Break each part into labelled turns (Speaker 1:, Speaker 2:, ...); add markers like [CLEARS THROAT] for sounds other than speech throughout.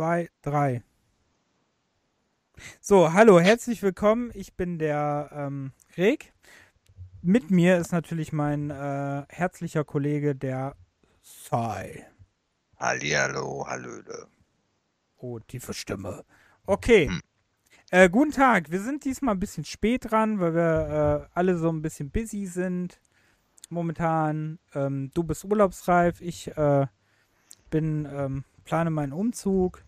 Speaker 1: Zwei, drei. So, hallo, herzlich willkommen. Ich bin der ähm, Reg. Mit mir ist natürlich mein äh, herzlicher Kollege, der Sai.
Speaker 2: Hallihallo, Hallöle.
Speaker 1: Oh, tiefe Stimme. Okay.
Speaker 2: Hm.
Speaker 1: Äh, guten Tag. Wir sind diesmal ein bisschen spät dran, weil wir äh, alle so ein bisschen busy sind. Momentan. Ähm, du bist urlaubsreif. Ich äh, bin, ähm, plane meinen Umzug.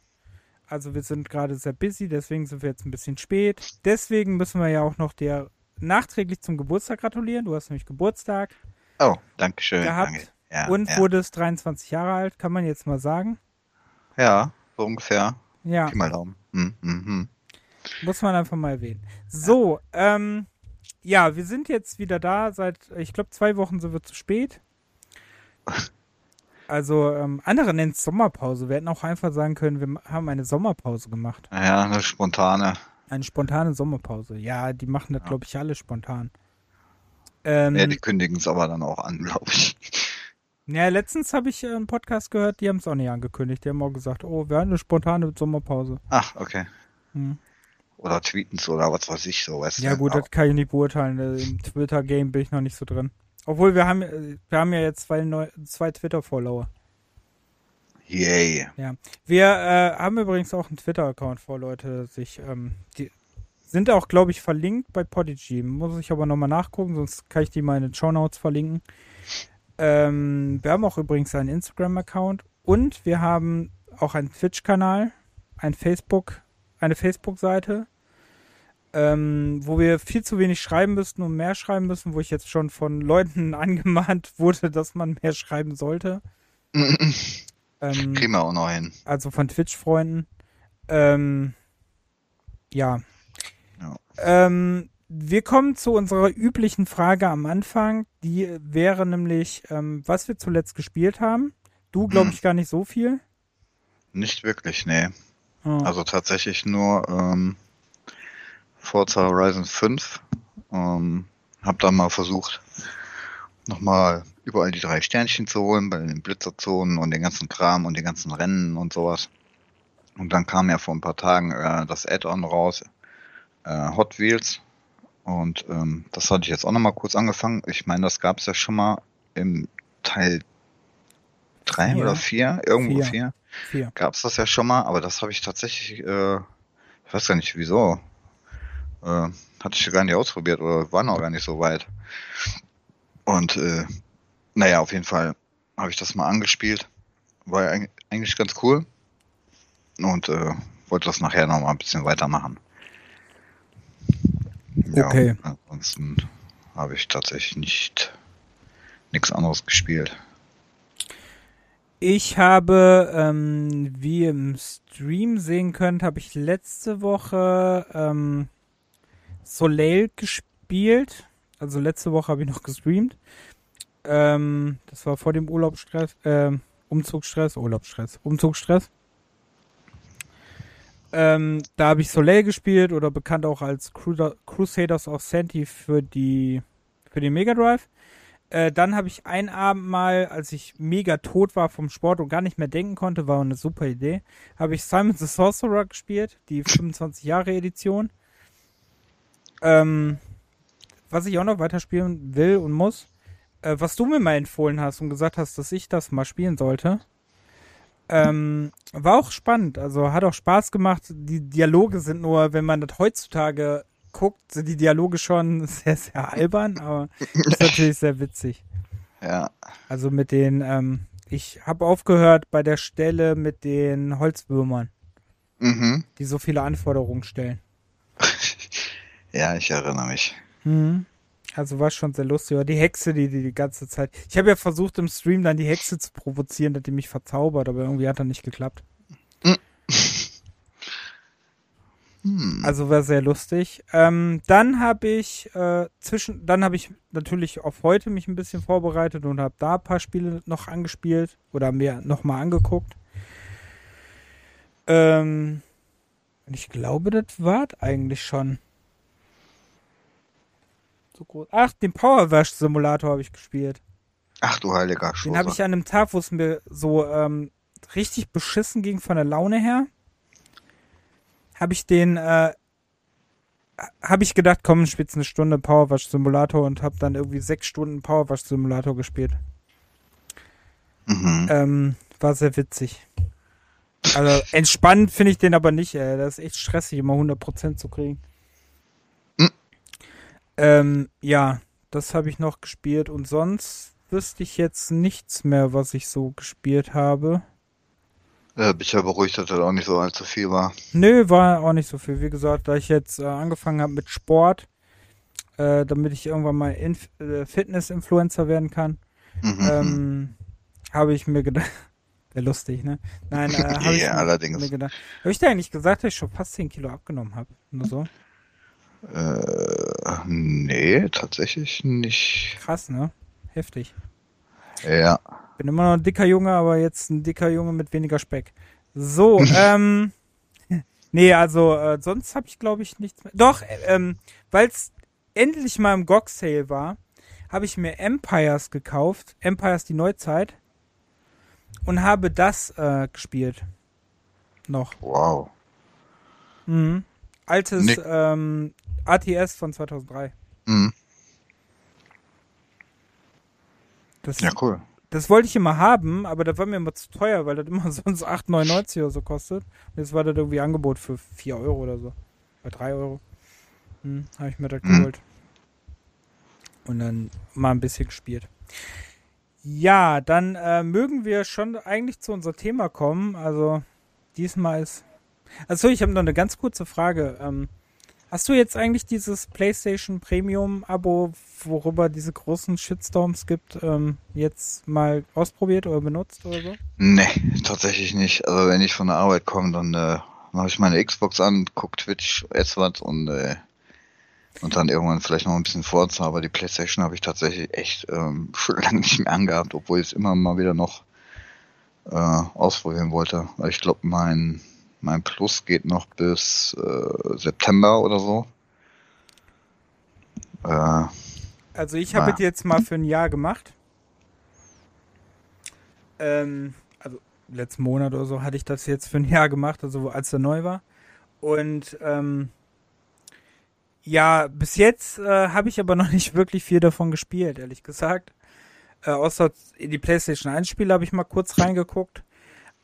Speaker 1: Also wir sind gerade sehr busy, deswegen sind wir jetzt ein bisschen spät. Deswegen müssen wir ja auch noch dir nachträglich zum Geburtstag gratulieren. Du hast nämlich Geburtstag
Speaker 2: Oh, danke schön.
Speaker 1: gehabt.
Speaker 2: Ja,
Speaker 1: und
Speaker 2: ja.
Speaker 1: wurdest 23 Jahre alt, kann man jetzt mal sagen.
Speaker 2: ja, so ungefähr.
Speaker 1: Ja.
Speaker 2: Pi mal Daumen. Hm, hm, hm.
Speaker 1: Muss man einfach mal erwähnen. So, ähm, ja, wir sind jetzt wieder da. Seit, ich glaube, zwei Wochen sind wir zu spät. [LAUGHS] Also, ähm, andere nennen es Sommerpause. Wir hätten auch einfach sagen können, wir haben eine Sommerpause gemacht.
Speaker 2: Ja, eine spontane.
Speaker 1: Eine spontane Sommerpause. Ja, die machen das,
Speaker 2: Ja.
Speaker 1: glaube ich, alle spontan. Ähm,
Speaker 2: Ja, die kündigen es aber dann auch an, [LAUGHS] glaube ich.
Speaker 1: ja, letztens habe ich äh, einen Podcast gehört, die haben es auch nicht angekündigt. Die haben auch gesagt, oh, wir haben eine spontane Sommerpause.
Speaker 2: Ach, okay.
Speaker 1: Hm.
Speaker 2: Oder tweeten's oder was weiß ich so, weißt
Speaker 1: Ja gut, das kann ich nicht beurteilen. Äh, Im Twitter-Game bin ich noch nicht so drin. Obwohl wir haben, wir haben ja jetzt zwei, neu, zwei Twitter-Follower.
Speaker 2: Yay.
Speaker 1: Ja. Wir äh, haben übrigens auch einen Twitter-Account vor Leute sich, ähm, die sind auch, glaube ich, verlinkt bei Podigy. Muss ich aber nochmal nachgucken, sonst kann ich die mal in den Show Notes verlinken. Ähm, wir haben auch übrigens einen Instagram-Account und wir haben auch einen Twitch-Kanal, ein Facebook, eine Facebook-Seite, ähm, wo wir viel zu wenig schreiben müssten und mehr schreiben müssen, wo ich jetzt schon von Leuten [LAUGHS] angemahnt wurde, dass man mehr schreiben sollte. [LAUGHS] Ähm,
Speaker 2: Kriegen wir auch noch hin.
Speaker 1: also von Twitch-Freunden. Ähm, ja.
Speaker 2: Ja.
Speaker 1: Ähm, wir kommen zu unserer üblichen Frage am Anfang. Die wäre nämlich, ähm, was wir zuletzt gespielt haben. Du, glaube
Speaker 2: Hm.
Speaker 1: ich, gar nicht so viel.
Speaker 2: Nicht wirklich, nee.
Speaker 1: Oh.
Speaker 2: Also tatsächlich nur ähm, Forza Horizon 5. Ähm, hab dann mal versucht, nochmal überall die drei Sternchen zu holen, bei den Blitzerzonen und den ganzen Kram und den ganzen Rennen und sowas. Und dann kam ja vor ein paar Tagen äh, das Add-on raus, äh, Hot Wheels. Und ähm, das hatte ich jetzt auch nochmal kurz angefangen. Ich meine, das gab es ja schon mal im Teil 3
Speaker 1: Vier.
Speaker 2: oder 4, irgendwo
Speaker 1: Vier.
Speaker 2: 4
Speaker 1: Vier.
Speaker 2: gab es das ja schon mal, aber das habe ich tatsächlich, äh, ich weiß gar nicht wieso, äh, hatte ich gar nicht ausprobiert oder war noch gar nicht so weit. Und äh, naja, auf jeden Fall habe ich das mal angespielt. War ja eig- eigentlich ganz cool. Und äh, wollte das nachher noch mal ein bisschen weitermachen. Ja,
Speaker 1: Okay.
Speaker 2: Ansonsten habe ich tatsächlich nicht nichts anderes gespielt.
Speaker 1: Ich habe, ähm, wie ihr im Stream sehen könnt, habe ich letzte Woche ähm, Soleil gespielt. Also letzte Woche habe ich noch gestreamt. Ähm, das war vor dem Urlaubsstress, ähm, Umzugsstress, Urlaubsstress, Umzugsstress. Ähm, da habe ich Soleil gespielt oder bekannt auch als Crusaders of Santi für die für den Mega Drive. Äh, dann habe ich einen Abend mal, als ich mega tot war vom Sport und gar nicht mehr denken konnte, war eine super Idee, habe ich Simon the Sorcerer gespielt, die 25 Jahre Edition. Ähm, was ich auch noch weiterspielen will und muss, äh, was du mir mal empfohlen hast und gesagt hast, dass ich das mal spielen sollte, ähm, war auch spannend. Also hat auch Spaß gemacht. Die Dialoge sind nur, wenn man das heutzutage guckt, sind die Dialoge schon [LAUGHS] sehr, sehr albern, aber ist natürlich sehr witzig. [LAUGHS]
Speaker 2: Ja,
Speaker 1: Also mit den, ähm, ich habe aufgehört bei der Stelle mit den Holzwürmern,
Speaker 2: mhm.
Speaker 1: die so viele Anforderungen stellen.
Speaker 2: Ja, ich erinnere mich.
Speaker 1: Mhm. Also war schon sehr lustig. Aber die Hexe, die, die die ganze Zeit. Ich habe ja versucht im Stream dann die Hexe zu provozieren, dass die mich verzaubert, aber irgendwie hat das nicht geklappt.
Speaker 2: Hm.
Speaker 1: Also war sehr lustig. Ähm, dann habe ich äh, zwischen, dann habe ich natürlich auf heute mich ein bisschen vorbereitet und habe da ein paar Spiele noch angespielt oder mir nochmal angeguckt. Ähm, und ich glaube, das war eigentlich schon. So groß. Ach, den Power Wash Simulator habe ich gespielt.
Speaker 2: Ach du heiliger
Speaker 1: Den
Speaker 2: Schoße.
Speaker 1: habe ich an einem Tag, wo es mir so ähm, richtig beschissen ging von der Laune her, habe ich den, äh, habe ich gedacht, komm, spielst eine Stunde Powerwash Simulator und habe dann irgendwie sechs Stunden Powerwash Simulator gespielt. Mhm. Ähm, war sehr witzig. Also entspannend finde ich den aber nicht, ey. Das ist echt stressig, immer 100% zu kriegen. Ähm, ja, das habe ich noch gespielt und sonst wüsste ich jetzt nichts mehr, was ich so gespielt habe.
Speaker 2: Ja, bin ich ja beruhigt, dass das auch nicht so allzu viel war.
Speaker 1: Nö, war auch nicht so viel. Wie gesagt, da ich jetzt äh, angefangen habe mit Sport, äh, damit ich irgendwann mal Inf äh, Fitness-Influencer werden kann, mhm. ähm, habe ich mir gedacht, [LAUGHS] wäre lustig, ne? Nein, äh, [LAUGHS] habe
Speaker 2: ja,
Speaker 1: ich
Speaker 2: allerdings.
Speaker 1: mir gedacht. Habe ich dir eigentlich gesagt, dass ich schon fast 10 Kilo abgenommen habe? Nur so?
Speaker 2: Äh, nee, tatsächlich nicht.
Speaker 1: Krass, ne? Heftig.
Speaker 2: Ja.
Speaker 1: Bin immer noch ein dicker Junge, aber jetzt ein dicker Junge mit weniger Speck. So, [LAUGHS] ähm. [LAUGHS] Nee, also äh, sonst habe ich glaube ich nichts mehr. Doch, äh, ähm, weil es endlich mal im GOG Sale war, habe ich mir Empires gekauft, Empires die Neuzeit und habe das äh, gespielt. Noch.
Speaker 2: Wow.
Speaker 1: Mhm. Altes nee. ähm, ATS von 2003.
Speaker 2: Mhm.
Speaker 1: Das,
Speaker 2: ja, cool.
Speaker 1: Das wollte ich immer haben, aber das war mir immer zu teuer, weil das immer [LAUGHS] sonst 8,99 oder so kostet. Und jetzt war das irgendwie Angebot für 4 Euro oder so. Oder 3 Euro. Hm, habe ich mir das mhm. geholt. Und dann mal ein bisschen gespielt. Ja, dann äh, mögen wir schon eigentlich zu unserem Thema kommen. Also diesmal ist. Also ich habe noch eine ganz kurze Frage. Ähm, Hast du jetzt eigentlich dieses PlayStation Premium Abo, worüber diese großen Shitstorms gibt, ähm, jetzt mal ausprobiert oder benutzt oder so?
Speaker 2: Nee, tatsächlich nicht. Also wenn ich von der Arbeit komme, dann äh, mache ich meine Xbox an, guck Twitch, ess was und äh, und dann irgendwann vielleicht noch ein bisschen Forza, aber die Playstation habe ich tatsächlich echt ähm, [LAUGHS] schon lange nicht mehr angehabt, obwohl ich es immer mal wieder noch äh, ausprobieren wollte. Weil ich glaube, mein mein Plus geht noch bis äh, September oder so.
Speaker 1: Äh, also ich habe es jetzt mal für ein Jahr gemacht. Ähm, also letzten Monat oder so hatte ich das jetzt für ein Jahr gemacht, also als er neu war. Und ähm, ja, bis jetzt äh, habe ich aber noch nicht wirklich viel davon gespielt, ehrlich gesagt. Äh, außer in die PlayStation 1 Spiele habe ich mal kurz reingeguckt.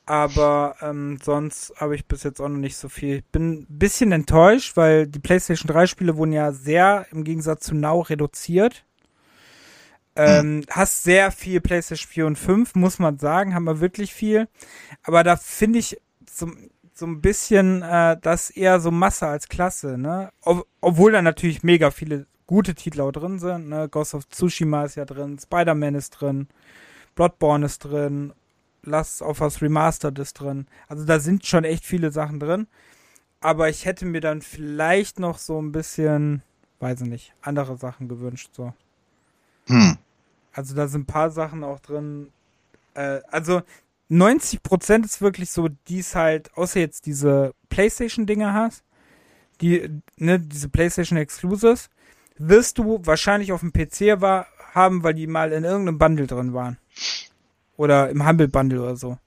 Speaker 1: Aber ähm, sonst habe ich bis jetzt auch noch nicht so viel. Ich bin ein bisschen enttäuscht, weil die PlayStation 3 Spiele wurden ja sehr im Gegensatz zu Now reduziert. Ähm, hm. Hast sehr viel PlayStation 4 und 5, muss man sagen, haben wir wirklich viel. Aber da finde ich so, so ein bisschen äh, das eher so Masse als Klasse, ne? Ob, obwohl da natürlich mega viele gute Titel auch drin sind, ne? Ghost of Tsushima ist ja drin, Spider-Man ist drin, Bloodborne ist drin Last of Us Remastered ist drin. Also da sind schon echt viele Sachen drin. Aber ich hätte mir dann vielleicht noch so ein bisschen, weiß ich nicht, andere Sachen gewünscht. So.
Speaker 2: Hm.
Speaker 1: Also da sind ein paar Sachen auch drin. Äh, also 90% ist wirklich so, die es halt, außer jetzt diese PlayStation-Dinger hast, die, ne, diese PlayStation Exclusives, wirst du wahrscheinlich auf dem PC war, haben, weil die mal in irgendeinem Bundle drin waren. Oder im Humble Bundle oder so.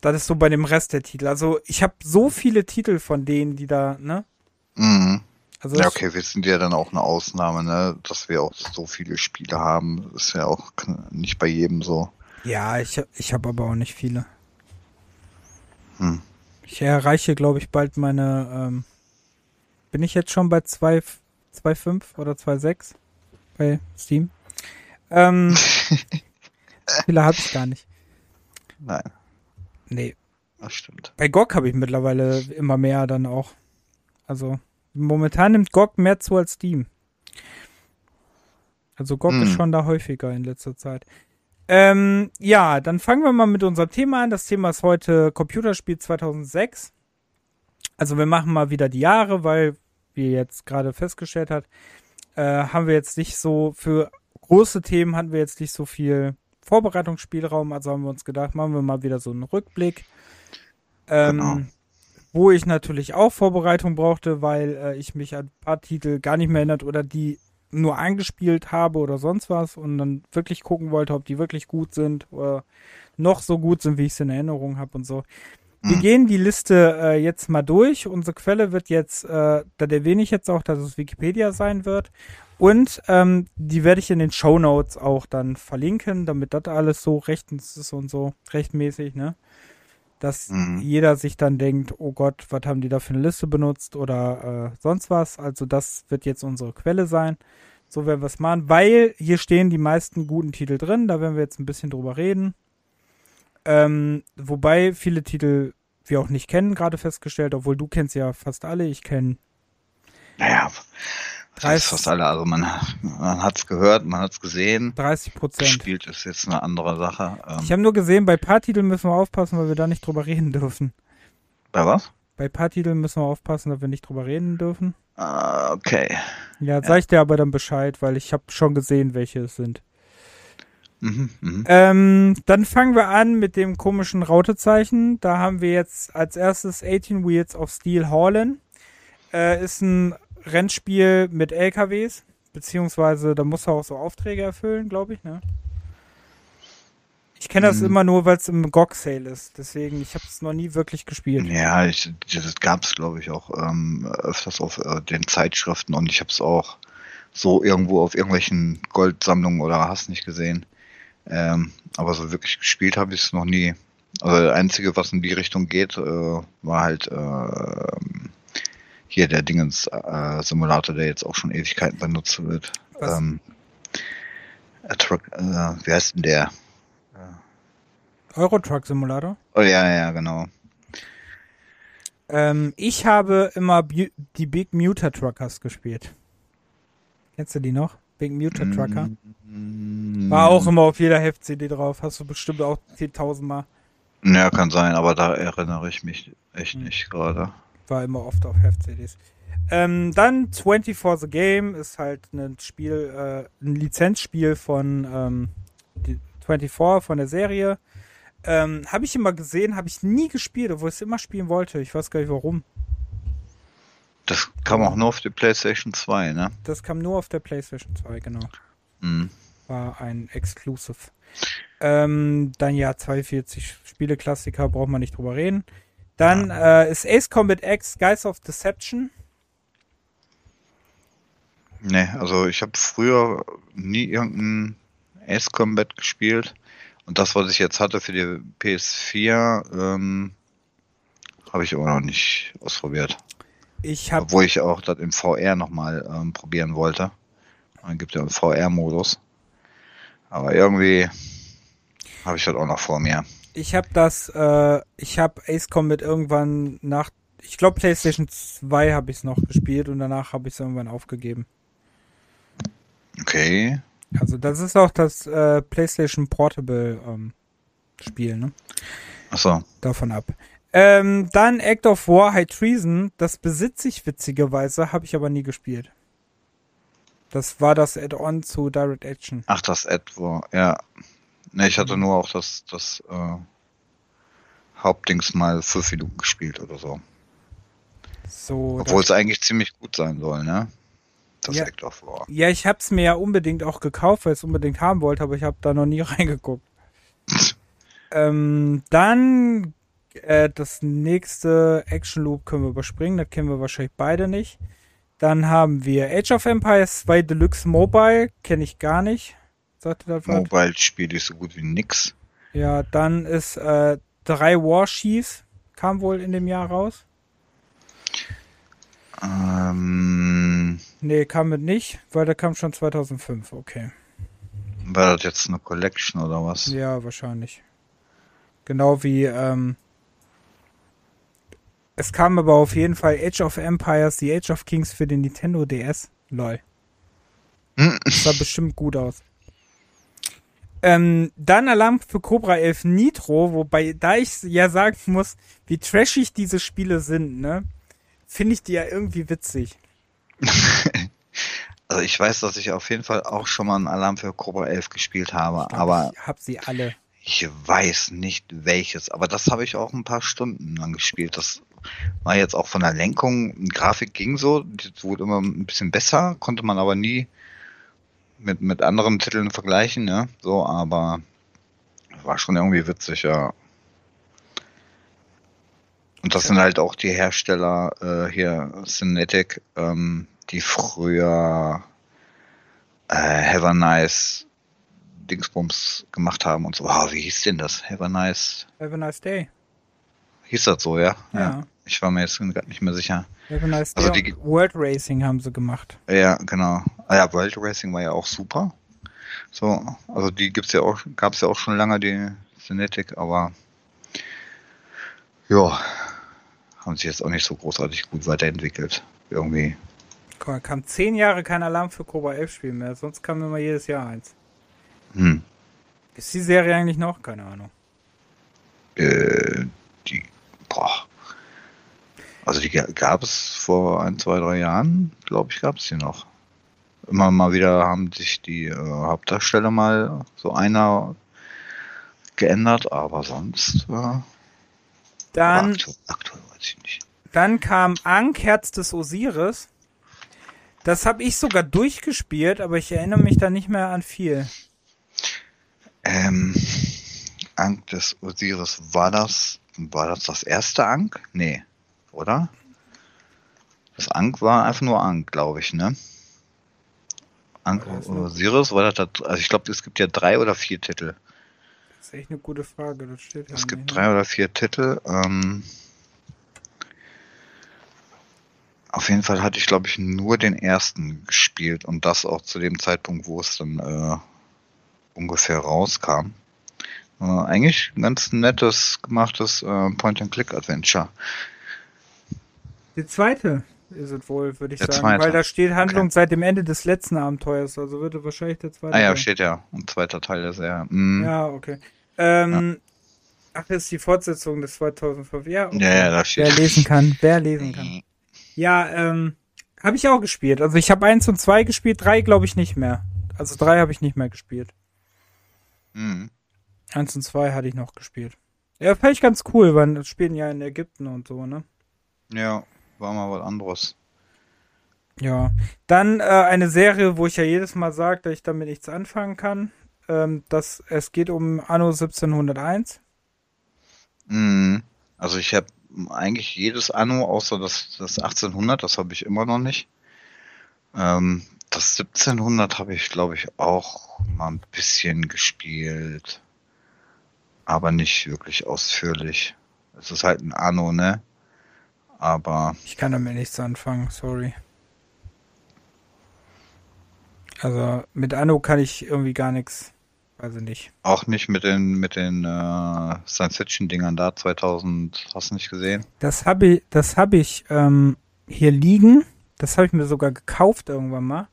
Speaker 1: Das ist so bei dem Rest der Titel. Also ich habe so viele Titel von denen, die da, ne?
Speaker 2: Mhm. Also ja, okay, wir sind ja dann auch eine Ausnahme, ne? Dass wir auch so viele Spiele haben. Ist ja auch nicht bei jedem so.
Speaker 1: Ja, ich, ich habe aber auch nicht viele.
Speaker 2: Hm.
Speaker 1: Ich erreiche, glaube ich, bald meine. Ähm, bin ich jetzt schon bei 2,5 oder 2,6 bei Steam? Ähm, [LAUGHS] [LAUGHS] Viele habe ich gar nicht.
Speaker 2: Nein.
Speaker 1: Nee.
Speaker 2: Das stimmt.
Speaker 1: Bei GOG habe ich mittlerweile immer mehr dann auch. Also momentan nimmt GOG mehr zu als Steam. Also GOG hm. ist schon da häufiger in letzter Zeit. Ähm, ja, dann fangen wir mal mit unserem Thema an. Das Thema ist heute Computerspiel 2006. Also wir machen mal wieder die Jahre, weil, wie jetzt gerade festgestellt hat, äh, haben wir jetzt nicht so für große Themen hatten wir jetzt nicht so viel Vorbereitungsspielraum, also haben wir uns gedacht, machen wir mal wieder so einen Rückblick. Ähm, genau. Wo ich natürlich auch Vorbereitung brauchte, weil äh, ich mich an ein paar Titel gar nicht mehr erinnert oder die nur angespielt habe oder sonst was und dann wirklich gucken wollte, ob die wirklich gut sind oder noch so gut sind, wie ich es in Erinnerung habe und so. Wir
Speaker 2: Mhm.
Speaker 1: gehen die Liste äh, jetzt mal durch. Unsere Quelle wird jetzt, äh, da erwähne ich jetzt auch, dass es Wikipedia sein wird. Und ähm, die werde ich in den Show Notes auch dann verlinken, damit das alles so rechtens ist und so rechtmäßig, ne? Dass
Speaker 2: Mhm.
Speaker 1: jeder sich dann denkt, oh Gott, was haben die da für eine Liste benutzt oder äh, sonst was. Also das wird jetzt unsere Quelle sein. So werden wir es machen, weil hier stehen die meisten guten Titel drin. Da werden wir jetzt ein bisschen drüber reden. Ähm, wobei viele Titel wir auch nicht kennen, gerade festgestellt, obwohl du kennst ja fast alle. Ich kenne
Speaker 2: Naja, das ist fast alle. Also man, man hat es gehört, man hat es gesehen.
Speaker 1: 30 Prozent.
Speaker 2: Gespielt ist jetzt eine andere Sache. Ähm,
Speaker 1: Ich habe nur gesehen, bei paar Titeln müssen wir aufpassen, weil wir da nicht drüber reden dürfen.
Speaker 2: bei was?
Speaker 1: Bei paar Titeln müssen wir aufpassen, dass wir nicht drüber reden dürfen.
Speaker 2: Ah, okay.
Speaker 1: Ja, sag ich dir aber dann Bescheid, weil ich habe schon gesehen, welche es sind.
Speaker 2: Mhm, mhm.
Speaker 1: Ähm, dann fangen wir an mit dem komischen Rautezeichen. Da haben wir jetzt als erstes 18 Wheels of Steel Haulen. Äh, ist ein Rennspiel mit LKWs, beziehungsweise da muss er auch so Aufträge erfüllen, glaube ich, ne? Ich kenne das
Speaker 2: Mhm.
Speaker 1: immer nur, weil es im GOG Sale ist. Deswegen, ich habe es noch nie wirklich gespielt.
Speaker 2: Ja, ich, das gab es, glaube ich, auch ähm, öfters auf äh, den Zeitschriften und ich habe es auch so irgendwo auf irgendwelchen Goldsammlungen oder hast nicht gesehen. Ähm, aber so wirklich gespielt habe ich es noch nie. Also das Einzige, was in die Richtung geht, äh, war halt äh, hier der Dingens äh, Simulator, der jetzt auch schon Ewigkeiten benutzt wird.
Speaker 1: Was?
Speaker 2: Ähm, äh, Truck, äh, wie heißt denn der?
Speaker 1: Euro Truck Simulator.
Speaker 2: Oh ja, ja, genau.
Speaker 1: Ähm, ich habe immer Bu die Big Muter Truckers gespielt. Kennst du die noch? Big Muter Trucker?
Speaker 2: Mm,
Speaker 1: War auch immer auf jeder Heft-CD drauf. Hast du bestimmt auch 10.000 Mal.
Speaker 2: Ja, kann sein, aber da erinnere ich mich echt
Speaker 1: Hm.
Speaker 2: nicht gerade.
Speaker 1: War immer oft auf Heft-CDs. Ähm, dann 20 for the Game ist halt ein Spiel, äh, ein Lizenzspiel von ähm, die 24 von der Serie. Ähm, habe ich immer gesehen, habe ich nie gespielt, obwohl ich es immer spielen wollte. Ich weiß gar nicht warum.
Speaker 2: Das kam auch nur auf die PlayStation 2, ne?
Speaker 1: Das kam nur auf der PlayStation 2, genau.
Speaker 2: Hm.
Speaker 1: War ein Exclusive. Ähm, dann ja, 42 Spieleklassiker, braucht man nicht drüber reden. Dann äh, ist Ace Combat X Guys of Deception.
Speaker 2: Ne, also ich habe früher nie irgendein Ace Combat gespielt. Und das, was ich jetzt hatte für die PS4, ähm, habe ich aber noch nicht ausprobiert.
Speaker 1: Ich habe
Speaker 2: Obwohl ich auch das im VR nochmal ähm, probieren wollte. Dann gibt ja einen VR-Modus. Aber irgendwie habe ich das auch noch vor mir.
Speaker 1: Ich habe das, äh, ich habe Ace Combat irgendwann nach, ich glaube PlayStation 2 habe ich es noch gespielt und danach habe ich es irgendwann aufgegeben.
Speaker 2: Okay.
Speaker 1: Also das ist auch das äh, PlayStation Portable ähm, Spiel, ne?
Speaker 2: Achso.
Speaker 1: Davon ab. Ähm, dann Act of War High Treason, das besitze ich witzigerweise, habe ich aber nie gespielt. Das war das Add-on zu Direct Action.
Speaker 2: Ach, das Edward, ja. Ne, ich hatte nur auch das, das äh, Hauptdings mal fünf Minuten gespielt oder so.
Speaker 1: So,
Speaker 2: Obwohl es eigentlich ziemlich gut sein soll, ne? Das
Speaker 1: Ja.
Speaker 2: Act of War.
Speaker 1: ja, ich habe es mir ja unbedingt auch gekauft, weil ich es unbedingt haben wollte, aber ich habe da noch nie [LAUGHS] reingeguckt. [LAUGHS] ähm, dann äh, das nächste Action Loop können wir überspringen, das kennen wir wahrscheinlich beide nicht. Dann haben wir Age of Empires 2 Deluxe Mobile, kenne ich gar nicht. Sagte das was?
Speaker 2: Mobile spiele ich so gut wie nix.
Speaker 1: Ja, dann ist äh, drei War Chiefs, kam wohl in dem Jahr raus.
Speaker 2: Ähm,
Speaker 1: Nee, kam mit nicht, weil der kam schon 2005, okay.
Speaker 2: war das jetzt eine Collection oder was?
Speaker 1: Ja, wahrscheinlich. Genau wie, ähm, es kam aber auf jeden Fall Age of Empires, die Age of Kings für den Nintendo DS. Lol.
Speaker 2: Hm.
Speaker 1: Das sah bestimmt gut aus. Ähm, dann Alarm für Cobra 11 Nitro, wobei, da ich ja sagen muss, wie trashig diese Spiele sind, ne, finde ich die ja irgendwie witzig. [LAUGHS]
Speaker 2: Also ich weiß, dass ich auf jeden Fall auch schon mal einen Alarm für Cobra 11 gespielt habe, aber
Speaker 1: ich hab sie alle.
Speaker 2: ich weiß nicht welches. Aber das habe ich auch ein paar Stunden lang gespielt. Das war jetzt auch von der Lenkung, Grafik ging so, die wurde immer ein bisschen besser, konnte man aber nie mit, mit anderen Titeln vergleichen, ne? So, aber war schon irgendwie witzig, ja. Und das sind halt auch die Hersteller äh, hier, Cinetic, ähm, die früher äh, Have a Nice Dingsbums gemacht haben und so. Wow, wie hieß denn das? Have a Nice.
Speaker 1: Have a nice day.
Speaker 2: Hieß das so, ja?
Speaker 1: Ja.
Speaker 2: Ich war mir jetzt gerade nicht mehr sicher.
Speaker 1: A nice
Speaker 2: Also die-
Speaker 1: World Racing haben sie gemacht.
Speaker 2: Ja, genau. Ah ja, World Racing war ja auch super. So, also die gibt's ja auch, gab's ja auch schon lange, die Cinetic, aber ja, haben sich jetzt auch nicht so großartig gut weiterentwickelt. Irgendwie.
Speaker 1: Guck mal, kam zehn Jahre kein Alarm für Cobra 11 Spiel mehr, sonst kam immer jedes Jahr eins.
Speaker 2: Hm.
Speaker 1: Ist die Serie eigentlich noch? Keine Ahnung.
Speaker 2: Äh, die. Also die ga- gab es vor ein, zwei, drei Jahren, glaube ich, gab es die noch. Immer mal wieder haben sich die äh, Hauptdarsteller mal so einer geändert, aber sonst äh,
Speaker 1: Dann,
Speaker 2: aktuell, aktuell weiß ich nicht.
Speaker 1: dann kam Ankh, Herz des Osiris. Das habe ich sogar durchgespielt, aber ich erinnere mich da nicht mehr an viel.
Speaker 2: Ähm, Ankh des Osiris, war das, war das das erste Ankh? Nee, oder? Das Ankh war einfach nur Ankh, glaube ich, ne? Ankh. Osiris, war das, das also ich glaube, es gibt ja drei oder vier Titel.
Speaker 1: Das ist echt eine gute Frage. Das steht ja
Speaker 2: Es gibt drei oder vier Titel. Ähm, auf jeden Fall hatte ich, glaube ich, nur den ersten gespielt und das auch zu dem Zeitpunkt, wo es dann äh, ungefähr rauskam. Äh, eigentlich ein ganz nettes gemachtes äh, Point-and-Click-Adventure.
Speaker 1: Die zweite ist es wohl, würde ich
Speaker 2: Der
Speaker 1: sagen.
Speaker 2: zweite.
Speaker 1: Weil da steht Handlung seit dem Ende des letzten Abenteuers. Also würde wahrscheinlich der zweite
Speaker 2: Ah ja,
Speaker 1: sein.
Speaker 2: steht ja. Ein zweiter Teil der Serie. Mm.
Speaker 1: Ja, okay. Ähm, Ach, das ist die Fortsetzung des 2005. Ja, okay.
Speaker 2: Ja, ja, da steht.
Speaker 1: Wer lesen kann, wer lesen kann. Ja, ähm, habe ich auch gespielt. Also ich habe eins und zwei gespielt, drei glaube ich nicht mehr. Also drei habe ich nicht mehr gespielt.
Speaker 2: Mm.
Speaker 1: Eins und zwei hatte ich noch gespielt. Ja, fand ich ganz cool, weil das spielen ja in Ägypten und so, ne?
Speaker 2: Ja, war mal was anderes.
Speaker 1: Ja. Dann äh, eine Serie, wo ich ja jedes Mal sage, dass ich damit nichts anfangen kann. Ähm, das, es geht um Anno 1701.
Speaker 2: Mhm. Also ich habe eigentlich jedes Anno außer das, das 1800, das habe ich immer noch nicht. Ähm, das 1700 habe ich, glaube ich, auch mal ein bisschen gespielt. Aber nicht wirklich ausführlich. Es ist halt ein Anno, ne? Aber
Speaker 1: Ich kann damit nichts anfangen, sorry. Also mit Anno kann ich irgendwie gar nichts. Weiß ich nicht.
Speaker 2: auch nicht mit den, mit den äh, Science-Fiction-Dingern da 2000, hast du nicht gesehen?
Speaker 1: Das habe ich, das habe ich ähm, hier liegen. Das habe ich mir sogar gekauft irgendwann mal.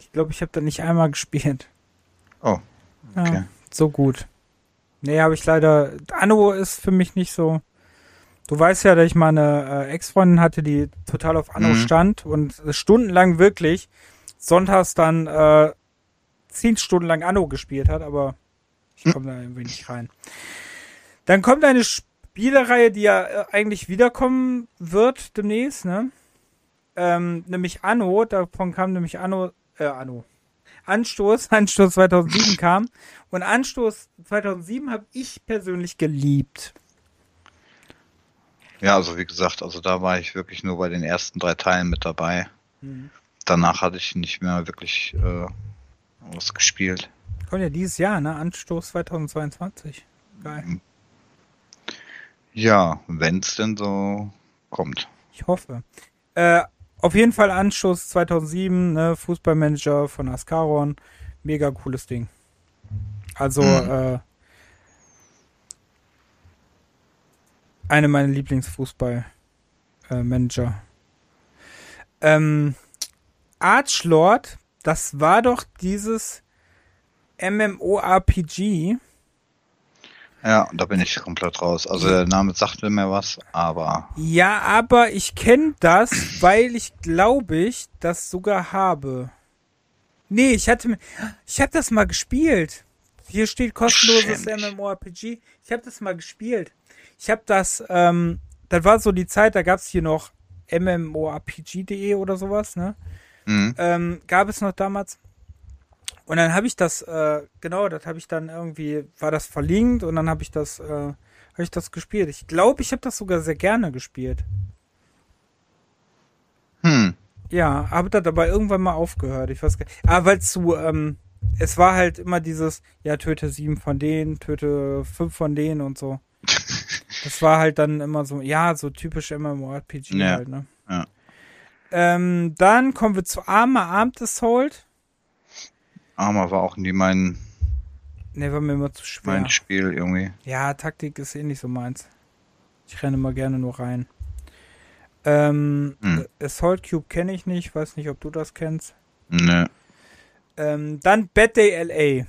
Speaker 1: Ich glaube, ich habe da nicht einmal [LAUGHS] gespielt.
Speaker 2: Oh,
Speaker 1: Ja,
Speaker 2: Okay.
Speaker 1: so gut. Nee, habe ich leider. Anno ist für mich nicht so. Du weißt ja, dass ich mal eine äh, Ex-Freundin hatte, die total auf Anno
Speaker 2: Mhm.
Speaker 1: stand und stundenlang wirklich sonntags dann äh, zehn Stunden lang Anno gespielt hat, aber ich
Speaker 2: Hm.
Speaker 1: komme da irgendwie nicht rein. Dann kommt eine Spielereihe, die ja äh, eigentlich wiederkommen wird demnächst, ne? Ähm, nämlich Anno, davon kam nämlich Anno, äh, Anno. Anstoß, [LAUGHS] Anstoß 2007 kam. Und Anstoß 2007 habe ich persönlich geliebt.
Speaker 2: Ja, also wie gesagt, also da war ich wirklich nur bei den ersten drei Teilen mit dabei.
Speaker 1: Mhm.
Speaker 2: Danach hatte ich nicht mehr wirklich äh, was gespielt.
Speaker 1: Kommt ja dieses Jahr, ne? Anstoß 2022. Geil.
Speaker 2: Ja, wenn's denn so kommt.
Speaker 1: Ich hoffe. Äh, auf jeden Fall Anstoß 2007, ne? Fußballmanager von Ascaron. Mega cooles Ding. Also,
Speaker 2: Mhm.
Speaker 1: äh, eine meiner Lieblingsfußball-Manager. ähm, Archlord, das war doch dieses MMORPG.
Speaker 2: Ja, da bin ich komplett raus. Also der Name sagte mir was, aber
Speaker 1: Ja, aber ich kenne das, weil ich glaube ich das sogar habe. Nee, ich hatte ich habe das mal gespielt. Hier steht kostenloses. MMORPG. Ich habe das mal gespielt. Ich habe das, ähm, das war so die Zeit, da gab's hier noch MMORPG.de oder sowas, ne?
Speaker 2: mhm.
Speaker 1: Ähm, gab es noch damals. Und dann habe ich das, äh, genau, das habe ich dann irgendwie, war das verlinkt und dann habe ich das, äh, habe ich das gespielt. Ich glaube, ich habe das sogar sehr gerne gespielt.
Speaker 2: Hm.
Speaker 1: Ja, habe das aber irgendwann mal aufgehört. Ich weiß gar nicht. Aber weil zu, ähm, es war halt immer dieses, ja, töte sieben von denen, töte fünf von denen und so. [LAUGHS] Das war halt dann immer so, ja, so typisch MMORPG
Speaker 2: Ja.
Speaker 1: halt, ne?
Speaker 2: Ja.
Speaker 1: Ähm, dann kommen wir zu Arma Armed Assault.
Speaker 2: Arma war auch nie mein,
Speaker 1: Ne, war mir immer zu schwer.
Speaker 2: mein Spiel irgendwie.
Speaker 1: Ja, Taktik ist eh nicht so meins. Ich renne mal gerne nur rein. Ähm,
Speaker 2: Hm.
Speaker 1: Assault Cube kenne ich nicht, weiß nicht, ob du das kennst.
Speaker 2: Ne.
Speaker 1: Ähm, dann Bad Day LA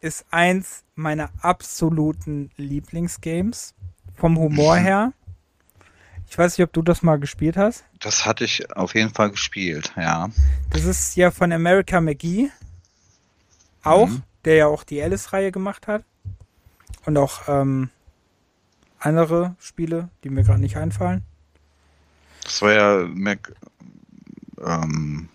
Speaker 1: ist eins meiner absoluten Lieblingsgames. Vom Humor
Speaker 2: Mhm.
Speaker 1: her. Ich weiß nicht, ob du das mal gespielt hast.
Speaker 2: Das hatte ich auf jeden Fall gespielt, ja.
Speaker 1: Das ist ja von America McGee. Auch,
Speaker 2: Mhm.
Speaker 1: der ja auch die Alice-Reihe gemacht hat. Und auch ähm, andere Spiele, die mir gerade nicht einfallen.
Speaker 2: Das war ja Mac, ähm,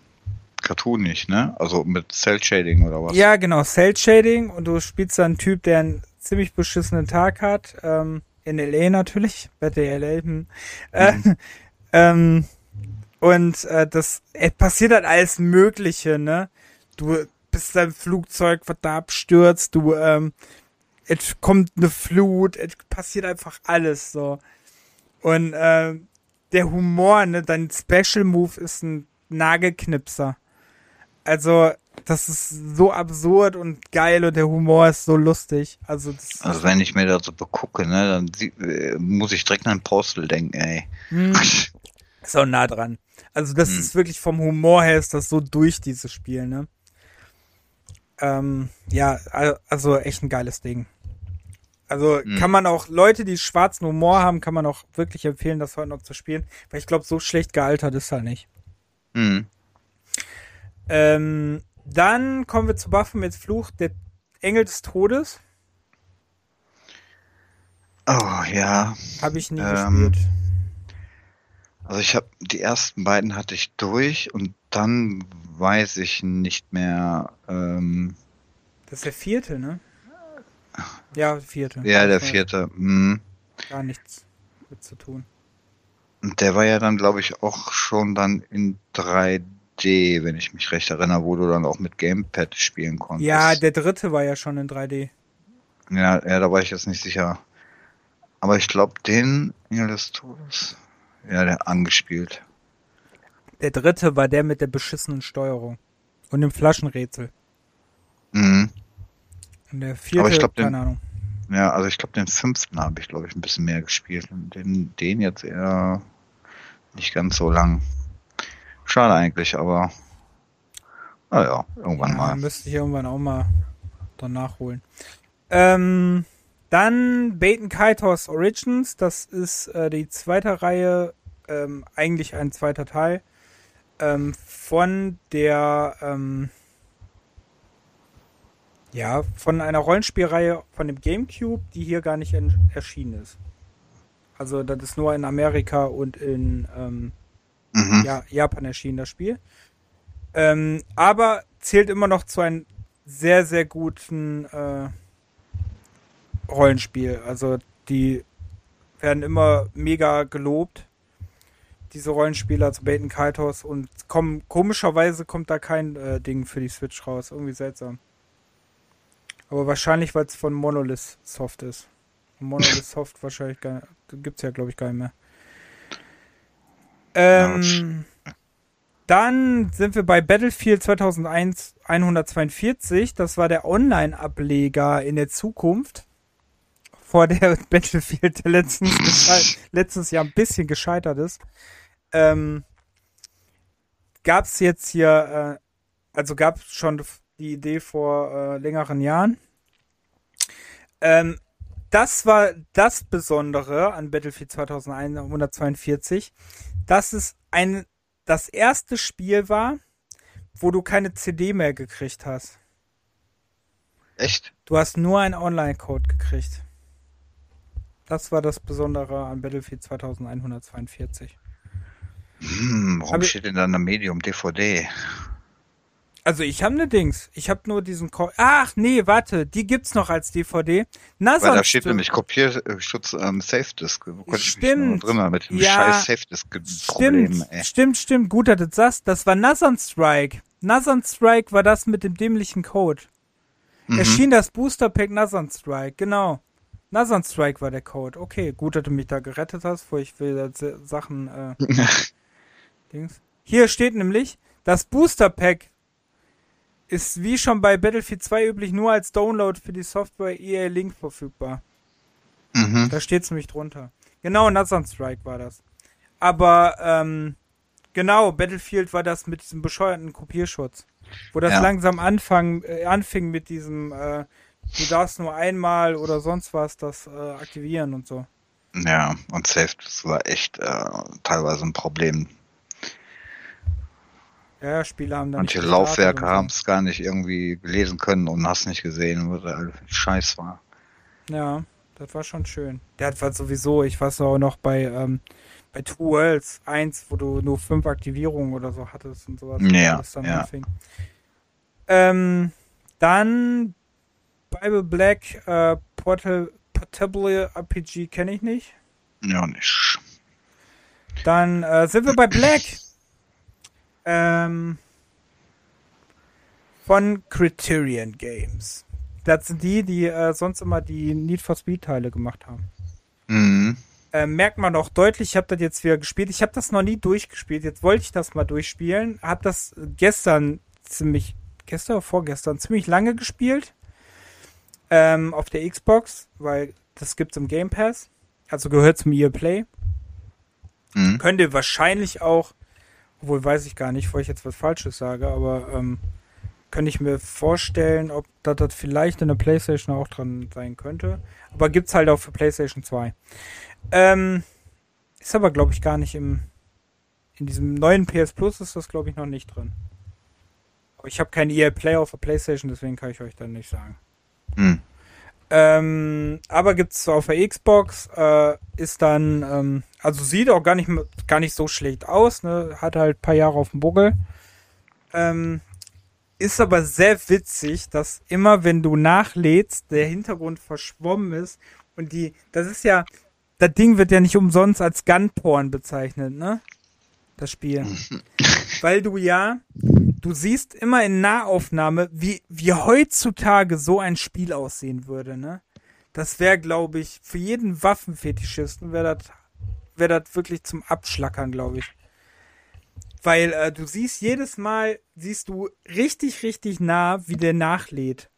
Speaker 2: cartoonig, ne? Also mit Cell Shading oder was?
Speaker 1: Ja, genau, Cell Shading und du spielst dann einen Typ, der einen ziemlich beschissenen Tag hat. Ähm, in LA natürlich, Bad Day LA. Hm. Äh, [LAUGHS] ähm, und äh, das äh, passiert halt alles Mögliche, ne? Du bist dein Flugzeug, was da abstürzt, du, ähm, es kommt eine Flut, es passiert einfach alles so. Und äh, der Humor, ne, dein Special Move ist ein Nagelknipser. Also, das ist so absurd und geil und der Humor ist so lustig. Also, das
Speaker 2: Also wenn ich mir das so begucke, ne, dann äh, muss ich direkt an Postal denken, ey.
Speaker 1: hm, [LAUGHS] ist auch nah dran. Also, das
Speaker 2: Hm.
Speaker 1: ist wirklich vom Humor her ist das so durch dieses Spiel, ne? Ähm, ja, al- also echt ein geiles Ding. Also
Speaker 2: Hm.
Speaker 1: kann man auch, Leute, die schwarzen Humor haben, kann man auch wirklich empfehlen, das heute noch zu spielen. Weil ich glaube, so schlecht gealtert ist er nicht.
Speaker 2: Hm.
Speaker 1: Ähm, dann kommen wir zu Baphomets Fluch, der Engel des Todes.
Speaker 2: Oh ja.
Speaker 1: Habe ich nie
Speaker 2: Ähm,
Speaker 1: gespielt.
Speaker 2: Also ich habe die ersten beiden hatte ich durch und dann weiß ich nicht mehr. Ähm,
Speaker 1: Das ist der vierte, ne? Ja, vierte.
Speaker 2: ja, der vierte. Hm.
Speaker 1: Gar nichts mit zu tun.
Speaker 2: Und der war ja dann, glaube ich, auch schon dann in 3D, wenn ich mich recht erinnere, wo du dann auch mit Gamepad spielen konntest.
Speaker 1: Ja, der dritte war ja schon in 3D.
Speaker 2: ja, ja, da war ich jetzt nicht sicher. Aber ich glaube, den Engel des Todes, ja, der angespielt.
Speaker 1: Der dritte war der mit der beschissenen Steuerung. Und dem Flaschenrätsel.
Speaker 2: Mhm.
Speaker 1: Und der vierte,
Speaker 2: Aber ich glaub, den-
Speaker 1: keine Ahnung.
Speaker 2: Ja, also ich glaube, den fünften habe ich, glaube ich, ein bisschen mehr gespielt. Und den, den jetzt eher nicht ganz so lang. Schade eigentlich, aber naja, irgendwann
Speaker 1: Ja,
Speaker 2: mal.
Speaker 1: müsste ich irgendwann auch mal dann nachholen. Ähm, dann Baten Kaitos Origins, das ist äh, die zweite Reihe, ähm, eigentlich ein zweiter Teil ähm, von der ähm, ja, von einer Rollenspielreihe von dem GameCube, die hier gar nicht en- erschienen ist. Also das ist nur in Amerika und in ähm,
Speaker 2: Mhm.
Speaker 1: ja, Japan erschienen, das Spiel. Ähm, aber zählt immer noch zu einem sehr, sehr guten äh, Rollenspiel. Also die werden immer mega gelobt, diese Rollenspiele, also Baten Kaitos. Und kommen, komischerweise kommt da kein äh, Ding für die Switch raus. Irgendwie seltsam. Aber wahrscheinlich, weil es von Monolith Soft ist. Monolith [LAUGHS] Soft wahrscheinlich gar gibt's ja, glaube ich, gar nicht mehr. Ähm, dann sind wir bei Battlefield 2001 142. Das war der Online-Ableger in der Zukunft. Vor der [LAUGHS] Battlefield, der letztens, letztes Jahr ein bisschen gescheitert ist. Ähm, gab es jetzt hier, äh, also gab es schon die Idee vor äh, längeren Jahren. Ähm, das war das Besondere an Battlefield 2142, dass es ein, das erste Spiel war, wo du keine CD mehr gekriegt hast.
Speaker 2: Echt?
Speaker 1: Du hast nur einen Online-Code gekriegt. Das war das Besondere an Battlefield 2142.
Speaker 2: Hm, warum
Speaker 1: Aber-
Speaker 2: steht denn da eine Medium DVD?
Speaker 1: Also ich habe ne Dings. Ich habe nur diesen Co Ach, nee, warte, die gibt's noch als DVD. Na,
Speaker 2: Weil
Speaker 1: sonst
Speaker 2: da steht nämlich Kopierschutz ähm, Safe Disk. Wo konnte ich
Speaker 1: Stimmt.
Speaker 2: nur drin mit dem
Speaker 1: Ja.
Speaker 2: scheiß Safe Disk Problem,
Speaker 1: Stimmt,
Speaker 2: ey.
Speaker 1: stimmt, stimmt. Gut, dass du das sagst. Das war Nathan Strike. Nathan Strike war das mit dem dämlichen Code.
Speaker 2: Mhm.
Speaker 1: Erschien das Booster Pack Nathan Strike, genau. Nathan Strike war der Code. Okay, gut, dass du mich da gerettet hast, bevor ich wieder Z- Sachen äh, [LAUGHS] Dings. Hier steht nämlich, das Booster Pack ist wie schon bei Battlefield 2 üblich nur als Download für die Software EA Link verfügbar.
Speaker 2: Mhm.
Speaker 1: Da steht's nämlich drunter. Genau, Nathan Strike war das. Aber, ähm, genau, Battlefield war das mit diesem bescheuerten Kopierschutz. Wo das
Speaker 2: Ja.
Speaker 1: langsam anfang, äh, anfing mit diesem, äh, du darfst nur einmal oder sonst was das äh, aktivieren und so.
Speaker 2: Ja, und Safe Disk war echt äh, teilweise ein Problem.
Speaker 1: Ja, ja, Spiele haben dann
Speaker 2: Manche Laufwerke haben es gar nicht irgendwie lesen können und hast nicht gesehen, was da alles Scheiß war.
Speaker 1: Ja, das war schon schön. Der hat war sowieso, ich weiß auch noch bei, ähm, bei Two Worlds 1, wo du nur fünf Aktivierungen oder so hattest und sowas.
Speaker 2: Ja,
Speaker 1: das dann
Speaker 2: ja.
Speaker 1: Ähm, dann Bible Black äh, Portal, Portable RPG kenne ich nicht.
Speaker 2: Ja, nicht.
Speaker 1: Dann äh, sind wir bei Black. [LAUGHS] Ähm, von Criterion Games. Das sind die, die äh, sonst immer die Need for Speed Teile gemacht haben.
Speaker 2: Mhm.
Speaker 1: Äh, merkt man auch deutlich, ich habe das jetzt wieder gespielt. Ich habe das noch nie durchgespielt. Jetzt wollte ich das mal durchspielen. Hab das gestern ziemlich, gestern oder vorgestern, ziemlich lange gespielt. Ähm, auf der Xbox, weil das gibt's im Game Pass. Also gehört zum EA Play.
Speaker 2: Mhm.
Speaker 1: Könnt ihr wahrscheinlich auch, obwohl weiß ich gar nicht, bevor ich jetzt was Falsches sage, aber ähm, könnte ich mir vorstellen, ob das, das vielleicht in der Playstation auch dran sein könnte. Aber gibt's halt auch für Playstation 2. Ähm, ist aber, glaube ich, gar nicht im. In diesem neuen PS Plus ist das, glaube ich, noch nicht drin. Aber ich habe keinen EA Play auf der Playstation, deswegen kann ich euch dann nicht sagen.
Speaker 2: Mhm.
Speaker 1: Ähm, aber gibt's auf der Xbox, äh, ist dann, ähm, also sieht auch gar nicht, gar nicht so schlecht aus, ne? Hat halt paar Jahre auf dem Buckel. Ähm, ist aber sehr witzig, dass immer wenn du nachlädst, der Hintergrund verschwommen ist und die, das ist ja, das Ding wird ja nicht umsonst als Gunporn bezeichnet, ne? Das Spiel. [LAUGHS] Weil du ja, du siehst immer in Nahaufnahme, wie, wie heutzutage so ein Spiel aussehen würde, ne? Das wäre, glaube ich, für jeden Waffenfetischisten wäre das wär das wirklich zum Abschlackern, glaube ich. Weil äh, du siehst jedes Mal, siehst du richtig, richtig nah, wie der nachlädt.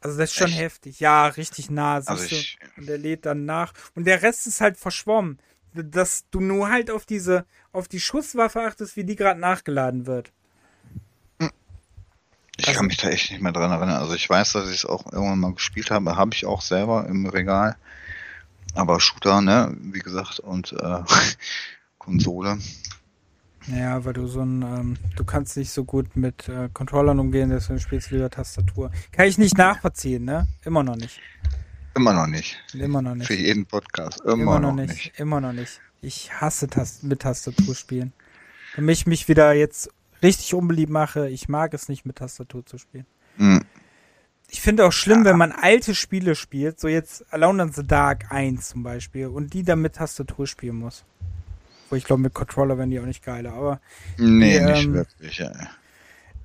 Speaker 1: Also das ist schon
Speaker 2: Echt?
Speaker 1: heftig. Ja, richtig nah. Siehst
Speaker 2: Also
Speaker 1: du.
Speaker 2: ich-
Speaker 1: Und der lädt dann nach. Und der Rest ist halt verschwommen. Dass du nur halt auf diese, auf die Schusswaffe achtest, wie die gerade nachgeladen wird.
Speaker 2: Ich
Speaker 1: Also-
Speaker 2: kann mich da echt nicht mehr dran erinnern. Also ich weiß, dass ich es auch irgendwann mal gespielt habe. Habe ich auch selber im Regal. Aber Shooter, ne, wie gesagt, und äh, [LAUGHS] Konsole.
Speaker 1: Ja, weil du so ein, ähm, du kannst nicht so gut mit äh, Controllern umgehen, deswegen spielst du lieber Tastatur. Kann ich nicht nachvollziehen, ne? Immer noch nicht.
Speaker 2: Immer noch nicht.
Speaker 1: Immer noch nicht.
Speaker 2: Für jeden Podcast. Immer, noch, nicht.
Speaker 1: Immer noch nicht. Ich hasse Tast mit Tastatur spielen. Damit ich mich wieder jetzt richtig unbeliebt mache, ich mag es nicht mit Tastatur zu spielen.
Speaker 2: Hm.
Speaker 1: Ich finde auch schlimm, wenn man alte Spiele spielt, so jetzt Alone in the Dark 1 zum Beispiel, und die dann mit Tastatur spielen muss. Wo ich glaube, mit Controller werden die auch nicht geiler, aber
Speaker 2: Nee,
Speaker 1: Die,
Speaker 2: nicht
Speaker 1: ähm,
Speaker 2: wirklich. Ja.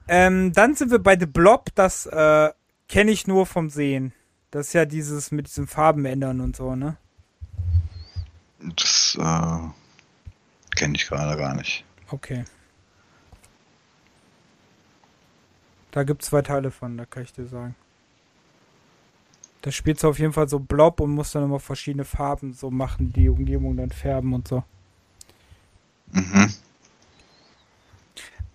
Speaker 1: Ähm, dann sind wir bei The Blob, das äh, kenne ich nur vom Sehen. Das ist ja dieses mit diesem Farben ändern und so, ne?
Speaker 2: Das äh, kenne ich gerade gar nicht.
Speaker 1: Okay. Da gibt es zwei Teile von, da kann ich dir sagen. Da spielst du auf jeden Fall so Blob und musst dann immer verschiedene Farben so machen, die Umgebung dann färben und so.
Speaker 2: Mhm.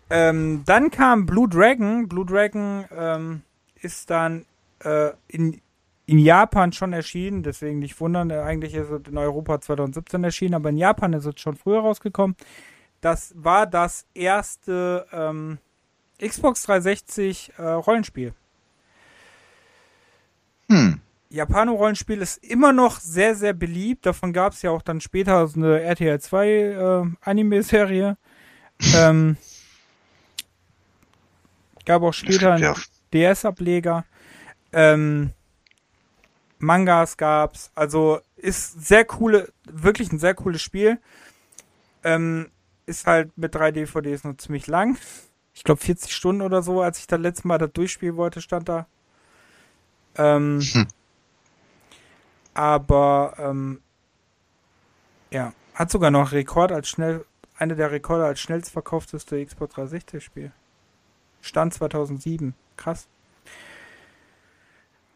Speaker 1: Ähm, dann kam Blue Dragon. Blue Dragon ähm, ist dann äh, in, in Japan schon erschienen, deswegen nicht wundern. äh, Eigentlich ist es in Europa 2017 erschienen, aber in Japan ist es schon früher rausgekommen. Das war das erste ähm, Xbox 360 äh, Rollenspiel.
Speaker 2: Hm.
Speaker 1: Japano-Rollenspiel ist immer noch sehr, sehr beliebt. Davon gab es ja auch dann später so eine RTL 2 äh, Anime-Serie. [LAUGHS] ähm, Gab auch später
Speaker 2: ja.
Speaker 1: einen DS-Ableger. Ähm, Mangas gab's. Also ist sehr coole, wirklich ein sehr cooles Spiel. Ähm, ist halt mit drei DVDs nur ziemlich lang. Ich glaube 40 Stunden oder so, als ich das letzte Mal das durchspielen wollte, stand da. Ähm,
Speaker 2: Hm.
Speaker 1: Aber ähm, ja, hat sogar noch Rekord als schnell, eine der Rekorde als schnellst verkaufteste Xbox 360 Spiel. Stand 2007. Krass.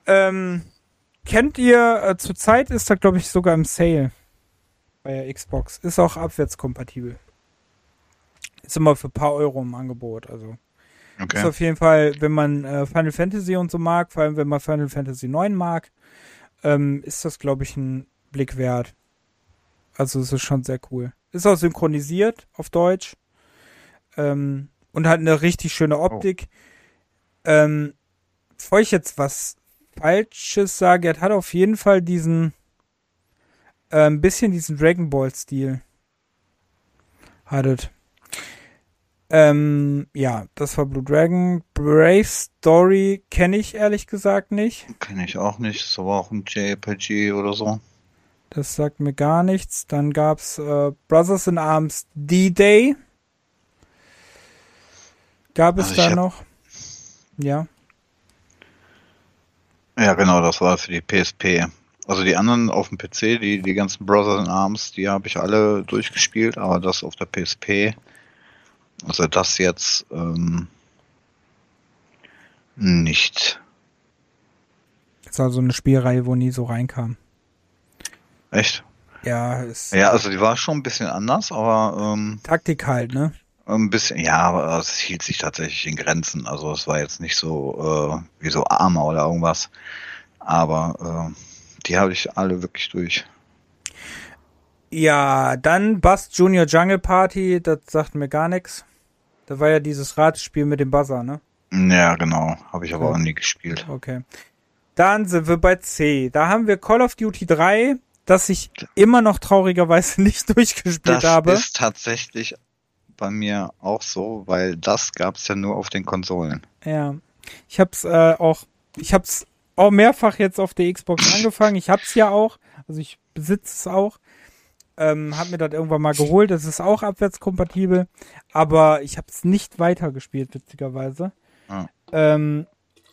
Speaker 1: Ähm, kennt ihr, äh, zurzeit ist da glaube ich sogar im Sale bei der Xbox. Ist auch abwärtskompatibel. Ist immer für ein paar Euro im Angebot, also. Ist
Speaker 2: Okay.
Speaker 1: auf jeden Fall, wenn man äh, Final Fantasy und so mag, vor allem wenn man Final Fantasy 9 mag, ähm, ist das, glaube ich, ein Blick wert. Also es ist schon sehr cool. Ist auch synchronisiert auf Deutsch. Ähm, und hat eine richtig schöne Optik. Ähm, bevor ich jetzt was Falsches sage, er hat auf jeden Fall diesen äh, ein bisschen diesen Dragon Ball Stil. Hattet. Ähm, ja, das war Blue Dragon. Brave Story kenne ich ehrlich gesagt nicht.
Speaker 2: Kenne ich auch nicht. Ist aber auch ein JRPG oder so.
Speaker 1: Das sagt mir gar nichts. Dann gab's äh, Brothers in Arms D-Day. Gab es
Speaker 2: Also
Speaker 1: da noch? Ja.
Speaker 2: Ja, genau, das war für die PSP. Also die anderen auf dem PC, die, die ganzen Brothers in Arms, die habe ich alle durchgespielt, aber das auf der PSP, also das jetzt ähm, nicht.
Speaker 1: Ist also eine Spielreihe, wo nie so reinkam.
Speaker 2: Echt?
Speaker 1: Ja, ist
Speaker 2: Ja, also die war schon ein bisschen anders, aber ähm,
Speaker 1: Taktik halt, ne?
Speaker 2: Ein bisschen, ja, aber es hielt sich tatsächlich in Grenzen. Also es war jetzt nicht so äh, wie so Arma oder irgendwas. Aber äh, die habe ich alle wirklich durch.
Speaker 1: Ja, dann Bust Junior Jungle Party, das sagt mir gar nichts. Da war ja dieses Ratespiel mit dem Buzzer, ne?
Speaker 2: Ja, genau. Habe ich aber
Speaker 1: Okay.
Speaker 2: auch nie gespielt.
Speaker 1: Okay. Dann sind wir bei C. Da haben wir Call of Duty 3, das ich immer noch traurigerweise [LAUGHS] nicht durchgespielt
Speaker 2: Das
Speaker 1: habe.
Speaker 2: ist tatsächlich bei mir auch so, weil das gab's ja nur auf den Konsolen.
Speaker 1: Ja. Ich hab's äh, auch, ich hab's auch mehrfach jetzt auf der Xbox [LAUGHS] angefangen. Ich hab's ja auch, also ich besitze es auch. Ähm, hab mir das irgendwann mal geholt. Das ist auch abwärtskompatibel, aber ich hab's nicht weitergespielt, witzigerweise.
Speaker 2: Ah.
Speaker 1: Ähm,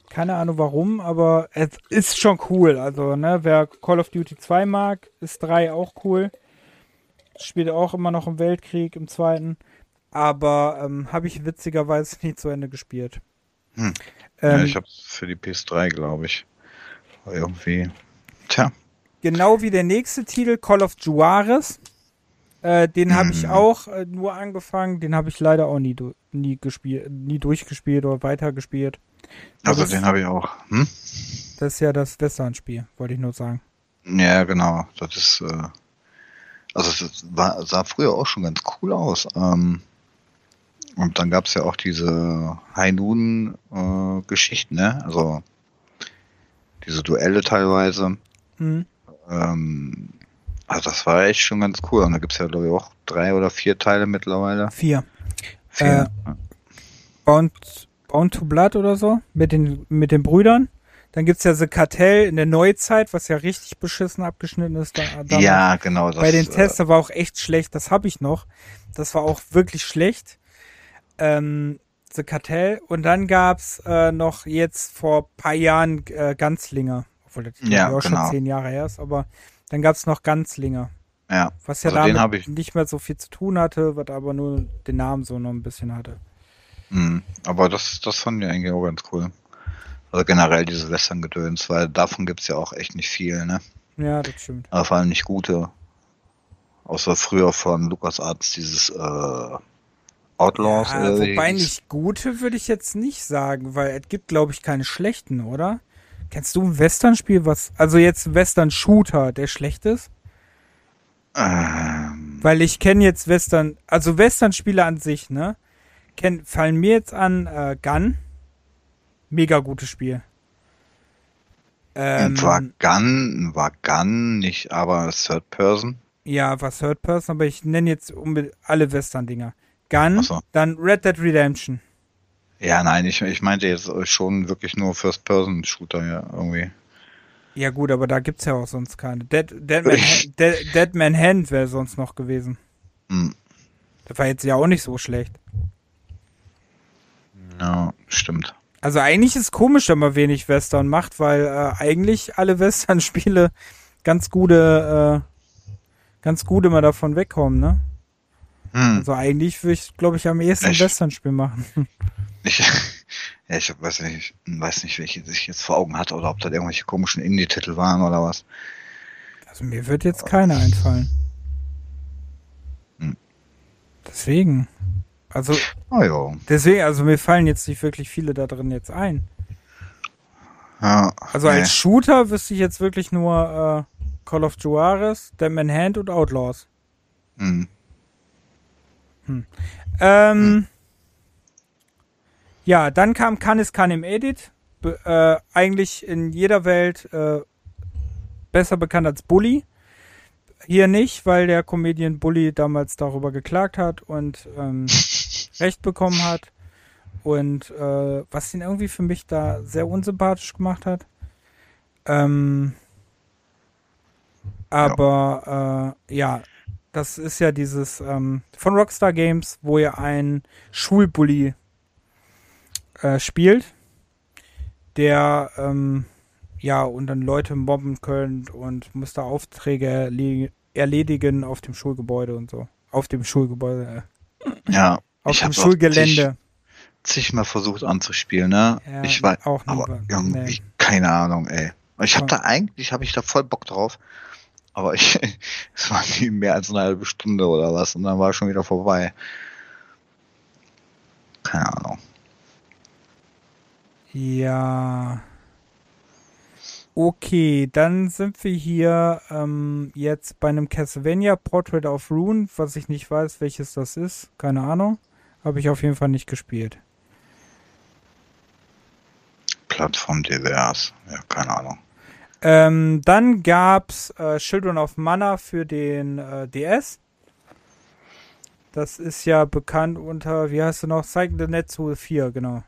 Speaker 1: keine Ahnung warum, aber es ist schon cool. Also, ne, wer Call of Duty 2 mag, ist 3 auch cool. Spielt auch immer noch im Weltkrieg, im zweiten. Aber ähm, habe ich witzigerweise [LAUGHS] nie zu Ende gespielt.
Speaker 2: Hm.
Speaker 1: Ähm,
Speaker 2: ja, ich habe für die PS3, glaube ich. Irgendwie. Tja.
Speaker 1: Genau wie der nächste Titel, Call of Juarez. Äh, den habe ich auch äh, nur angefangen. Den habe ich leider auch nie, nie gespielt, nie durchgespielt oder weitergespielt.
Speaker 2: Also
Speaker 1: das-
Speaker 2: den habe ich auch. Hm?
Speaker 1: Das ist ja das Western-Spiel, wollte ich nur sagen.
Speaker 2: Ja, genau. Das ist. Äh, also es war, sah früher auch schon ganz cool aus. Ähm, und dann gab's ja auch diese High Noon äh, ne? Also diese Duelle teilweise.
Speaker 1: Mhm.
Speaker 2: Ähm, also das war echt schon ganz cool. Und da gibt's ja, glaube ich, auch drei oder vier Teile mittlerweile.
Speaker 1: Vier.
Speaker 2: Vier.
Speaker 1: Bound, Bound to Blood oder so, mit den, mit den Brüdern. Dann gibt's ja The Kartell in der Neuzeit, was ja richtig beschissen abgeschnitten ist. Da,
Speaker 2: ja, genau. Das,
Speaker 1: Bei den
Speaker 2: äh,
Speaker 1: Tests war auch echt schlecht, das habe ich noch. Das war auch wirklich schlecht. Ähm, The Cartel. Und dann gab's äh, noch jetzt vor paar Jahren äh, Ganzlinger. Obwohl das
Speaker 2: Ja,
Speaker 1: auch
Speaker 2: genau.
Speaker 1: schon zehn Jahre her ist, aber dann gab's noch Ganzlinger.
Speaker 2: Ja,
Speaker 1: Was ja
Speaker 2: Also
Speaker 1: damit
Speaker 2: ich-
Speaker 1: nicht mehr so viel zu tun hatte, was aber nur den Namen so noch ein bisschen hatte.
Speaker 2: Mhm. Aber das, das fand ich eigentlich auch ganz cool. Also generell diese Western-Gedöns, weil davon gibt's ja auch echt nicht viel, ne?
Speaker 1: Ja, das stimmt.
Speaker 2: Aber vor allem nicht gute. Außer früher von LucasArts dieses äh, Outlaws.
Speaker 1: Ja,
Speaker 2: oder wie
Speaker 1: wobei nicht gute würde ich jetzt nicht sagen, weil es gibt, glaube ich, keine schlechten, oder? Kennst du ein Western-Spiel, was, also jetzt ein Western-Shooter, der schlecht ist?
Speaker 2: Ähm,
Speaker 1: Weil ich kenne jetzt Western, also Western-Spiele an sich, ne? Kenn, fallen mir jetzt an äh, Gun. Mega gutes Spiel. Ähm,
Speaker 2: war Gun, war Gun, nicht aber Third Person.
Speaker 1: ja, was Third Person, aber ich nenne jetzt alle Western-Dinger. Gun,
Speaker 2: so.
Speaker 1: dann Red Dead Redemption.
Speaker 2: Ja, nein, ich, ich meinte jetzt schon wirklich nur First-Person-Shooter ja irgendwie.
Speaker 1: Ja gut, aber da gibt's ja auch sonst keine. Dead, Dead, Man, Dead, Dead Man Hand wäre sonst noch gewesen.
Speaker 2: Hm.
Speaker 1: Das war jetzt ja auch nicht so schlecht.
Speaker 2: Ja, stimmt.
Speaker 1: Also eigentlich ist komisch, wenn man wenig Western macht, weil äh, eigentlich alle [LAUGHS] Western-Spiele ganz gute, äh, ganz gut immer davon wegkommen, ne?
Speaker 2: Hm.
Speaker 1: Also eigentlich würde ich, glaube ich, am ehesten ein
Speaker 2: Ich-
Speaker 1: Western-Spiel machen. [LAUGHS]
Speaker 2: Ich, ja, ich weiß nicht, weiß nicht, welche ich jetzt vor Augen hatte oder ob das irgendwelche komischen Indie-Titel waren oder was.
Speaker 1: Also mir wird jetzt keiner einfallen.
Speaker 2: Hm.
Speaker 1: Deswegen. Also,
Speaker 2: Oh
Speaker 1: deswegen, also mir fallen jetzt nicht wirklich viele da drin jetzt ein.
Speaker 2: ja
Speaker 1: Also
Speaker 2: nee.
Speaker 1: als Shooter wüsste ich jetzt wirklich nur äh, Call of Juarez, Dead Man Hand und Outlaws.
Speaker 2: Hm.
Speaker 1: Ähm, Ja, dann kam Canis Canem Edit. Be äh, eigentlich in jeder Welt äh, besser bekannt als Bully. Hier nicht, weil der Comedian Bully damals darüber geklagt hat und ähm, [LAUGHS] Recht bekommen hat. Und äh, was ihn irgendwie für mich da sehr unsympathisch gemacht hat. Ähm, aber äh, ja, das ist ja dieses ähm, von Rockstar Games, wo ihr einen Schulbully äh, spielt, der ähm, ja und dann Leute mobben könnt und muss da Aufträge erle erledigen auf dem Schulgebäude und so. Auf dem Schulgebäude, äh,
Speaker 2: Ja.
Speaker 1: auf
Speaker 2: ich
Speaker 1: dem Schulgelände.
Speaker 2: Zig, zigmal versucht anzuspielen, ne?
Speaker 1: Ja,
Speaker 2: ich weiß, aber irgendwie,
Speaker 1: Nee.
Speaker 2: keine Ahnung, ey. Ich hab
Speaker 1: Ja.
Speaker 2: da eigentlich, habe ich da voll Bock drauf. Aber ich, [LAUGHS] es war nie mehr als eine halbe Stunde oder was und dann war schon wieder vorbei. Keine Ahnung.
Speaker 1: Ja. Okay, dann sind wir hier ähm, jetzt bei einem Castlevania Portrait of Rune, was ich nicht weiß, welches das ist. Keine Ahnung. Habe ich auf jeden Fall nicht gespielt.
Speaker 2: Plattform divers. Ja, keine Ahnung.
Speaker 1: Ähm, dann gab's äh, Children of Mana für den äh, DS. Das ist ja bekannt unter, wie heißt du noch? Seiken Densetsu 4, genau.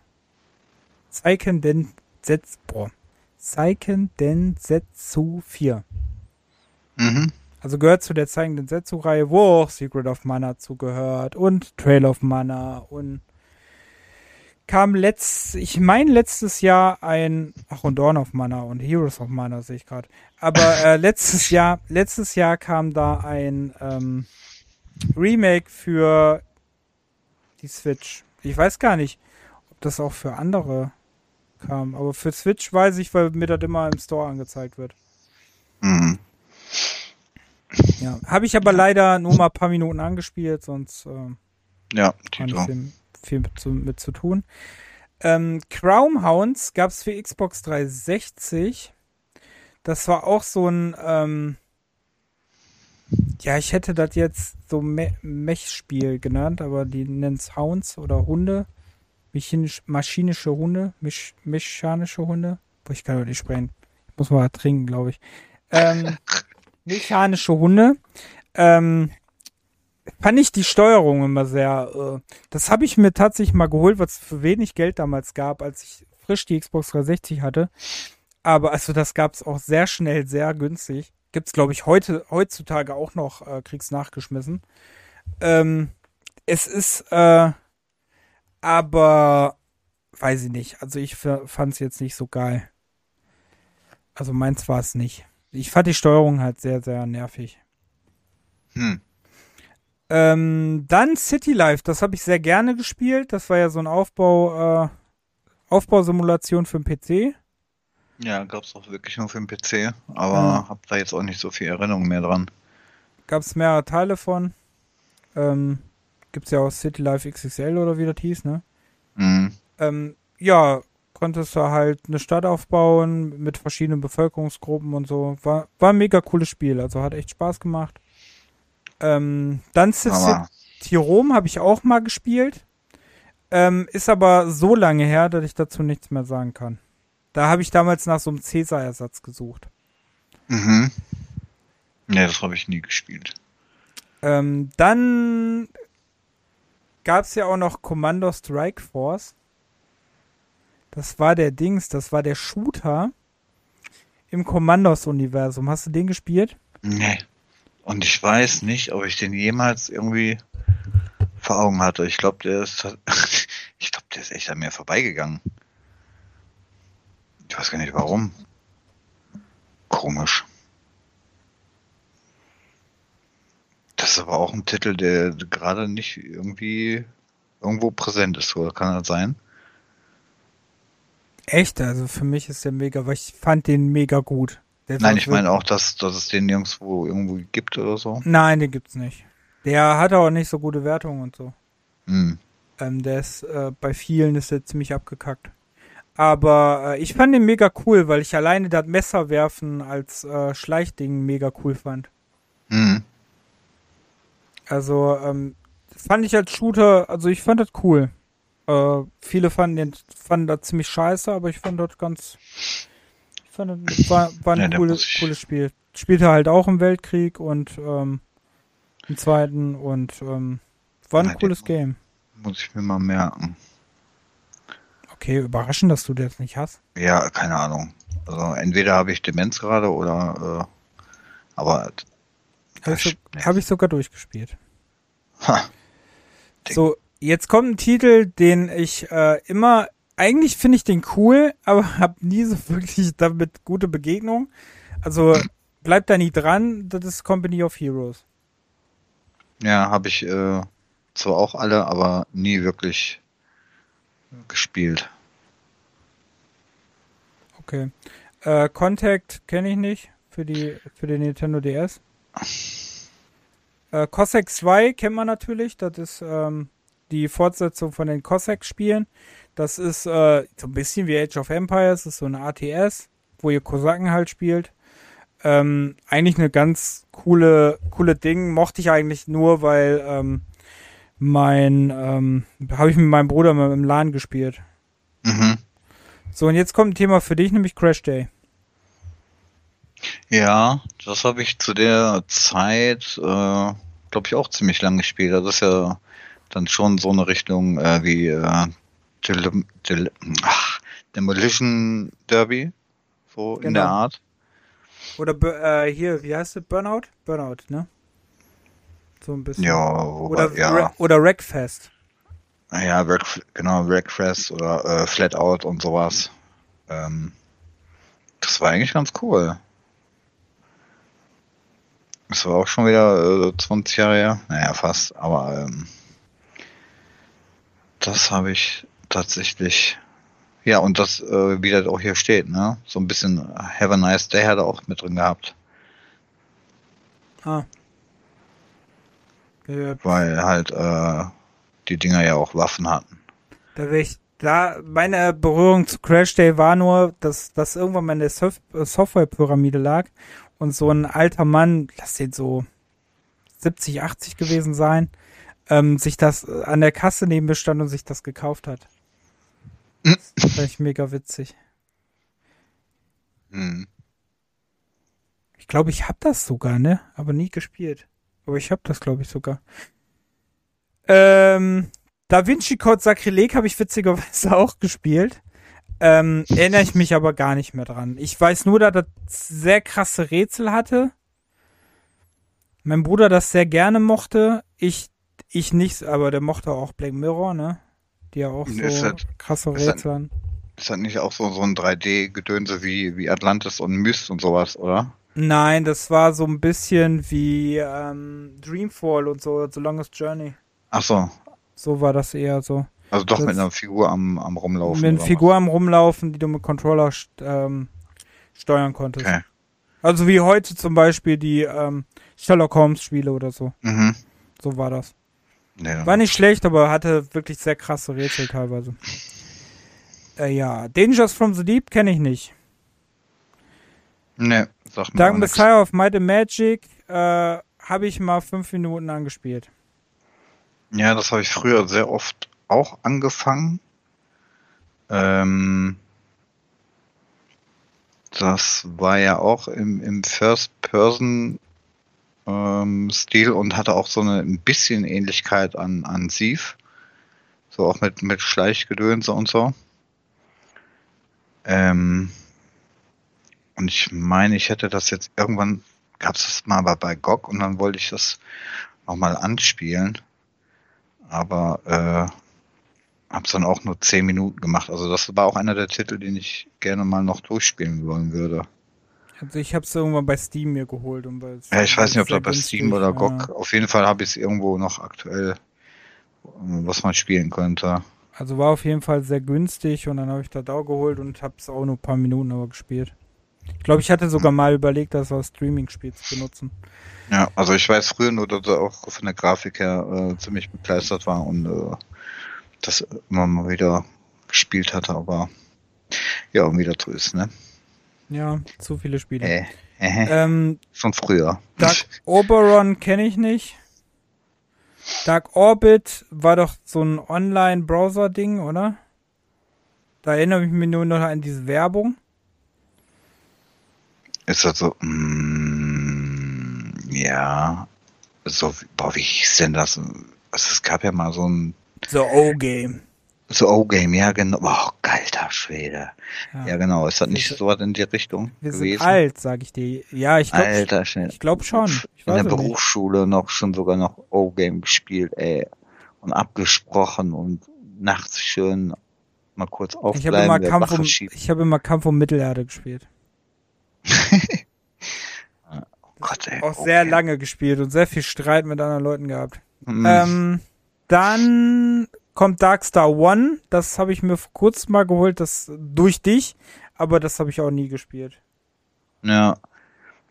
Speaker 1: Seiken Densetsu, boah. Seiken Densetsu 4.
Speaker 2: Mhm.
Speaker 1: Also gehört zu der Zeigen Densetsu-Reihe, wo auch Secret of Mana zugehört und Trail of Mana und kam letzt, ich meine letztes Jahr ein, ach und Dawn of Mana und Heroes of Mana sehe ich gerade. Aber äh, [LAUGHS] letztes Jahr, letztes Jahr kam da ein ähm, Remake für die Switch. Ich weiß gar nicht, ob das auch für andere kam, aber für Switch weiß ich, weil mir das immer im Store angezeigt wird.
Speaker 2: Mhm.
Speaker 1: Ja, habe ich aber leider nur mal ein paar Minuten angespielt, sonst ähm,
Speaker 2: Ja,
Speaker 1: kann ich
Speaker 2: Tito.
Speaker 1: Viel mit zu, mit zu tun. Ähm, Crown Hounds gab es für Xbox 360. Das war auch so ein, ähm, ja, ich hätte das jetzt so Me Mech-Spiel genannt, aber die nennen es Hounds oder Hunde. Mechanisch, maschinische Hunde, mech, mechanische Hunde. Boah, ich kann doch nicht sprechen. Ich muss mal trinken, glaube ich. Ähm, [LAUGHS] mechanische Hunde. Ähm, fand ich die Steuerung immer sehr. Äh, das habe ich mir tatsächlich mal geholt, was für wenig Geld damals gab, als ich frisch die Xbox 360 hatte. Aber also das gab es auch sehr schnell, sehr günstig. Gibt's glaube ich heute heutzutage auch noch äh, krieg's nachgeschmissen. Ähm, es ist äh, aber weiß ich nicht. Also ich fand es jetzt nicht so geil. Also meins war es nicht. Ich fand die Steuerung halt sehr, sehr nervig.
Speaker 2: Hm.
Speaker 1: Ähm, dann City Life, das habe ich sehr gerne gespielt. Das war ja so ein Aufbau, äh, Aufbausimulation für den PC.
Speaker 2: Ja, gab's auch wirklich nur für den PC, aber
Speaker 1: Ja.
Speaker 2: hab da jetzt auch nicht so viel Erinnerung mehr dran.
Speaker 1: Gab es mehrere Teile von. Ähm, gibt's ja auch City Life XXL oder wie das hieß, ne?
Speaker 2: Mhm.
Speaker 1: Ähm, ja, konntest du halt eine Stadt aufbauen mit verschiedenen Bevölkerungsgruppen und so. War, war ein mega cooles Spiel, also hat echt Spaß gemacht. Ähm, dann
Speaker 2: Aber
Speaker 1: City Rom habe ich auch mal gespielt. Ähm, ist aber so lange her, dass ich dazu nichts mehr sagen kann. Da habe ich damals nach so einem Cäsar-Ersatz gesucht.
Speaker 2: mhm. Nee, das habe ich nie gespielt.
Speaker 1: Ähm, dann gab es ja auch noch Commando Strike Force. Das war der Dings, das war der Shooter im Commandos-Universum. Hast du den gespielt?
Speaker 2: Nee. Und ich weiß nicht, ob ich den jemals irgendwie vor Augen hatte. Ich glaube, der ist, [LAUGHS] ich glaube, der ist echt an mir vorbeigegangen. Ich weiß gar nicht warum. Komisch. Das ist aber auch ein Titel, der gerade nicht irgendwie irgendwo präsent ist, oder kann das sein?
Speaker 1: Echt? Also für mich ist der mega, weil ich fand den mega gut. Der
Speaker 2: Nein, ich meine auch, dass, dass es den nirgendwo irgendwo gibt oder so.
Speaker 1: Nein, den gibt's nicht. Der hat auch nicht so gute Wertungen und so.
Speaker 2: Hm.
Speaker 1: Ähm, der ist, äh, bei vielen ist er ziemlich abgekackt. Aber äh, ich fand den mega cool, weil ich alleine das Messer werfen als äh, Schleichding mega cool fand.
Speaker 2: Hm.
Speaker 1: Also, ähm, fand ich als Shooter, also ich fand das cool. Äh, viele fanden, den, fanden das ziemlich scheiße, aber ich fand das ganz. War, war ein
Speaker 2: Ja, da
Speaker 1: cooles, cooles Spiel. Spielte halt auch im Weltkrieg und ähm, im Zweiten und ähm, war ein
Speaker 2: Na,
Speaker 1: cooles Game.
Speaker 2: Muss ich mir mal merken.
Speaker 1: Okay, überraschend, dass du das nicht hast.
Speaker 2: Ja, keine Ahnung. Also entweder habe ich Demenz gerade oder äh, aber
Speaker 1: Habe ich, so, hab ich sogar durchgespielt.
Speaker 2: ha.
Speaker 1: So, jetzt kommt ein Titel, den ich äh, immer, eigentlich finde ich den cool, aber [LAUGHS] habe nie so wirklich damit gute Begegnung. Also bleibt da nie dran, das ist Company of Heroes.
Speaker 2: ja, habe ich äh, zwar auch alle, aber nie wirklich gespielt.
Speaker 1: Okay. Äh, Contact kenne ich nicht für die für den Nintendo DS. Äh, Cossack 2 kennt man natürlich, das ist ähm, die Fortsetzung von den Cossack-Spielen. Das ist äh, so ein bisschen wie Age of Empires, das ist so eine ATS, wo ihr Kosaken halt spielt. Ähm, eigentlich eine ganz coole, coole Ding. Mochte ich eigentlich nur, weil ähm, mein, ähm, habe ich mit meinem Bruder mal im LAN gespielt.
Speaker 2: Mhm.
Speaker 1: So, und jetzt kommt ein Thema für dich, nämlich Crash Day.
Speaker 2: Ja, das habe ich zu der Zeit, äh, glaube ich, auch ziemlich lang gespielt. Das ist ja dann schon so eine Richtung äh, wie äh, Del Del ach, Demolition Derby, so in
Speaker 1: Genau.
Speaker 2: der Art.
Speaker 1: Oder äh, hier, wie heißt es? Burnout? Burnout, ne? So ein bisschen.
Speaker 2: Ja, wobei,
Speaker 1: Oder,
Speaker 2: ja,
Speaker 1: oder Wreckfest.
Speaker 2: ja, Wreck, genau, Wreckfest oder äh, Flatout und sowas. Ähm, das war eigentlich ganz cool. Das war auch schon wieder äh, 20 Jahre her. Naja, fast. Aber ähm, das habe ich tatsächlich. Ja, und das, äh, wie das auch hier steht, ne? So ein bisschen Have a Nice Day hat er auch mit drin gehabt.
Speaker 1: Ah. Äh,
Speaker 2: Weil halt äh, die Dinger ja auch Waffen hatten.
Speaker 1: Da wäre ich, da, meine Berührung zu Crash Day war nur, dass das irgendwann mal in der Sof äh, Softwarepyramide lag und so ein alter Mann, lass den so 70, 80 gewesen sein, ähm, sich das äh, an der Kasse neben mir stand und sich das gekauft hat. Das fand ich mega witzig.
Speaker 2: Hm.
Speaker 1: Ich glaube, ich hab das sogar, ne? Aber nie gespielt. Aber ich hab das, glaube ich, sogar. Ähm, Da Vinci Code Sakrileg habe ich witzigerweise [LAUGHS] auch gespielt. Ähm, erinnere ich mich aber gar nicht mehr dran. Ich weiß nur, dass das sehr krasse Rätsel hatte. Mein Bruder das sehr gerne mochte. Ich, ich nicht, aber der mochte auch Black Mirror, ne? Die ja auch so
Speaker 2: Ist das-
Speaker 1: krasse
Speaker 2: das-
Speaker 1: Rätsel haben.
Speaker 2: Ist das nicht auch so, so ein 3D-Gedönse wie, wie Atlantis und Myst und sowas, oder?
Speaker 1: Nein, das war so ein bisschen wie ähm, Dreamfall und so, The Longest Journey.
Speaker 2: Ach so,
Speaker 1: So war das eher so.
Speaker 2: also doch
Speaker 1: Das-
Speaker 2: mit einer Figur am, am Rumlaufen.
Speaker 1: mit einer Figur am Rumlaufen, die du mit Controller ähm, steuern
Speaker 2: was?
Speaker 1: konntest.
Speaker 2: Okay.
Speaker 1: Also wie heute zum Beispiel die ähm, Sherlock Holmes Spiele oder so.
Speaker 2: Mhm.
Speaker 1: So war das.
Speaker 2: Dann-
Speaker 1: War nicht schlecht, aber hatte wirklich sehr krasse Rätsel teilweise. Äh, ja, Dangers from the Deep kenne ich nicht.
Speaker 2: nee, sag mir
Speaker 1: Dark. Messiah of Might and Magic äh, habe ich mal fünf Minuten angespielt.
Speaker 2: Ja, das habe ich früher sehr oft auch angefangen. Ähm, das war ja auch im, im First-Person ähm, Stil und hatte auch so eine ein bisschen Ähnlichkeit an, an Sieve. So auch mit, mit Schleichgedönse und so. Ähm, und ich meine, ich hätte das jetzt irgendwann, gab es das mal aber bei GOG und dann wollte ich das nochmal anspielen. Aber äh, habe es dann auch nur 10 Minuten gemacht. Also das war auch einer der Titel, den ich gerne mal noch durchspielen wollen würde.
Speaker 1: Also ich habe es irgendwann bei Steam mir geholt. Und bei
Speaker 2: ja, ich weiß nicht, ob da bei Steam oder GOG. Ja. Auf jeden Fall habe ich es irgendwo noch aktuell, was man spielen könnte.
Speaker 1: Also war auf jeden Fall sehr günstig und dann habe ich da da geholt und habe es auch nur ein paar Minuten aber gespielt. Ich glaube, ich hatte sogar mal überlegt, das als Streaming-Spiel zu benutzen.
Speaker 2: Ja, also ich weiß früher nur, dass er auch von der Grafik her äh, ziemlich begeistert war und äh, das immer mal wieder gespielt hatte, aber ja, irgendwie dazu ist, ne?
Speaker 1: Ja, zu viele Spiele.
Speaker 2: Äh, äh, ähm, von früher.
Speaker 1: Dark Oberon kenne ich nicht. Dark Orbit war doch so ein Online-Browser-Ding, oder? Da erinnere ich mich nur noch an diese Werbung.
Speaker 2: Ist das so, mm, ja, so, boah, wie hieß denn das? Also, es gab ja mal so ein.
Speaker 1: The O-Game.
Speaker 2: So O-Game, ja, genau. Boah, alter Schwede. Ja. ja, genau. Ist das nicht so was in die Richtung
Speaker 1: wir
Speaker 2: gewesen?
Speaker 1: Sind alt, sag ich dir. Ja, ich glaube.
Speaker 2: Alter Schwede.
Speaker 1: Ich glaube schon.
Speaker 2: Ich in der Berufsschule nicht. noch schon sogar noch O-Game gespielt, ey. Und abgesprochen und nachts schön mal kurz aufbleiben. Ich habe
Speaker 1: immer, Kampf um, ich hab immer Kampf um Mittelerde gespielt. [LAUGHS] oh Gott, ey. Auch sehr lange gespielt und sehr viel Streit mit anderen Leuten gehabt. Mhm. Ähm, dann kommt Darkstar One. Das habe ich mir kurzem mal geholt, das durch dich, aber das habe ich auch nie gespielt.
Speaker 2: Ja.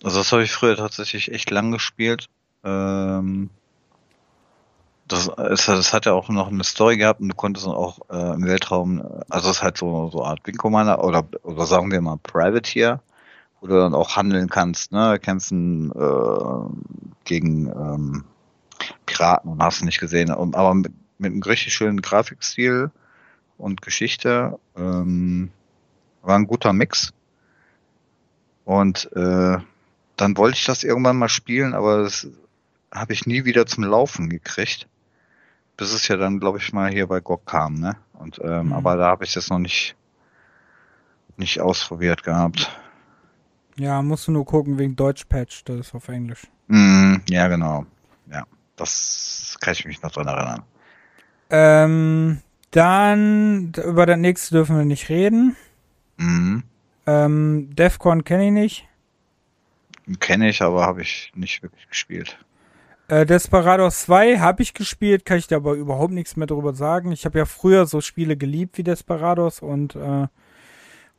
Speaker 2: Also das habe ich früher tatsächlich echt lang gespielt. Ähm, das, es, das hat ja auch noch eine Story gehabt und du konntest auch äh, im Weltraum, also es ist halt so so eine Art Wing Commander oder oder sagen wir mal Privateer wo du dann auch handeln kannst, ne? Kämpfen äh, gegen ähm, Piraten und hast nicht gesehen. Aber mit, mit einem richtig schönen Grafikstil und Geschichte ähm, war ein guter Mix. Und äh, dann wollte ich das irgendwann mal spielen, aber das habe ich nie wieder zum Laufen gekriegt. Bis es ja dann, glaube ich, mal hier bei GOG kam, ne? Und ähm, mhm. aber da habe ich das noch nicht nicht ausprobiert gehabt.
Speaker 1: Ja, musst du nur gucken wegen Deutsch-Patch, das ist auf Englisch.
Speaker 2: Mm, ja, genau. Ja, das kann ich mich noch dran erinnern.
Speaker 1: Ähm, dann, über das nächste dürfen wir nicht reden.
Speaker 2: Mhm.
Speaker 1: Ähm, Defcon kenne ich nicht.
Speaker 2: Kenne ich, aber habe ich nicht wirklich gespielt.
Speaker 1: Äh, Desperados 2 habe ich gespielt, kann ich dir aber überhaupt nichts mehr darüber sagen. Ich habe ja früher so Spiele geliebt wie Desperados und äh,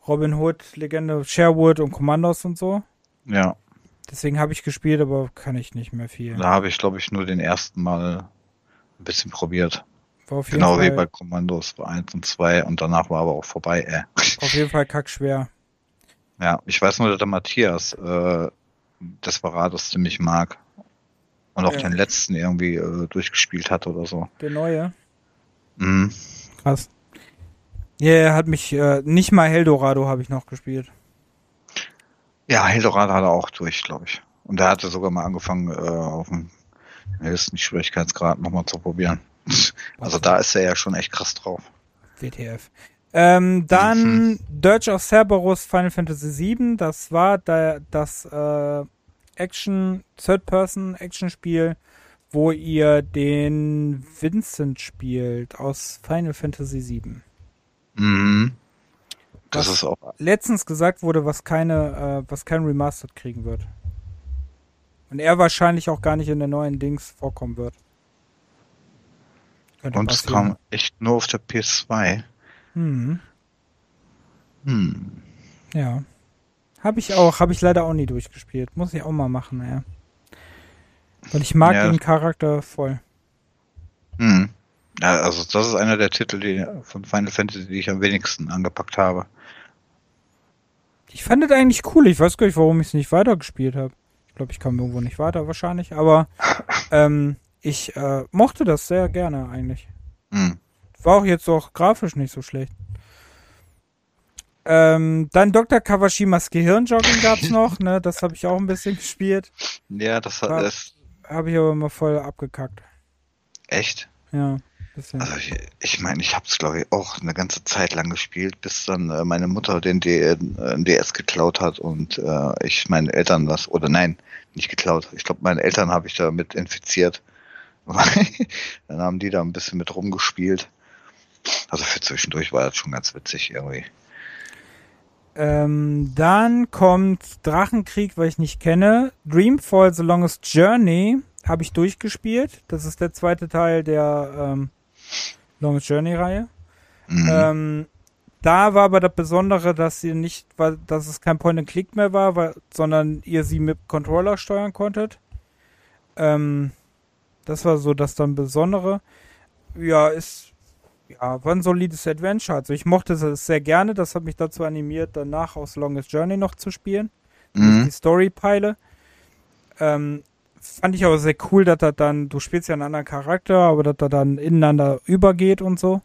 Speaker 1: Robin Hood, Legende, Sherwood und Commandos und so.
Speaker 2: Ja.
Speaker 1: Deswegen habe ich gespielt, aber kann ich nicht mehr viel.
Speaker 2: Da habe ich, glaube ich, nur den ersten Mal ein bisschen probiert. Genau Fall, wie bei Commandos 1 und 2 und danach war aber auch vorbei, ey.
Speaker 1: Auf jeden Fall kackschwer. [LAUGHS]
Speaker 2: Ja, ich weiß nur, dass der Matthias äh, Desperados ziemlich mag. Und auch ja. den letzten irgendwie äh, durchgespielt hat oder so.
Speaker 1: Der neue?
Speaker 2: Mhm.
Speaker 1: Krass. Ja, yeah, hat mich äh, nicht mal Heldorado habe ich noch gespielt.
Speaker 2: Ja, Heldorado hat er auch durch, glaube ich. Und er hatte sogar mal angefangen, äh, auf dem höchsten Schwierigkeitsgrad nochmal zu probieren. [LAUGHS] Also da ist er ja schon echt krass drauf.
Speaker 1: WTF. Ähm, dann mhm. Dirge of Cerberus Final Fantasy VII. Das war da, das äh, Action, Third-Person-Action-Spiel, wo ihr den Vincent spielt aus Final Fantasy VII.
Speaker 2: Mhm. Das was ist auch.
Speaker 1: Letztens gesagt wurde, was keine, äh, was kein Remastered kriegen wird. Und er wahrscheinlich auch gar nicht in der neuen Dings vorkommen wird.
Speaker 2: Könnte Und es kam echt nur auf der PS2.
Speaker 1: Hm.
Speaker 2: Hm.
Speaker 1: Ja. Habe ich auch, habe ich leider auch nie durchgespielt. Muss ich auch mal machen, ja. Weil ich mag ja. den Charakter voll.
Speaker 2: Hm. Ja, also das ist einer der Titel die, von Final Fantasy, die ich am wenigsten angepackt habe.
Speaker 1: Ich fand das eigentlich cool. Ich weiß gar nicht, warum ich es nicht weitergespielt habe. Ich glaube, ich kam irgendwo nicht weiter wahrscheinlich, aber [LAUGHS] ähm, ich äh, mochte das sehr gerne eigentlich.
Speaker 2: Hm.
Speaker 1: War auch jetzt auch grafisch nicht so schlecht. Ähm, dann Dr. Kawashimas Gehirnjogging gab's noch, ne? Das habe ich auch ein bisschen gespielt.
Speaker 2: Ja, das hat das.
Speaker 1: Habe ich aber immer voll abgekackt.
Speaker 2: Echt?
Speaker 1: Ja. Bisschen.
Speaker 2: Also ich, ich meine, ich habe es glaube ich auch eine ganze Zeit lang gespielt, bis dann äh, meine Mutter den D äh, DS geklaut hat und äh, ich meinen Eltern das, oder nein, nicht geklaut. Ich glaube, meine Eltern habe ich damit infiziert. Dann haben die da ein bisschen mit rumgespielt. Also für zwischendurch war das schon ganz witzig irgendwie.
Speaker 1: Ähm, dann kommt Drachenkrieg, weil ich nicht kenne. Dreamfall The Longest Journey habe ich durchgespielt. Das ist der zweite Teil der ähm, Longest Journey-Reihe.
Speaker 2: Mhm.
Speaker 1: Ähm, da war aber das Besondere, dass sie nicht, weil, dass es kein Point-and-Click mehr war, weil, sondern ihr sie mit Controller steuern konntet. Ähm, das war so das dann Besondere. Ja, ist ja, war ein solides Adventure. Also ich mochte es sehr gerne. Das hat mich dazu animiert, danach aus Longest Journey noch zu spielen.
Speaker 2: Mhm.
Speaker 1: Die Story-Peile. Ähm, fand ich aber sehr cool, dass er dann, du spielst ja einen anderen Charakter, aber dass er dann ineinander übergeht und so.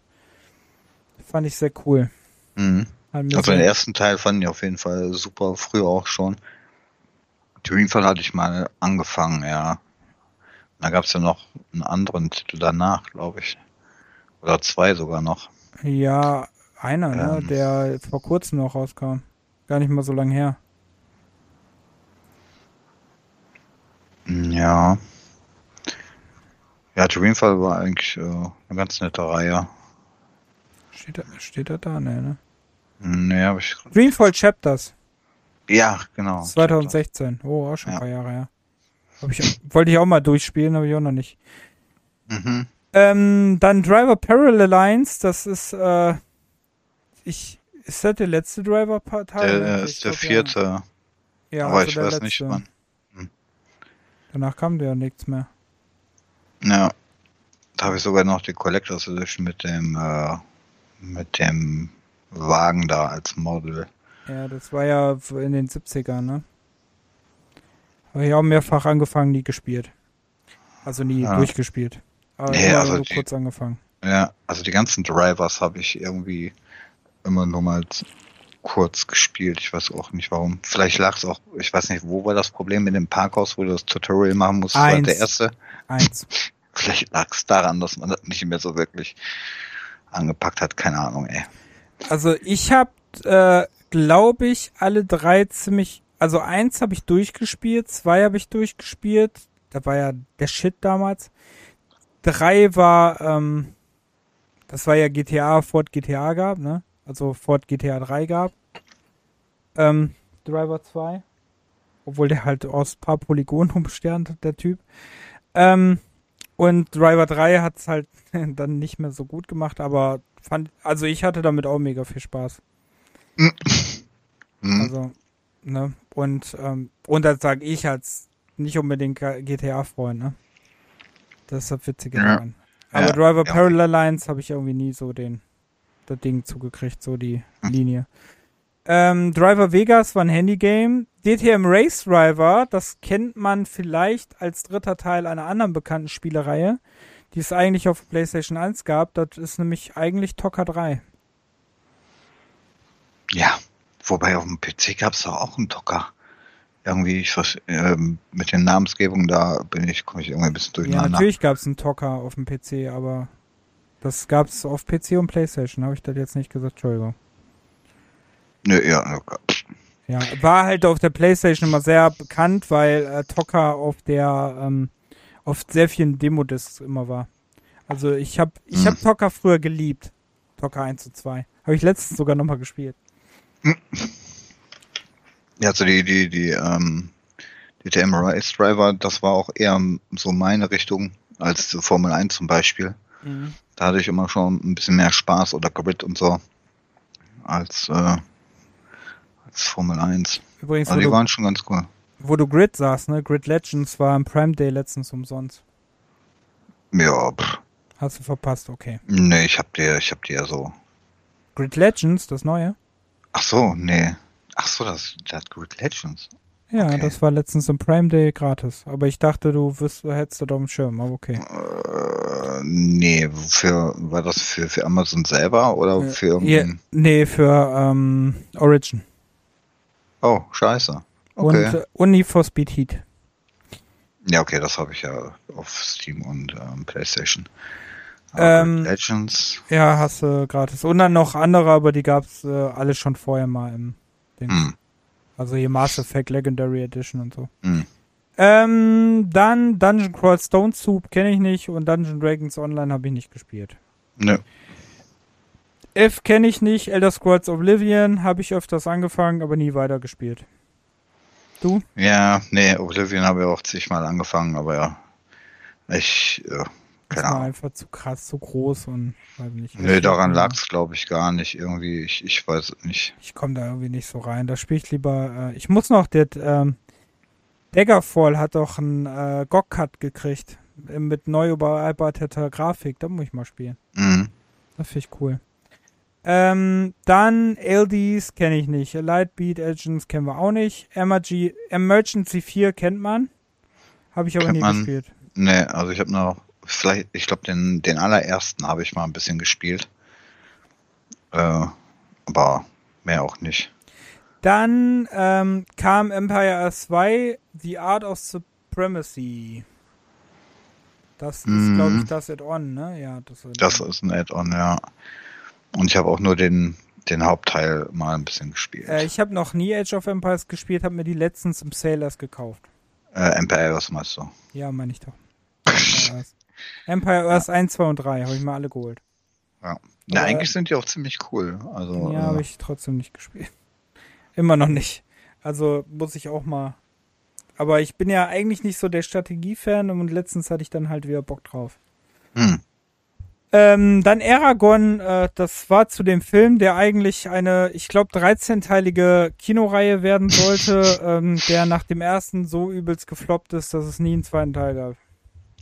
Speaker 1: Fand ich sehr cool.
Speaker 2: Mhm. Also den ersten Teil fand ich auf jeden Fall super, früher auch schon. Dreamfall hatte ich mal angefangen, ja. Da gab es ja noch einen anderen Titel danach, glaube ich. Oder zwei sogar noch.
Speaker 1: ja, einer, ne,
Speaker 2: Ähm.
Speaker 1: der vor kurzem noch rauskam. Gar nicht mal so lange her.
Speaker 2: Ja. Ja, Dreamfall war eigentlich äh, eine ganz nette Reihe.
Speaker 1: Steht er, steht er da? Nee, ne?
Speaker 2: Nee, hab ich.
Speaker 1: Dreamfall Chapters.
Speaker 2: Ja, genau.
Speaker 1: 2016. Oh, auch schon ein
Speaker 2: Ja.
Speaker 1: paar Jahre her. Hab ich, wollte ich auch mal durchspielen, habe ich auch noch nicht.
Speaker 2: Mhm.
Speaker 1: Ähm, dann Driver Parallel Lines, das ist, äh, ich, ist das der letzte Driver-Teil?
Speaker 2: Der
Speaker 1: ne?
Speaker 2: äh, ist der vierte,
Speaker 1: Ja, ja
Speaker 2: aber
Speaker 1: also
Speaker 2: ich
Speaker 1: der
Speaker 2: weiß nicht
Speaker 1: letzte.
Speaker 2: wann.
Speaker 1: Danach kam der ja nichts mehr.
Speaker 2: Ja. Da habe ich sogar noch die Collectors Edition mit dem äh, mit dem Wagen da als Model.
Speaker 1: Ja, das war ja in den 70ern, ne? Habe ich auch mehrfach angefangen, nie gespielt. Also nie
Speaker 2: Ja.
Speaker 1: durchgespielt. Aber
Speaker 2: Nee, also
Speaker 1: so
Speaker 2: die-
Speaker 1: kurz angefangen.
Speaker 2: Ja, also die ganzen Drivers habe ich irgendwie immer nur mal kurz gespielt. Ich weiß auch nicht warum. Vielleicht lag es auch, ich weiß nicht, wo war das Problem mit dem Parkhaus, wo du das Tutorial machen musst. Das war
Speaker 1: Eins.
Speaker 2: der erste.
Speaker 1: Eins. [LAUGHS]
Speaker 2: Vielleicht lag es daran, dass man das nicht mehr so wirklich angepackt hat. Keine Ahnung, ey.
Speaker 1: Also ich habe, äh, glaube ich, alle drei ziemlich. Also eins habe ich durchgespielt, zwei habe ich durchgespielt. Da war ja der Shit damals. Drei war, ähm, das war ja GTA, Ford GTA gab, ne? Also Ford GTA 3 gab. Ähm, Driver 2. Obwohl der halt aus paar Polygonen umsternt, der Typ. Ähm, und Driver 3 hat's halt [LAUGHS] dann nicht mehr so gut gemacht, aber fand, also ich hatte damit auch mega viel Spaß.
Speaker 2: Hm.
Speaker 1: Also, ne? Und, ähm, und das sage ich als nicht unbedingt GTA-Freund, ne? Das ist das Witzige
Speaker 2: Ja.
Speaker 1: daran. Aber
Speaker 2: Ja,
Speaker 1: Driver
Speaker 2: ja.
Speaker 1: Parallel Lines habe ich irgendwie nie so den, das Ding zugekriegt, so die
Speaker 2: Hm.
Speaker 1: Linie. Ähm, Driver Vegas war ein Handygame. DTM Race Driver, das kennt man vielleicht als dritter Teil einer anderen bekannten Spielereihe, die es eigentlich auf PlayStation 1 gab. Das ist nämlich eigentlich Tocker 3.
Speaker 2: Ja, wobei auf dem PC gab es auch einen Docker. Irgendwie, ich vers- ähm, mit den Namensgebungen da bin ich, komme ich irgendwie ein bisschen
Speaker 1: Ja,
Speaker 2: durcheinander.
Speaker 1: natürlich gab es einen Tocker auf dem PC, aber das gab es auf PC und PlayStation. Habe ich das jetzt nicht gesagt? Entschuldigung.
Speaker 2: Nö, ja, okay.
Speaker 1: Ja, war halt auf der PlayStation immer sehr bekannt, weil äh, Tocker auf der ähm, auf sehr vielen Demo-Discs immer war. Also ich habe ich
Speaker 2: Hm.
Speaker 1: hab Tocker früher geliebt. Tocker 1 zu 2. Habe ich letztens sogar nochmal gespielt.
Speaker 2: Ja, also die, die, die, ähm, die TM Race Driver, das war auch eher so meine Richtung als die Formel 1 zum Beispiel. Da hatte ich immer schon ein bisschen mehr Spaß oder Grid und so als, äh, als Formel 1.
Speaker 1: Übrigens,
Speaker 2: Also die
Speaker 1: du,
Speaker 2: waren schon ganz cool.
Speaker 1: wo du Grid sagst, ne? Grid Legends war am Prime Day letztens umsonst.
Speaker 2: Ja, pff,
Speaker 1: Hast du verpasst, okay.
Speaker 2: nee, ich hab die, ich hab die ja so.
Speaker 1: Grid Legends, das neue?
Speaker 2: Ach so, nee. Ach so, das, das Grid Legends.
Speaker 1: Ja,
Speaker 2: Okay.
Speaker 1: das war letztens im Prime Day gratis. Aber ich dachte, du wirst, hättest du da auf dem Schirm, aber okay.
Speaker 2: Äh, nee, für, war das für, für Amazon selber oder
Speaker 1: Äh,
Speaker 2: für
Speaker 1: Ja,
Speaker 2: irgendein,
Speaker 1: nee, für ähm, Origin.
Speaker 2: oh, scheiße. Okay.
Speaker 1: Und, äh, Need for Speed Heat.
Speaker 2: Ja, okay, das habe ich ja auf Steam und ähm, PlayStation.
Speaker 1: Ähm,
Speaker 2: Legends.
Speaker 1: Ja, hast du gratis. Und dann noch andere, aber die gab's äh, alle schon vorher mal im Ding.
Speaker 2: Hm.
Speaker 1: Also hier Mass Effect Legendary Edition und so.
Speaker 2: Hm.
Speaker 1: Ähm, dann Dungeon Crawl Stone Soup kenne ich nicht und Dungeon Dragons Online habe ich nicht gespielt.
Speaker 2: Nö.
Speaker 1: F kenne ich nicht, Elder Scrolls Oblivion habe ich öfters angefangen, aber nie weitergespielt. Du?
Speaker 2: Ja, nee, Oblivion habe ich auch zigmal angefangen, aber ja. Ich,
Speaker 1: Das
Speaker 2: keine
Speaker 1: war
Speaker 2: Ahnung.
Speaker 1: einfach zu krass, zu groß und weiß nicht.
Speaker 2: Nee, daran lag es, glaube ich, gar nicht. Irgendwie, ich, ich weiß es nicht.
Speaker 1: Ich komme da irgendwie nicht so rein. Da spiele ich lieber. Äh, ich muss noch, der ähm, Daggerfall hat doch einen äh, GOG-Cut gekriegt. Mit neu überarbeiteter Grafik. Da muss ich mal spielen.
Speaker 2: Mhm.
Speaker 1: Das finde ich cool. Ähm, dann LDs kenne ich nicht. Lightbeat Agents kennen wir auch nicht. Emergy, Emergency 4 kennt man. Habe ich aber
Speaker 2: Kennt
Speaker 1: nie
Speaker 2: man.
Speaker 1: gespielt.
Speaker 2: Nee, also ich habe noch, vielleicht, ich glaube, den, den allerersten habe ich mal ein bisschen gespielt. Äh, aber mehr auch nicht.
Speaker 1: Dann ähm, kam Empire Earth 2, The Art of Supremacy. Das ist,
Speaker 2: Mhm.
Speaker 1: glaube ich, das Add-on, ne? Ja, das,
Speaker 2: Das ist ein Add-on, ja. Und ich habe auch nur den, den Hauptteil mal ein bisschen gespielt.
Speaker 1: äh, Ich habe noch nie Age of Empires gespielt, habe mir die letztens im Sale erst gekauft.
Speaker 2: Äh, Empire, was meinst du?
Speaker 1: Ja, meine ich doch. [LAUGHS] Empire Earth. Earth 1, 2 und 3 habe ich mir alle geholt.
Speaker 2: Ja,
Speaker 1: Aber-
Speaker 2: eigentlich sind die auch ziemlich cool. Also,
Speaker 1: Ja,
Speaker 2: äh,
Speaker 1: habe ich trotzdem nicht gespielt. [LAUGHS] Immer noch nicht. Also muss ich auch mal. Aber ich bin ja eigentlich nicht so der Strategiefan und letztens hatte ich dann halt wieder Bock drauf.
Speaker 2: hm,
Speaker 1: Ähm, dann Aragon, äh, das war zu dem Film, der eigentlich eine, ich glaube, 13-teilige Kinoreihe werden sollte, [LAUGHS] ähm, der nach dem ersten so übelst gefloppt ist, dass es nie einen zweiten Teil gab.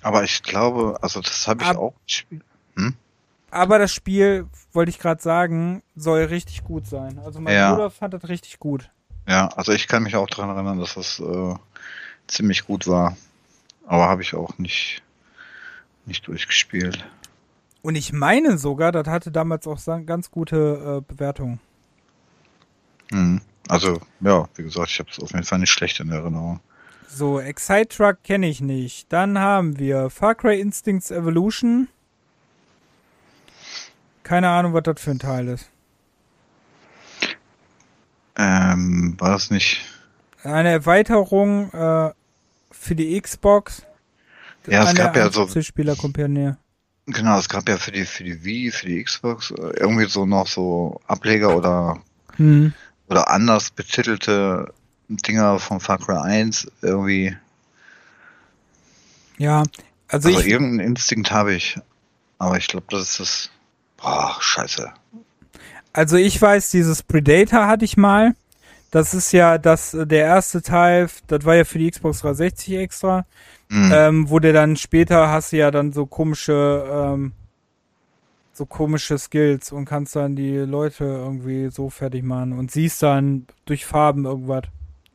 Speaker 2: Aber ich glaube, also das habe ich
Speaker 1: Ab-
Speaker 2: auch gespielt.
Speaker 1: Aber das Spiel, wollte ich gerade sagen, soll richtig gut sein. Also mein
Speaker 2: Ja.
Speaker 1: Bruder fand das richtig gut.
Speaker 2: Ja, also ich kann mich auch daran erinnern, dass das äh, ziemlich gut war. Aber habe ich auch nicht, nicht durchgespielt.
Speaker 1: Und ich meine sogar, das hatte damals auch ganz gute äh, Bewertungen.
Speaker 2: Hm. Also, ja, wie gesagt, ich habe es auf jeden Fall nicht schlecht in Erinnerung.
Speaker 1: So, Excite Truck kenne ich nicht. Dann haben wir Far Cry Instincts Evolution. Keine Ahnung, was das für ein Teil ist.
Speaker 2: Ähm, war das nicht?
Speaker 1: Eine Erweiterung äh, für die Xbox.
Speaker 2: Ja, es gab ja so-
Speaker 1: Spielerkompanie.
Speaker 2: Genau, es gab ja für die für die Wii, für die Xbox äh, irgendwie so noch so Ableger oder
Speaker 1: Hm.
Speaker 2: oder anders betitelte Dinger von Far Cry 1 irgendwie.
Speaker 1: Ja, also,
Speaker 2: Also
Speaker 1: ich,
Speaker 2: irgendeinen Instinkt habe ich, aber ich glaube, das ist das. Boah, scheiße.
Speaker 1: also ich weiß, dieses Predator hatte ich mal. Das ist ja das, äh, der erste Teil, das war ja für die Xbox 360 extra.
Speaker 2: Hm.
Speaker 1: ähm, wo der dann später hast du ja dann so komische, ähm, so komische Skills und kannst dann die Leute irgendwie so fertig machen und siehst dann durch Farben irgendwas.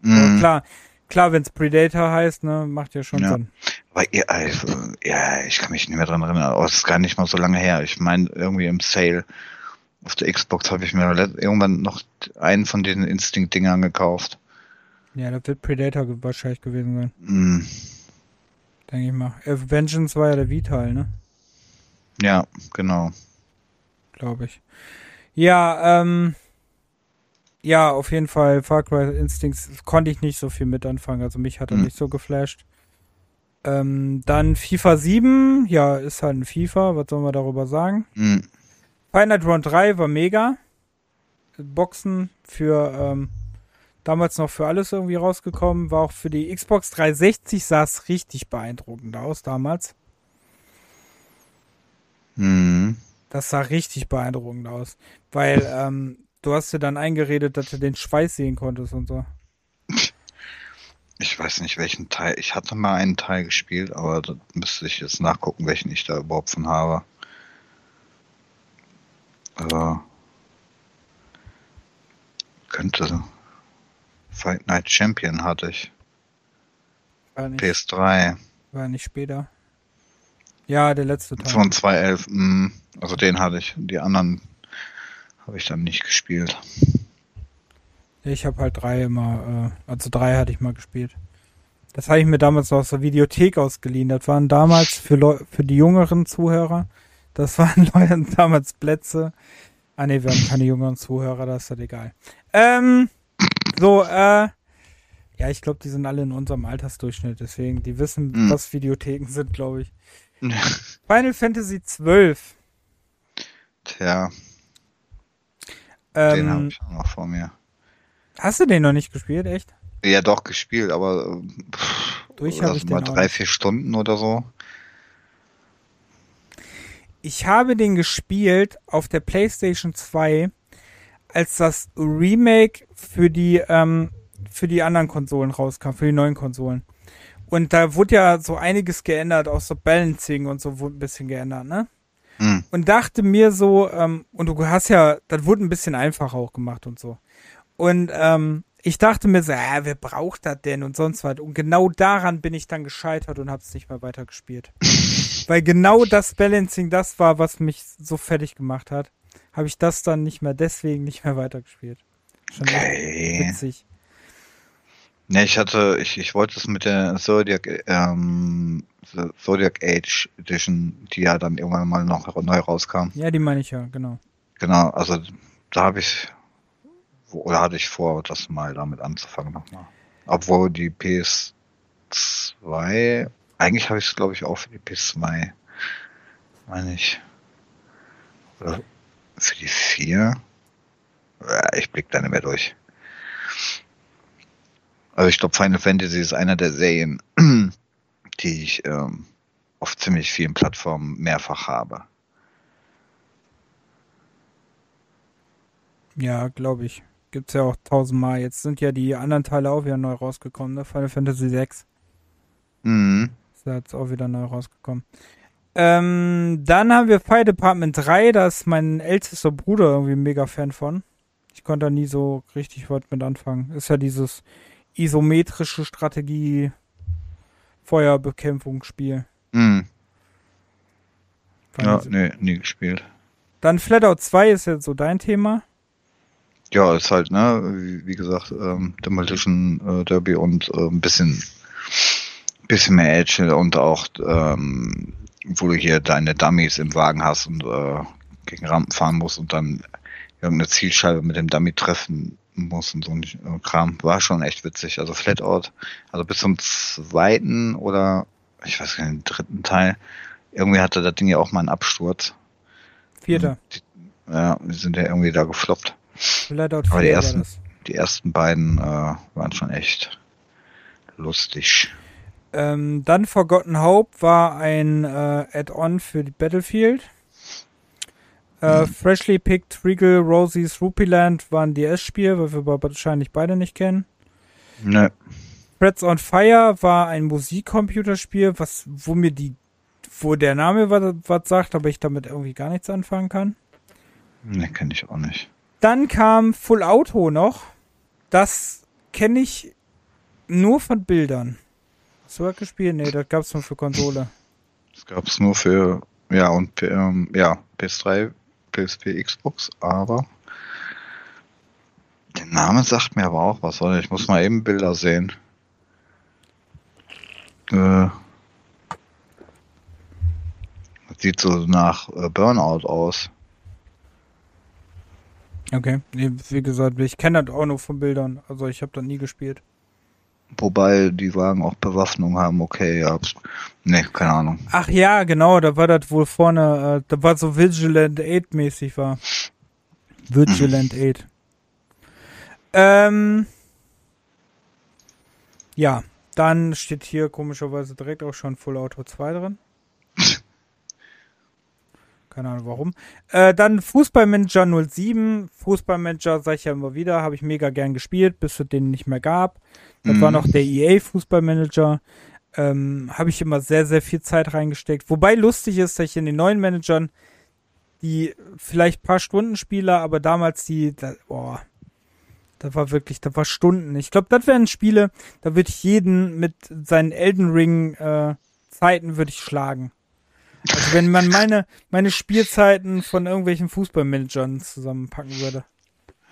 Speaker 1: Aber
Speaker 2: Hm.
Speaker 1: klar, klar, wenn es Predator heißt, ne, macht ja schon
Speaker 2: Ja.
Speaker 1: Sinn.
Speaker 2: Weil, ja, also, ja, ich kann mich nicht mehr dran erinnern, aber es ist gar nicht mal so lange her. Ich meine, irgendwie im Sale auf der Xbox habe ich mir irgendwann noch einen von diesen Instinct-Dingern gekauft.
Speaker 1: Ja, das wird Predator wahrscheinlich gewesen sein,
Speaker 2: Hm.
Speaker 1: denke ich mal. Äh, Vengeance war ja der V-Teil, ne?
Speaker 2: Ja, genau.
Speaker 1: Glaube ich. Ja, ähm, ja, auf jeden Fall Far Cry Instincts konnte ich nicht so viel mit anfangen, also mich hat er
Speaker 2: Hm.
Speaker 1: nicht so geflasht. Ähm, dann FIFA 7, ja, ist halt ein FIFA, was soll man darüber sagen?
Speaker 2: Hm.
Speaker 1: Final Run 3 war mega. Boxen für, ähm, damals noch für alles irgendwie rausgekommen, war auch für die Xbox 360 sah es richtig beeindruckend aus damals.
Speaker 2: Hm.
Speaker 1: Das sah richtig beeindruckend aus. Weil, ähm, du hast dir dann eingeredet, dass du den Schweiß sehen konntest und so.
Speaker 2: Ich weiß nicht, welchen Teil. Ich hatte mal einen Teil gespielt, aber da müsste ich jetzt nachgucken, welchen ich da überhaupt von habe. Also, könnte. Fight Night Champion hatte ich.
Speaker 1: War nicht,
Speaker 2: PS3
Speaker 1: war nicht später. Ja, der letzte Teil.
Speaker 2: von 2011. mm, Also den hatte ich. Die anderen habe ich dann nicht gespielt.
Speaker 1: Ich habe halt drei immer, äh, also drei hatte ich mal gespielt. Das habe ich mir damals aus der Videothek ausgeliehen. Das waren damals für, Leu für die jüngeren Zuhörer, Das [LAUGHS] waren Leute damals Plätze. Ah ne, wir haben keine jüngeren Zuhörer, das ist halt egal. Ähm, so, äh, ja, ich glaube, die sind alle in unserem Altersdurchschnitt, deswegen, die wissen,
Speaker 2: Mhm.
Speaker 1: was Videotheken sind, glaube ich. [LAUGHS] Final Fantasy XII.
Speaker 2: Tja, den habe
Speaker 1: Ähm,
Speaker 2: ich auch noch vor mir.
Speaker 1: hast du den noch nicht gespielt, echt?
Speaker 2: Ja, doch gespielt, aber ähm, pff,
Speaker 1: Durch habe ich
Speaker 2: mal
Speaker 1: den auch
Speaker 2: drei,
Speaker 1: nicht.
Speaker 2: vier Stunden oder so.
Speaker 1: Ich habe den gespielt auf der PlayStation 2 als das Remake für die, ähm, für die anderen Konsolen rauskam, für die neuen Konsolen. Und da wurde ja so einiges geändert, auch so Balancing und so wurde ein bisschen geändert, ne?
Speaker 2: Hm.
Speaker 1: Und dachte mir so, ähm, und du hast ja, das wurde ein bisschen einfacher auch gemacht und so. Und ähm, ich dachte mir so, äh, wer braucht das denn und sonst was. Und genau daran bin ich dann gescheitert und hab's nicht mehr weitergespielt. [LAUGHS] Weil genau das Balancing das war, was mich so fertig gemacht hat. Habe ich das dann nicht mehr, deswegen nicht mehr weitergespielt. Schon
Speaker 2: Okay.
Speaker 1: witzig.
Speaker 2: Ne, ich hatte, ich, ich wollte es mit der Zodiac, ähm, Zodiac Age Edition, die ja dann irgendwann mal noch neu rauskam.
Speaker 1: Ja, die meine ich ja, genau.
Speaker 2: Genau, also da habe ich, oder hatte ich vor, das mal damit anzufangen nochmal. Obwohl die PS2, eigentlich habe ich es glaube ich auch für die PS2, meine ich. Oder für die 4? Ja, Ich blick da nicht mehr durch. Also ich glaube Final Fantasy ist einer der Serien, [CLEARS THROAT] die ich ähm, auf ziemlich vielen Plattformen mehrfach habe.
Speaker 1: Ja, glaube ich. Gibt's ja auch tausendmal. Jetzt sind ja die anderen Teile auch wieder neu rausgekommen, ne? Final Fantasy 6
Speaker 2: Mhm.
Speaker 1: ist ja jetzt auch wieder neu rausgekommen. Ähm, dann haben wir Fire Department 3, da ist mein ältester Bruder irgendwie mega Fan von. Ich konnte da nie so richtig was mit anfangen. Ist ja dieses isometrische Strategie Feuerbekämpfungsspiel.
Speaker 2: Mhm. Ja, nee, nie gespielt.
Speaker 1: Dann Flatout 2 ist jetzt so dein Thema.
Speaker 2: Ja, ist halt, ne, wie, wie gesagt, ähm, Demolition äh, Derby und äh, ein bisschen, bisschen mehr Edge und auch, ähm, wo du hier deine Dummies im Wagen hast und äh, gegen Rampen fahren musst und dann irgendeine Zielscheibe mit dem Dummy treffen musst und so ein Kram. War schon echt witzig. Also Flatout, also bis zum zweiten oder ich weiß gar nicht, den dritten Teil, irgendwie hatte das Ding ja auch mal einen Absturz.
Speaker 1: Vierter.
Speaker 2: Ja, wir sind ja irgendwie da gefloppt.
Speaker 1: Flatout 4
Speaker 2: Aber die ersten-. Die ersten beiden äh, waren schon echt lustig.
Speaker 1: Ähm, dann Forgotten Hope war ein äh, Add-on für die Battlefield. Äh, Freshly Picked Regal Rosie's Rupiland war ein DS-Spiel, weil wir wahrscheinlich beide nicht kennen.
Speaker 2: Ne,
Speaker 1: Threads on Fire war ein Musikcomputerspiel, was, wo mir die, wo der Name was, was sagt, aber ich damit irgendwie gar nichts anfangen kann.
Speaker 2: ne kenne ich auch nicht.
Speaker 1: Dann kam Full Auto noch. Das kenne ich nur von Bildern. Hast du das gespielt? Nee, das gab's nur für Konsole.
Speaker 2: Das gab es nur für, ja, und ähm, ja, PS3, PSP, Xbox, aber der Name sagt mir aber auch was, oder? Ich muss mal eben Bilder sehen. Äh, sieht so nach äh, Burnout aus.
Speaker 1: Okay, wie gesagt, ich kenne das auch nur von Bildern. Also ich habe das nie gespielt.
Speaker 2: Wobei die Wagen auch Bewaffnung haben, okay, ja. Ne, keine Ahnung.
Speaker 1: Ach ja, genau, da war das wohl vorne, äh, da war so Vigilant 8 mäßig war. Vigilant 8. Ähm, ja, dann steht hier komischerweise direkt auch schon Full Auto 2 drin. Keine Ahnung warum. Äh, dann Fußballmanager 07. Fußballmanager, sag ich ja immer wieder, habe ich mega gern gespielt, bis es den nicht mehr gab. Das
Speaker 2: Mhm.
Speaker 1: war noch der EA Fußballmanager. Ähm, habe ich immer sehr, sehr viel Zeit reingesteckt. Wobei lustig ist, dass ich in den neuen Managern die vielleicht paar Stunden Spieler, aber damals die, da, boah, das war wirklich, das war Stunden. Ich glaube, das wären Spiele, da würde ich jeden mit seinen Elden Ring äh, Zeiten würde ich schlagen. Also wenn man meine meine Spielzeiten von irgendwelchen Fußballmanagern zusammenpacken würde.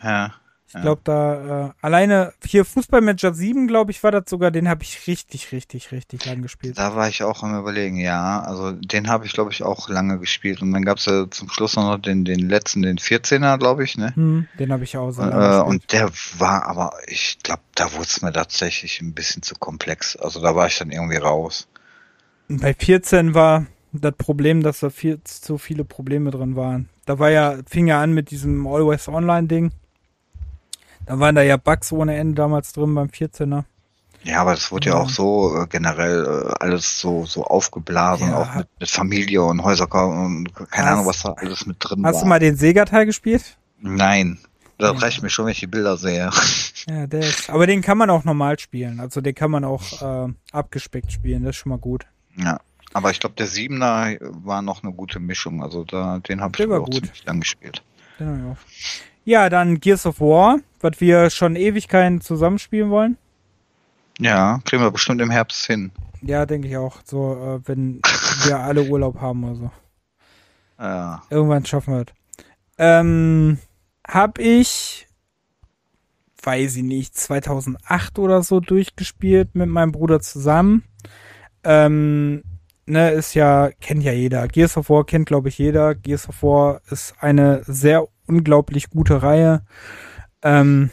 Speaker 2: Ja.
Speaker 1: Ich glaube, da äh, alleine hier Fußballmanager 7, glaube ich, war das sogar, den habe ich richtig, richtig, richtig lang gespielt.
Speaker 2: Da war ich auch am überlegen, ja. Also den habe ich, glaube ich, auch lange gespielt. Und dann gab es ja zum Schluss noch den, den letzten, den 14er, glaube ich, ne?
Speaker 1: Hm, den habe ich auch so
Speaker 2: äh, Und der war aber, ich glaube, da wurde es mir tatsächlich ein bisschen zu komplex. Also da war ich dann irgendwie raus.
Speaker 1: Bei 14 war das Problem, dass da viel zu viele Probleme drin waren. Da war ja, fing ja an mit diesem Always Online Ding. Da waren da ja Bugs ohne Ende damals drin beim 14er.
Speaker 2: Ja, aber das wurde ja, ja auch so äh, generell äh, alles so so aufgeblasen, ja. auch mit, mit Familie und Häuserkauf und keine hast, Ahnung, was da alles mit drin
Speaker 1: hast
Speaker 2: war.
Speaker 1: Hast du mal den Sega-Teil gespielt?
Speaker 2: Nein. Das ja. reicht mir schon, wenn ich die Bilder sehe. [LAUGHS]
Speaker 1: Ja, der ist, aber den kann man auch normal spielen. Also den kann man auch äh, abgespeckt spielen. Das ist schon mal gut.
Speaker 2: Ja. Aber ich glaube, der Siebener war noch eine gute Mischung. Also da, den habe ich auch gut. ziemlich lang gespielt.
Speaker 1: Auch. Ja, dann Gears of War, was wir schon Ewigkeiten zusammenspielen wollen.
Speaker 2: Ja, kriegen wir bestimmt im Herbst hin.
Speaker 1: Ja, denke ich auch. So, äh, wenn wir [LAUGHS] alle Urlaub haben oder so.
Speaker 2: Ja.
Speaker 1: Irgendwann schaffen wir es. Ähm, hab ich, weiß ich nicht, 2008 oder so durchgespielt mit meinem Bruder zusammen. Ähm, ne, ist ja, kennt ja jeder. Gears of War kennt, glaube ich, jeder. Gears of War ist eine sehr unglaublich gute Reihe. Ähm,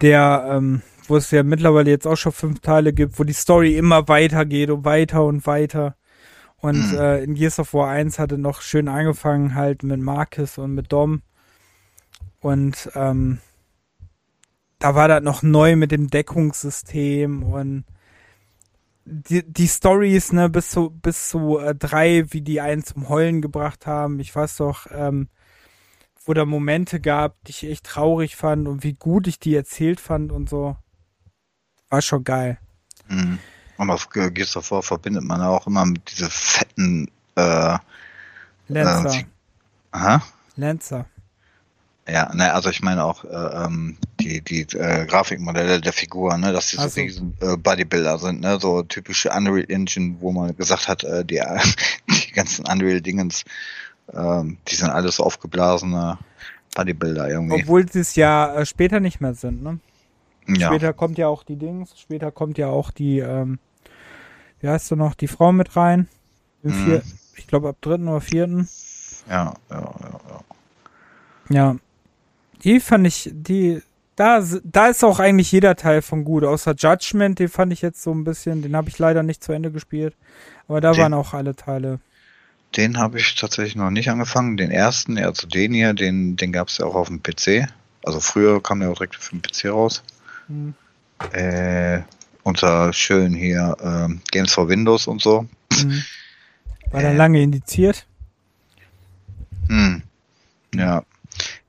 Speaker 1: der, ähm, wo es ja mittlerweile jetzt auch schon fünf Teile gibt, wo die Story immer weitergeht und weiter und weiter. Und mhm. äh, in Gears of War 1 hatte noch schön angefangen halt mit Marcus und mit Dom. Und ähm, da war das noch neu mit dem Deckungssystem und die, die Stories, ne, bis zu, bis zu äh, drei, wie die einen zum Heulen gebracht haben. Ich weiß doch, ähm, wo da Momente gab, die ich echt traurig fand und wie gut ich die erzählt fand und so. War schon geil.
Speaker 2: Mhm. Und auf Gears of War verbindet man auch immer mit diese fetten äh,
Speaker 1: Lancer. Äh,
Speaker 2: aha.
Speaker 1: Lancer.
Speaker 2: Ja, ne, also ich meine auch äh, ähm, die, die äh, Grafikmodelle der Figur, ne, dass diese so. riesen äh, Bodybuilder sind, ne, so typische Unreal Engine, wo man gesagt hat, äh, die, [LAUGHS] die ganzen Unreal-Dingens, äh, die sind alles aufgeblasene Bodybuilder irgendwie.
Speaker 1: Obwohl sie es ja äh, später nicht mehr sind, ne? Ja. Später kommt ja auch die Dings, später kommt ja auch die, ähm, wie heißt du noch, die Frau mit rein. Im mhm. vier, ich glaube ab dritten oder vierten.
Speaker 2: Ja, ja, ja, ja.
Speaker 1: Ja, die fand ich, die, da, da ist auch eigentlich jeder Teil von gut, außer Judgment, den fand ich jetzt so ein bisschen, den habe ich leider nicht zu Ende gespielt, aber da den, waren auch alle Teile.
Speaker 2: Den habe ich tatsächlich noch nicht angefangen, den ersten, also den hier, den, den gab es ja auch auf dem PC, also früher kam der auch direkt für den PC raus. Hm. Äh, unter schön hier äh, Games for Windows und so. Hm.
Speaker 1: War äh, lange indiziert?
Speaker 2: Hm. Ja,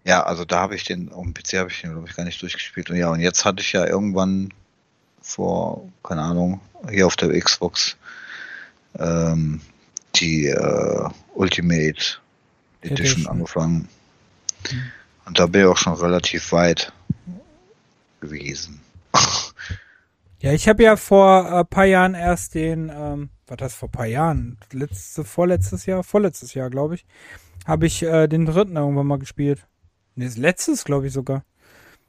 Speaker 2: ja, also da habe ich den, auf dem PC habe ich den, glaube ich, gar nicht durchgespielt. Und ja, und jetzt hatte ich ja irgendwann vor, keine Ahnung, hier auf der Xbox ähm, die äh, Ultimate Edition angefangen. Mhm. Und da bin ich auch schon relativ weit gewesen.
Speaker 1: ja, ich habe ja vor ein äh, paar Jahren erst den, ähm, was das vor ein paar Jahren? Letzte, vorletztes Jahr, vorletztes Jahr, glaube ich, habe ich äh, den dritten irgendwann mal gespielt. Nee, letztes, glaube ich sogar.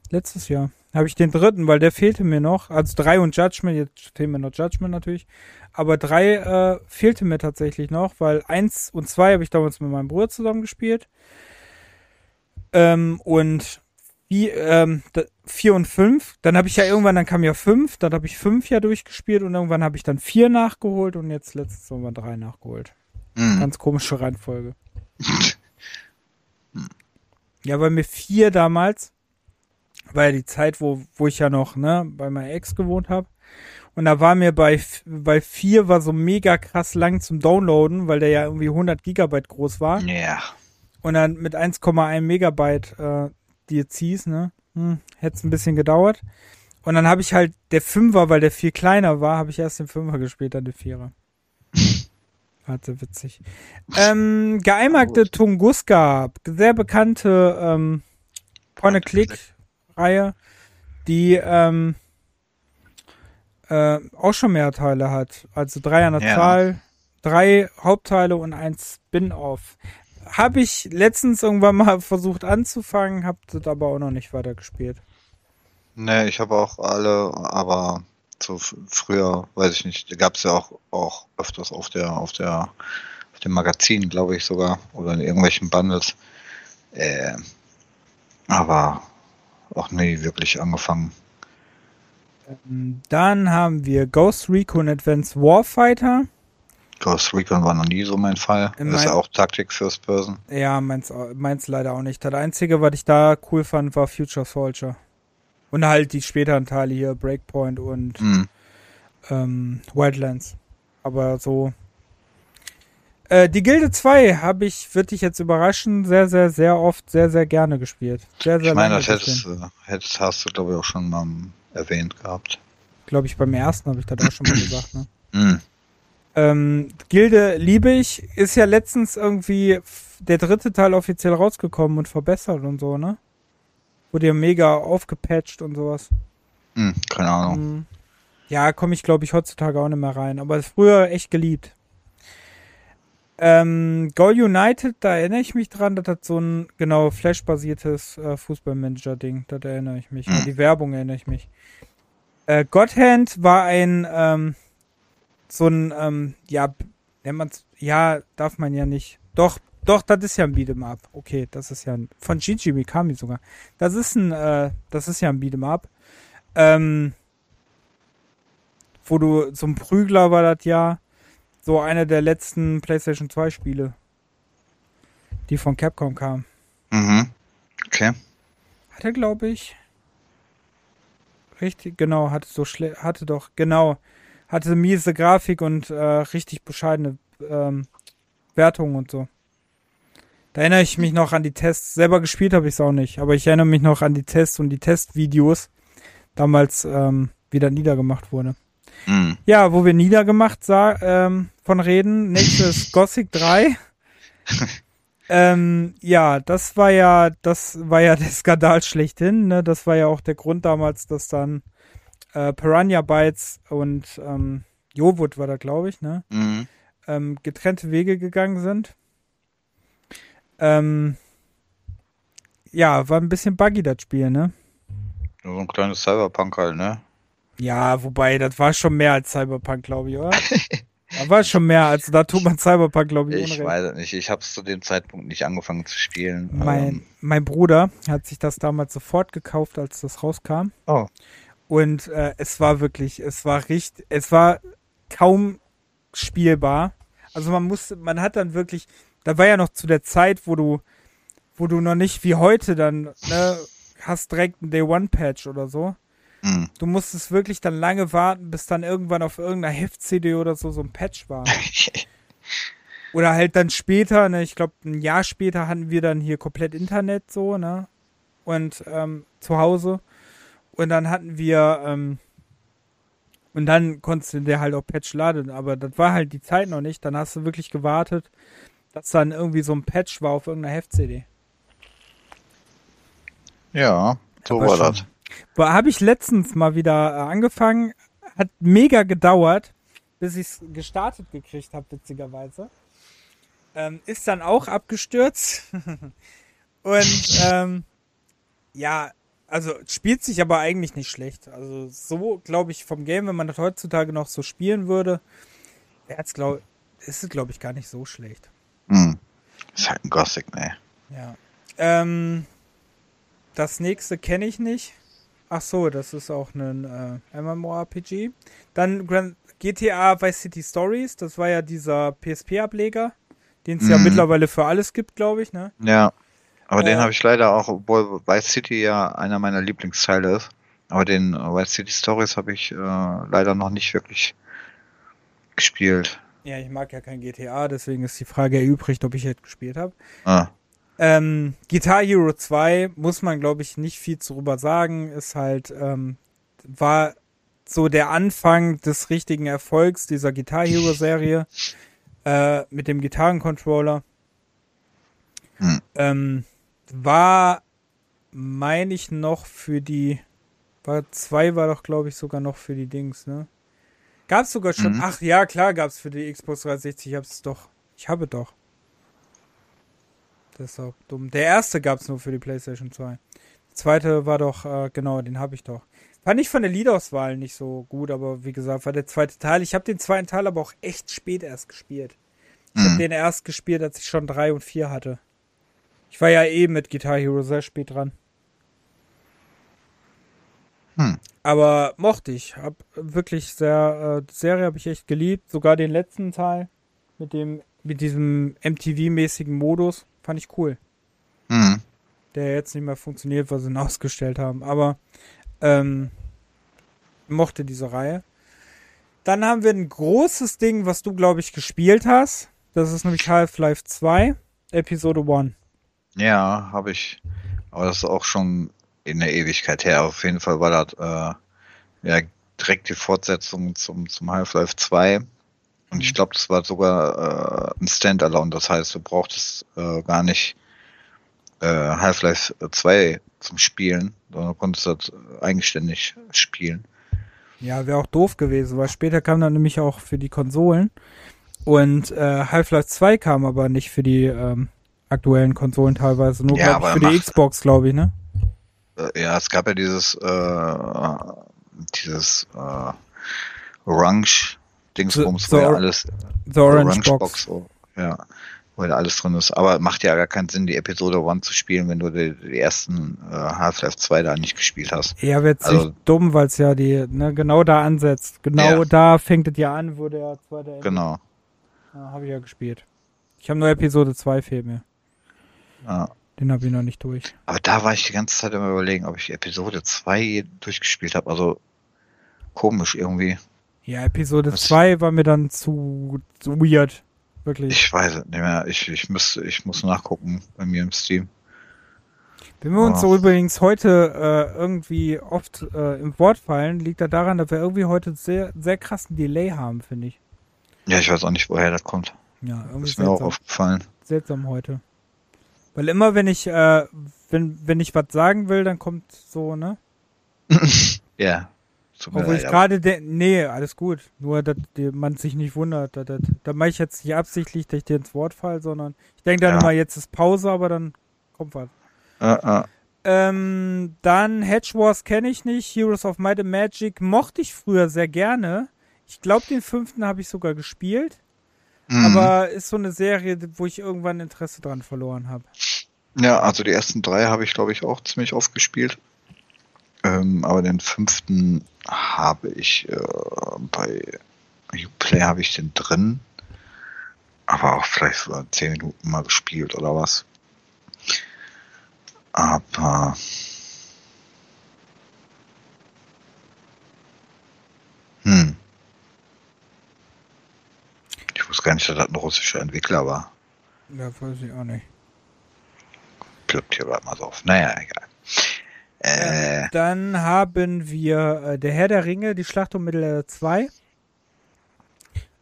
Speaker 1: Letztes Jahr. Habe ich den dritten, weil der fehlte mir noch. Also drei und Judgment, jetzt fehlen mir noch Judgment natürlich. Aber drei äh, fehlte mir tatsächlich noch, weil eins und zwei habe ich damals mit meinem Bruder zusammen gespielt. Ähm, und vier, ähm, vier und fünf. Dann habe ich ja irgendwann, dann kam ja fünf, dann habe ich fünf ja durchgespielt und irgendwann habe ich dann vier nachgeholt und jetzt letztes Mal drei nachgeholt. Mhm. Ganz komische Reihenfolge. [LAUGHS] Ja, bei mir vier damals, war ja die Zeit, wo, wo ich ja noch, ne, bei meiner Ex gewohnt habe. Und da war mir bei, bei vier war so mega krass lang zum Downloaden, weil der ja irgendwie 100 Gigabyte groß war.
Speaker 2: Ja.
Speaker 1: Und dann mit 1,1 Megabyte äh, DLCs, ne, hm, hätte es ein bisschen gedauert. Und dann habe ich halt der Fünfer, weil der viel kleiner war, habe ich erst den Fünfer gespielt, dann den Vierer. Warte, witzig. Ähm, geeimarkte Tunguska, sehr bekannte ähm, Point-and-Click-Reihe, die ähm, äh, auch schon mehr Teile hat. Also drei an der ja. Zahl, drei Hauptteile und ein Spin-off. habe ich letztens irgendwann mal [LAUGHS] versucht anzufangen, habe das aber auch noch nicht weiter gespielt.
Speaker 2: Ne, ich habe auch alle, aber so früher, weiß ich nicht, gab es ja auch, auch öfters auf der, auf der, auf dem Magazin, glaube ich sogar, oder in irgendwelchen Bundles. Äh, aber auch nie wirklich angefangen.
Speaker 1: Ähm, dann haben wir Ghost Recon Advanced Warfighter.
Speaker 2: Ghost Recon war noch nie so mein Fall.
Speaker 1: In
Speaker 2: das ist ja
Speaker 1: mein-
Speaker 2: auch Taktik First Person.
Speaker 1: Ja, meins, meins leider auch nicht. Das Einzige, was ich da cool fand, war Future Soldier. Und halt die späteren Teile hier, Breakpoint und
Speaker 2: Hm.
Speaker 1: ähm, Wildlands. Aber so. Äh, die Gilde 2 habe ich, wird dich jetzt überraschen, sehr, sehr, sehr oft, sehr, sehr gerne gespielt. Sehr, sehr
Speaker 2: Ich meine, das hättest, äh, hättest, hast du, glaube ich, auch schon mal erwähnt gehabt.
Speaker 1: Glaube ich, beim ersten habe ich das auch schon mal gesagt, ne?
Speaker 2: Hm.
Speaker 1: Ähm, Gilde liebe ich, ist ja letztens irgendwie der dritte Teil offiziell rausgekommen und verbessert und so, ne? Wurde ja mega aufgepatcht und sowas.
Speaker 2: Hm, keine Ahnung.
Speaker 1: Mhm. Ja, komme ich, glaube ich, heutzutage auch nicht mehr rein. Aber früher echt geliebt. Ähm, Goal United, da erinnere ich mich dran, das hat so ein, genau, Flash-basiertes äh, Fußballmanager-Ding. Da erinnere ich mich.
Speaker 2: Mhm.
Speaker 1: Die Werbung erinnere ich mich. Äh, Godhand war ein, ähm, so ein, ähm, ja, nennt man's, ja, darf man ja nicht. Doch, doch, das ist ja ein Beat'em Up. Okay, das ist ja ein, von Gigi Mikami sogar. Das ist ein, äh, das ist ja ein Beat'em Up. Ähm, wo du, ein Prügler war das ja, so einer der letzten PlayStation 2 Spiele, die von Capcom kamen.
Speaker 2: Mhm. Okay.
Speaker 1: Hat er, glaube ich. Richtig, genau, hatte so schle hatte doch, genau, hatte miese Grafik und äh, richtig bescheidene ähm, Wertungen und so. Da erinnere ich mich noch an die Tests. Selber gespielt habe ich es auch nicht, aber ich erinnere mich noch an die Tests und die Testvideos, damals ähm, wieder niedergemacht wurde.
Speaker 2: Hm.
Speaker 1: Ja, wo wir niedergemacht sa ähm, von reden. Nächstes [LAUGHS] Gothic 3. ähm, ja, das war ja, das war ja [LAUGHS] der Skandal schlechthin. Ne? Das war ja auch der Grund damals, dass dann äh, Piranha Bytes und ähm, Jowood war da, glaube ich, ne?
Speaker 2: Mhm.
Speaker 1: ähm, getrennte Wege gegangen sind. Ähm, ja, war ein bisschen buggy das Spiel, ne?
Speaker 2: So ein kleines Cyberpunk halt, ne?
Speaker 1: Ja, wobei, das war schon mehr als Cyberpunk, glaube ich, oder? das war schon mehr, also da tut man Cyberpunk, glaube ich,
Speaker 2: Ich
Speaker 1: unrecht.
Speaker 2: weiß es nicht. Ich habe es zu dem Zeitpunkt nicht angefangen zu spielen.
Speaker 1: Mein,
Speaker 2: Ähm,
Speaker 1: mein Bruder hat sich das damals sofort gekauft, als das rauskam.
Speaker 2: oh.
Speaker 1: Und äh, es war wirklich, es war richtig, es war kaum spielbar. Also man musste, man hat dann wirklich, da war ja noch zu der Zeit, wo du, wo du noch nicht wie heute dann, ne, hast direkt einen Day One Patch oder so.
Speaker 2: Hm.
Speaker 1: Du musstest wirklich dann lange warten, bis dann irgendwann auf irgendeiner Heft-CD oder so so ein Patch war. [LAUGHS] Oder halt dann später, ne, ich glaube, ein Jahr später hatten wir dann hier komplett Internet so, ne? Und ähm, zu Hause. Und dann hatten wir, ähm, und dann konntest du dir halt auch Patch laden, aber das war halt die Zeit noch nicht. Dann hast du wirklich gewartet, dass dann irgendwie so ein Patch war auf irgendeiner Heft-CD.
Speaker 2: ja, so
Speaker 1: Aber
Speaker 2: war
Speaker 1: schon.
Speaker 2: das.
Speaker 1: Habe ich letztens mal wieder äh, angefangen, hat mega gedauert, bis ich es gestartet gekriegt habe, witzigerweise. Ähm, ist dann auch abgestürzt. [LAUGHS] Und ähm, ja, also spielt sich aber eigentlich nicht schlecht. Also so, glaube ich, vom Game, wenn man das heutzutage noch so spielen würde, wär's, glaub, ist es, glaube ich, gar nicht so schlecht.
Speaker 2: Ist halt ein Gothic, ne?
Speaker 1: Ja. Ähm, das nächste kenne ich nicht. Ach so, das ist auch ein äh, MMORPG. Dann Grand GTA Vice City Stories, das war ja dieser PSP-Ableger, den es ja
Speaker 2: Mhm.
Speaker 1: mittlerweile für alles gibt, glaube ich, ne?
Speaker 2: Ja. Aber
Speaker 1: Äh,
Speaker 2: den habe ich leider auch, obwohl Vice City ja einer meiner Lieblingsteile ist. Aber den Vice City Stories habe ich äh, leider noch nicht wirklich gespielt.
Speaker 1: Ja, ich mag ja kein GTA, deswegen ist die Frage erübrigt, ob ich jetzt gespielt habe.
Speaker 2: Ah.
Speaker 1: Ähm, Guitar Hero 2 muss man, glaube ich, nicht viel drüber sagen. Ist halt, ähm, war so der Anfang des richtigen Erfolgs dieser Guitar Hero Serie äh, mit dem Gitarrencontroller.
Speaker 2: Hm.
Speaker 1: Ähm, war, meine ich, noch für die, war zwei war doch, glaube ich, sogar noch für die Dings, ne? Gab's sogar schon,
Speaker 2: Mhm.
Speaker 1: ach ja, klar gab's für die Xbox 360, ich hab's doch, ich habe doch. Das ist auch dumm. Der erste gab es nur für die PlayStation 2. Der zweite war doch, äh, genau, den habe ich doch. Fand ich von der Liedauswahl nicht so gut, aber wie gesagt, war der zweite Teil. Ich habe den zweiten Teil aber auch echt spät erst gespielt. Ich
Speaker 2: Mhm.
Speaker 1: habe den erst gespielt, als ich schon drei und vier hatte. Ich war ja eh mit Guitar Hero sehr spät dran.
Speaker 2: Hm.
Speaker 1: Aber mochte ich. Hab wirklich sehr, äh, die Serie habe ich echt geliebt. Sogar den letzten Teil mit dem, mit diesem MTV-mäßigen Modus fand ich cool.
Speaker 2: Mhm.
Speaker 1: Der jetzt nicht mehr funktioniert, weil sie ihn [LAUGHS] ausgestellt haben. Aber ähm, mochte diese Reihe. Dann haben wir ein großes Ding, was du, glaube ich, gespielt hast. Das ist nämlich Half-Life 2, Episode 1.
Speaker 2: Ja, habe ich. Aber das ist auch schon in der Ewigkeit her. Auf jeden Fall war das äh, ja direkt die Fortsetzung zum, zum Half-Life 2. Und ich glaube, das war sogar äh, ein Standalone. Das heißt, du brauchtest äh, gar nicht äh, Half-Life 2 zum Spielen, sondern konntest das eigenständig spielen.
Speaker 1: Ja, wäre auch doof gewesen, weil später kam dann nämlich auch für die Konsolen. Und äh, Half-Life 2 kam aber nicht für die ähm, aktuellen Konsolen teilweise, nur
Speaker 2: Ja,
Speaker 1: ich, für die Xbox, glaube ich, ne?
Speaker 2: Äh, ja, es gab ja dieses äh, dieses äh, Orange Dingsbums, wo ja alles
Speaker 1: The Orange, Box.
Speaker 2: so, ja, wo ja alles drin ist. Aber macht ja gar keinen Sinn, die Episode 1 zu spielen, wenn du die, die ersten äh, Half-Life 2 da nicht gespielt hast.
Speaker 1: Ja, wird
Speaker 2: Also-
Speaker 1: sich dumm, weil es ja die, ne, genau da ansetzt. Genau
Speaker 2: Ja.
Speaker 1: da fängt es ja an, wo der zweite endet.
Speaker 2: Genau.
Speaker 1: Ja, habe ich ja gespielt. Ich habe nur Episode 2 fehlt mir.
Speaker 2: Ja.
Speaker 1: Den habe ich noch nicht durch.
Speaker 2: Aber da war ich die ganze Zeit immer überlegen, ob ich Episode 2 durchgespielt habe. Also komisch irgendwie.
Speaker 1: Ja, Episode
Speaker 2: Was-
Speaker 1: 2 war mir dann zu, zu weird. Wirklich.
Speaker 2: Ich weiß es nicht mehr. Ich, ich, müsste, ich muss nachgucken bei mir im Steam.
Speaker 1: Wenn wir uns so übrigens heute äh, irgendwie oft äh, im Wort fallen, liegt das daran, dass wir irgendwie heute sehr, sehr krassen Delay haben, finde ich.
Speaker 2: Ja, ich weiß auch nicht, woher das kommt.
Speaker 1: Ja, irgendwie
Speaker 2: Ist mir auch
Speaker 1: seltsam,
Speaker 2: aufgefallen.
Speaker 1: seltsam heute. Weil immer, wenn ich, äh, wenn, wenn ich was sagen will, dann kommt so, ne? [LAUGHS]
Speaker 2: Ja.
Speaker 1: Obwohl ich gerade de nee, alles gut. Nur, dass man sich nicht wundert. dass- dass- Da mache ich jetzt nicht absichtlich, dass ich dir ins Wort fall, sondern ich denke dann
Speaker 2: Ja.
Speaker 1: immer, jetzt ist Pause, aber dann kommt was.
Speaker 2: Äh, äh.
Speaker 1: Ähm, dann Hedge Wars kenne ich nicht. Heroes of Might and Magic mochte ich früher sehr gerne. Ich glaube, den fünften habe ich sogar gespielt.
Speaker 2: Mhm.
Speaker 1: Aber ist so eine Serie, wo ich irgendwann Interesse dran verloren habe.
Speaker 2: Ja, also die ersten drei habe ich, glaube ich, auch ziemlich oft gespielt. Ähm, aber den fünften habe ich äh, bei Uplay habe ich den drin. Aber auch vielleicht so zehn Minuten mal gespielt oder was. Aber hm. Ich wusste gar nicht, dass das ein russischer Entwickler war.
Speaker 1: Ja, weiß ich auch nicht.
Speaker 2: Ploppt hier gerade mal so auf. Naja, egal. Äh,
Speaker 1: Dann haben wir äh, Der Herr der Ringe, die Schlacht um Mittelerde 2.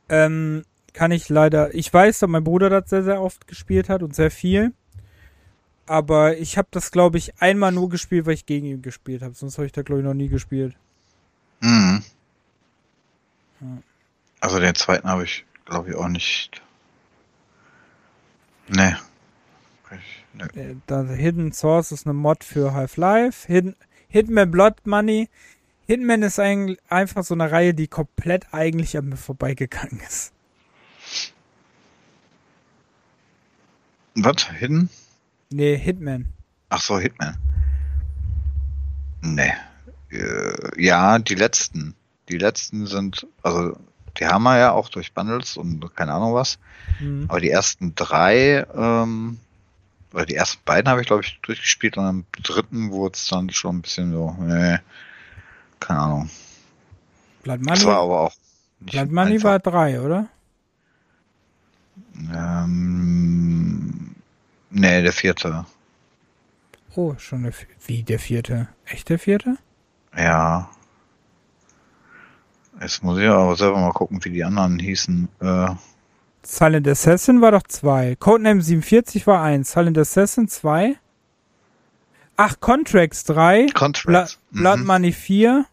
Speaker 1: Ähm, kann ich leider, ich weiß, dass mein Bruder das sehr, sehr oft gespielt hat und sehr viel. Aber ich habe das, glaube ich, einmal nur gespielt, weil ich gegen ihn gespielt habe. Sonst habe ich da, glaube ich, noch nie gespielt.
Speaker 2: Mhm.
Speaker 1: Ja.
Speaker 2: Also den zweiten habe ich, glaube ich, auch nicht. Nee. Nee.
Speaker 1: Äh, Da Hidden Source ist eine Mod für Half-Life. Hidden, Hitman Blood Money. Hitman ist eigentlich einfach so eine Reihe, die komplett eigentlich an mir vorbeigegangen ist.
Speaker 2: Was? Hidden?
Speaker 1: Nee, Hitman.
Speaker 2: Ach so, Hitman. Nee. Äh, ja, die letzten. Die letzten sind, also die haben wir ja auch durch Bundles und keine Ahnung was.
Speaker 1: Mhm.
Speaker 2: Aber die ersten drei, ähm, oder die ersten beiden habe ich, glaube ich, durchgespielt und am dritten wurde es dann schon ein bisschen so, nee, keine Ahnung.
Speaker 1: Blood
Speaker 2: Das
Speaker 1: Money,
Speaker 2: war aber auch nicht
Speaker 1: Blood Money
Speaker 2: einfach.
Speaker 1: war drei, oder?
Speaker 2: Ähm, nee, der vierte.
Speaker 1: Oh, schon der, wie der vierte? Echt der vierte?
Speaker 2: Ja. Jetzt muss ich aber selber mal gucken, wie die anderen hießen. Äh,
Speaker 1: Silent Assassin war doch zwei. Codename 47 war eins. Silent Assassin zwei. Ach, Contracts drei. Bla
Speaker 2: Contracts.
Speaker 1: Blood
Speaker 2: Mhm.
Speaker 1: Money 4.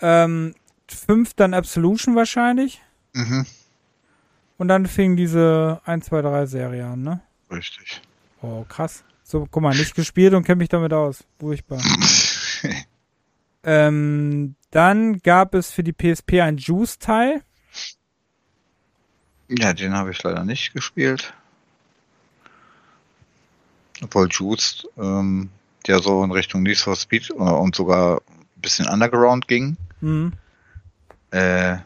Speaker 1: Ähm, 5 dann Absolution wahrscheinlich.
Speaker 2: Mhm.
Speaker 1: Und dann fing diese 1, 2, 3 Serie an, ne?
Speaker 2: Richtig.
Speaker 1: Oh, krass. So, guck mal, nicht gespielt und kenne mich damit aus. Furchtbar. [LAUGHS] ähm, dann gab es für die PSP ein Juice-Teil.
Speaker 2: Ja, den habe ich leider nicht gespielt. Obwohl Juice ähm, der so in Richtung Need for Speed äh, und sogar ein bisschen Underground ging.
Speaker 1: Mhm.
Speaker 2: Äh,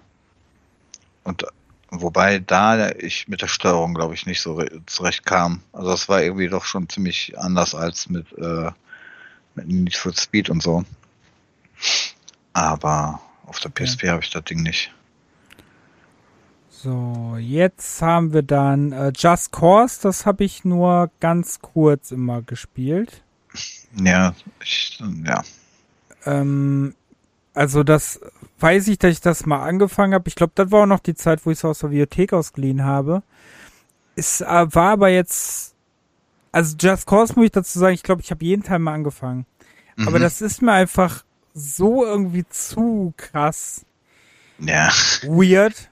Speaker 2: und wobei da ich mit der Steuerung, glaube ich, nicht so zurecht kam. Also das war irgendwie doch schon ziemlich anders als mit, äh, mit Need for Speed und so. Aber auf der PSP okay. habe ich das Ding nicht.
Speaker 1: So, jetzt haben wir dann äh, Just Cause. Das habe ich nur ganz kurz immer gespielt.
Speaker 2: Ja, ich, ja.
Speaker 1: Ähm, also das weiß ich, dass ich das mal angefangen habe. Ich glaube, das war auch noch die Zeit, wo ich es aus der Bibliothek ausgeliehen habe. Es äh, war aber jetzt, also Just Cause muss ich dazu sagen, ich glaube, ich habe jeden Teil mal angefangen. Mhm. Aber das ist mir einfach so irgendwie zu krass.
Speaker 2: Ja.
Speaker 1: Weird,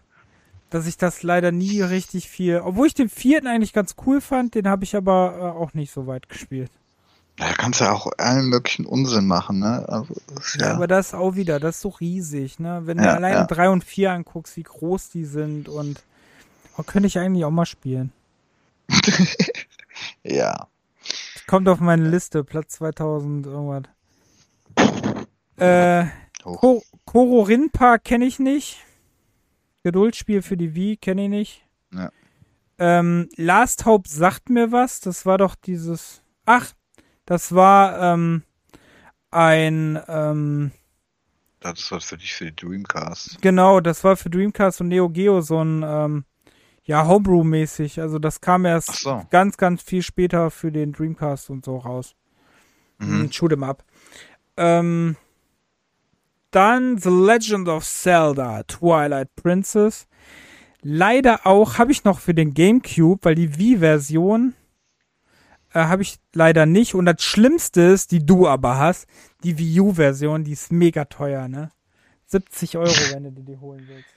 Speaker 1: dass ich das leider nie richtig viel, obwohl ich den vierten eigentlich ganz cool fand, den habe ich aber äh, auch nicht so weit gespielt.
Speaker 2: Da kannst du ja auch allen möglichen Unsinn machen, ne? Also,
Speaker 1: ja, ja, aber das auch wieder, das ist so riesig, ne? Wenn ja, du allein ja. drei und vier anguckst, wie groß die sind und oh, könnte ich eigentlich auch mal spielen. [LAUGHS]
Speaker 2: ja.
Speaker 1: kommt auf meine Liste, Platz 2000 irgendwas. Äh, Ko Koro Rinpa kenne ich nicht. Geduldsspiel für die Wii kenne ich nicht.
Speaker 2: Ja.
Speaker 1: Ähm, Last Hope sagt mir was. Das war doch dieses. Ach, das war ähm, ein. Ähm,
Speaker 2: das war für dich für die Dreamcast.
Speaker 1: Genau, das war für Dreamcast und Neo Geo so ein. Ähm, ja, Homebrew-mäßig. Also das kam erst so. ganz, ganz viel später für den Dreamcast und so raus. Mhm. Shoot 'em up. Ähm, dann The Legend of Zelda Twilight Princess. Leider auch habe ich noch für den GameCube, weil die Wii-Version äh, habe ich leider nicht. Und das Schlimmste ist, die du aber hast, die Wii U-Version, die ist mega teuer, ne? 70 Euro, [LAUGHS] wenn du dir die holen willst.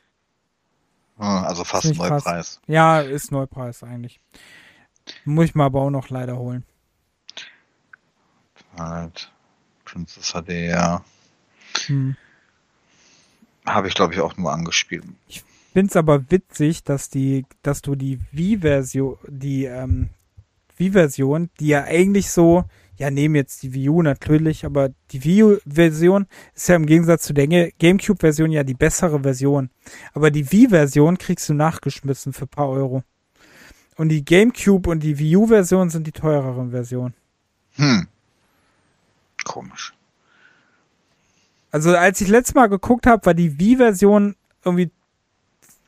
Speaker 2: Also fast Neupreis. Krass.
Speaker 1: Ja, ist Neupreis eigentlich. Muss ich mal aber auch noch leider holen.
Speaker 2: Halt. Princess HD, ja. Hm. Habe ich, glaube ich, auch nur angespielt.
Speaker 1: Ich finde es aber witzig, dass die, dass du die Wii-Version, die ähm, Wii-Version, die ja eigentlich so, ja, nehmen jetzt die Wii U natürlich, aber die Wii U-Version ist ja im Gegensatz zu der GameCube-Version ja die bessere Version. Aber die Wii-Version kriegst du nachgeschmissen für paar Euro. Und die GameCube und die Wii U-Version sind die teureren Versionen.
Speaker 2: Hm. Komisch.
Speaker 1: Also als ich letztes Mal geguckt habe, war die Wii-Version irgendwie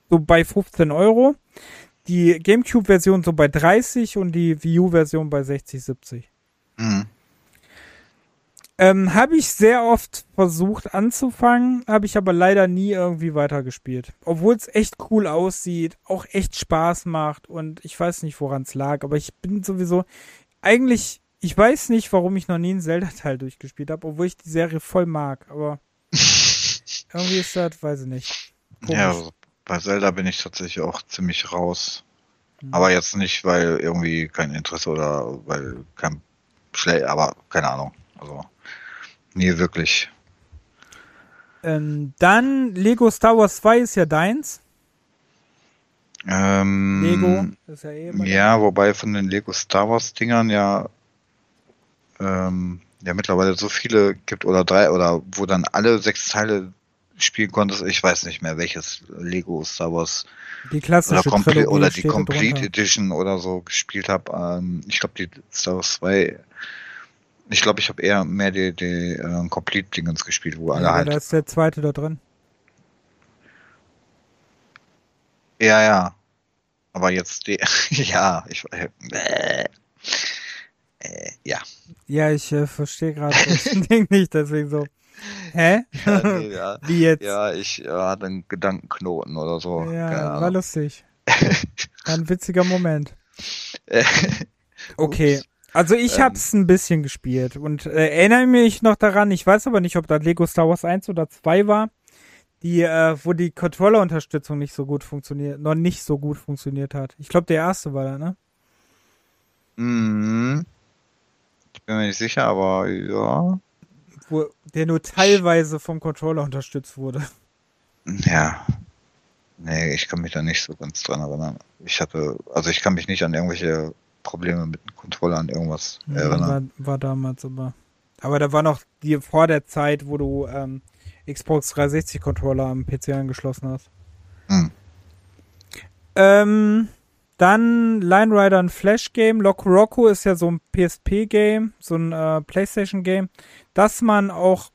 Speaker 1: so bei 15 Euro, die GameCube-Version so bei 30 und die Wii U-Version bei 60, 70. Mhm. Ähm, habe ich sehr oft versucht anzufangen, habe ich aber leider nie irgendwie weitergespielt. Obwohl es echt cool aussieht, auch echt Spaß macht und ich weiß nicht, woran es lag, aber ich bin sowieso eigentlich ich weiß nicht, warum ich noch nie einen Zelda-Teil durchgespielt habe, obwohl ich die Serie voll mag, aber [LAUGHS] irgendwie ist das, weiß ich nicht.
Speaker 2: Komisch. Ja, bei Zelda bin ich tatsächlich auch ziemlich raus. Mhm. Aber jetzt nicht, weil irgendwie kein Interesse oder weil kein Schlä, aber keine Ahnung. Also, nie wirklich.
Speaker 1: Ähm, dann Lego Star Wars 2 ist ja deins.
Speaker 2: Ähm,
Speaker 1: Lego ist
Speaker 2: ja eh Ja, wobei von den Lego Star Wars Dingern ja ähm, ja mittlerweile so viele gibt oder drei oder wo dann alle sechs Teile spielen konntest. Ich weiß nicht mehr, welches Lego Star Wars
Speaker 1: die klassische
Speaker 2: oder, Trilogie oder die Complete drunter. Edition oder so gespielt habe. Ähm, ich glaube, die Star Wars 2 ich glaube, ich habe eher mehr die, die äh, Complete-Dingens gespielt, wo ja, alle halt.
Speaker 1: Da ist der zweite da drin.
Speaker 2: Ja, ja. Aber jetzt die. [LAUGHS] ja, ich. Äh, äh, ja.
Speaker 1: Ja, ich äh, verstehe gerade das [LAUGHS] Ding nicht, deswegen so. Hä?
Speaker 2: Ja, nee, ja. [LAUGHS] Wie jetzt? Ja, ich äh, hatte einen Gedankenknoten oder so.
Speaker 1: Ja, war lustig. [LAUGHS] War ein witziger Moment. okay. Also ich ähm, hab's ein bisschen gespielt und äh, erinnere mich noch daran, ich weiß aber nicht, ob das Lego Star Wars 1 oder 2 war, die, äh, wo die Controller-Unterstützung nicht so gut funktioniert, noch nicht so gut funktioniert hat. Ich glaube, der erste war da, ne?
Speaker 2: Mhm. Bin mir nicht sicher, aber ja.
Speaker 1: Wo der nur teilweise vom Controller unterstützt wurde.
Speaker 2: Ja. Nee, ich kann mich da nicht so ganz dran erinnern. Ich hatte, also ich kann mich nicht an irgendwelche Probleme mit dem Controller an irgendwas
Speaker 1: Ja,
Speaker 2: erinnern.
Speaker 1: war, war damals aber. Aber da war noch die vor der Zeit, wo du ähm, Xbox 360 Controller am PC angeschlossen hast.
Speaker 2: Hm.
Speaker 1: Ähm, dann Line Rider ein Flash Game. Loco Roco ist ja so ein PSP Game, so ein äh, PlayStation Game, das man auch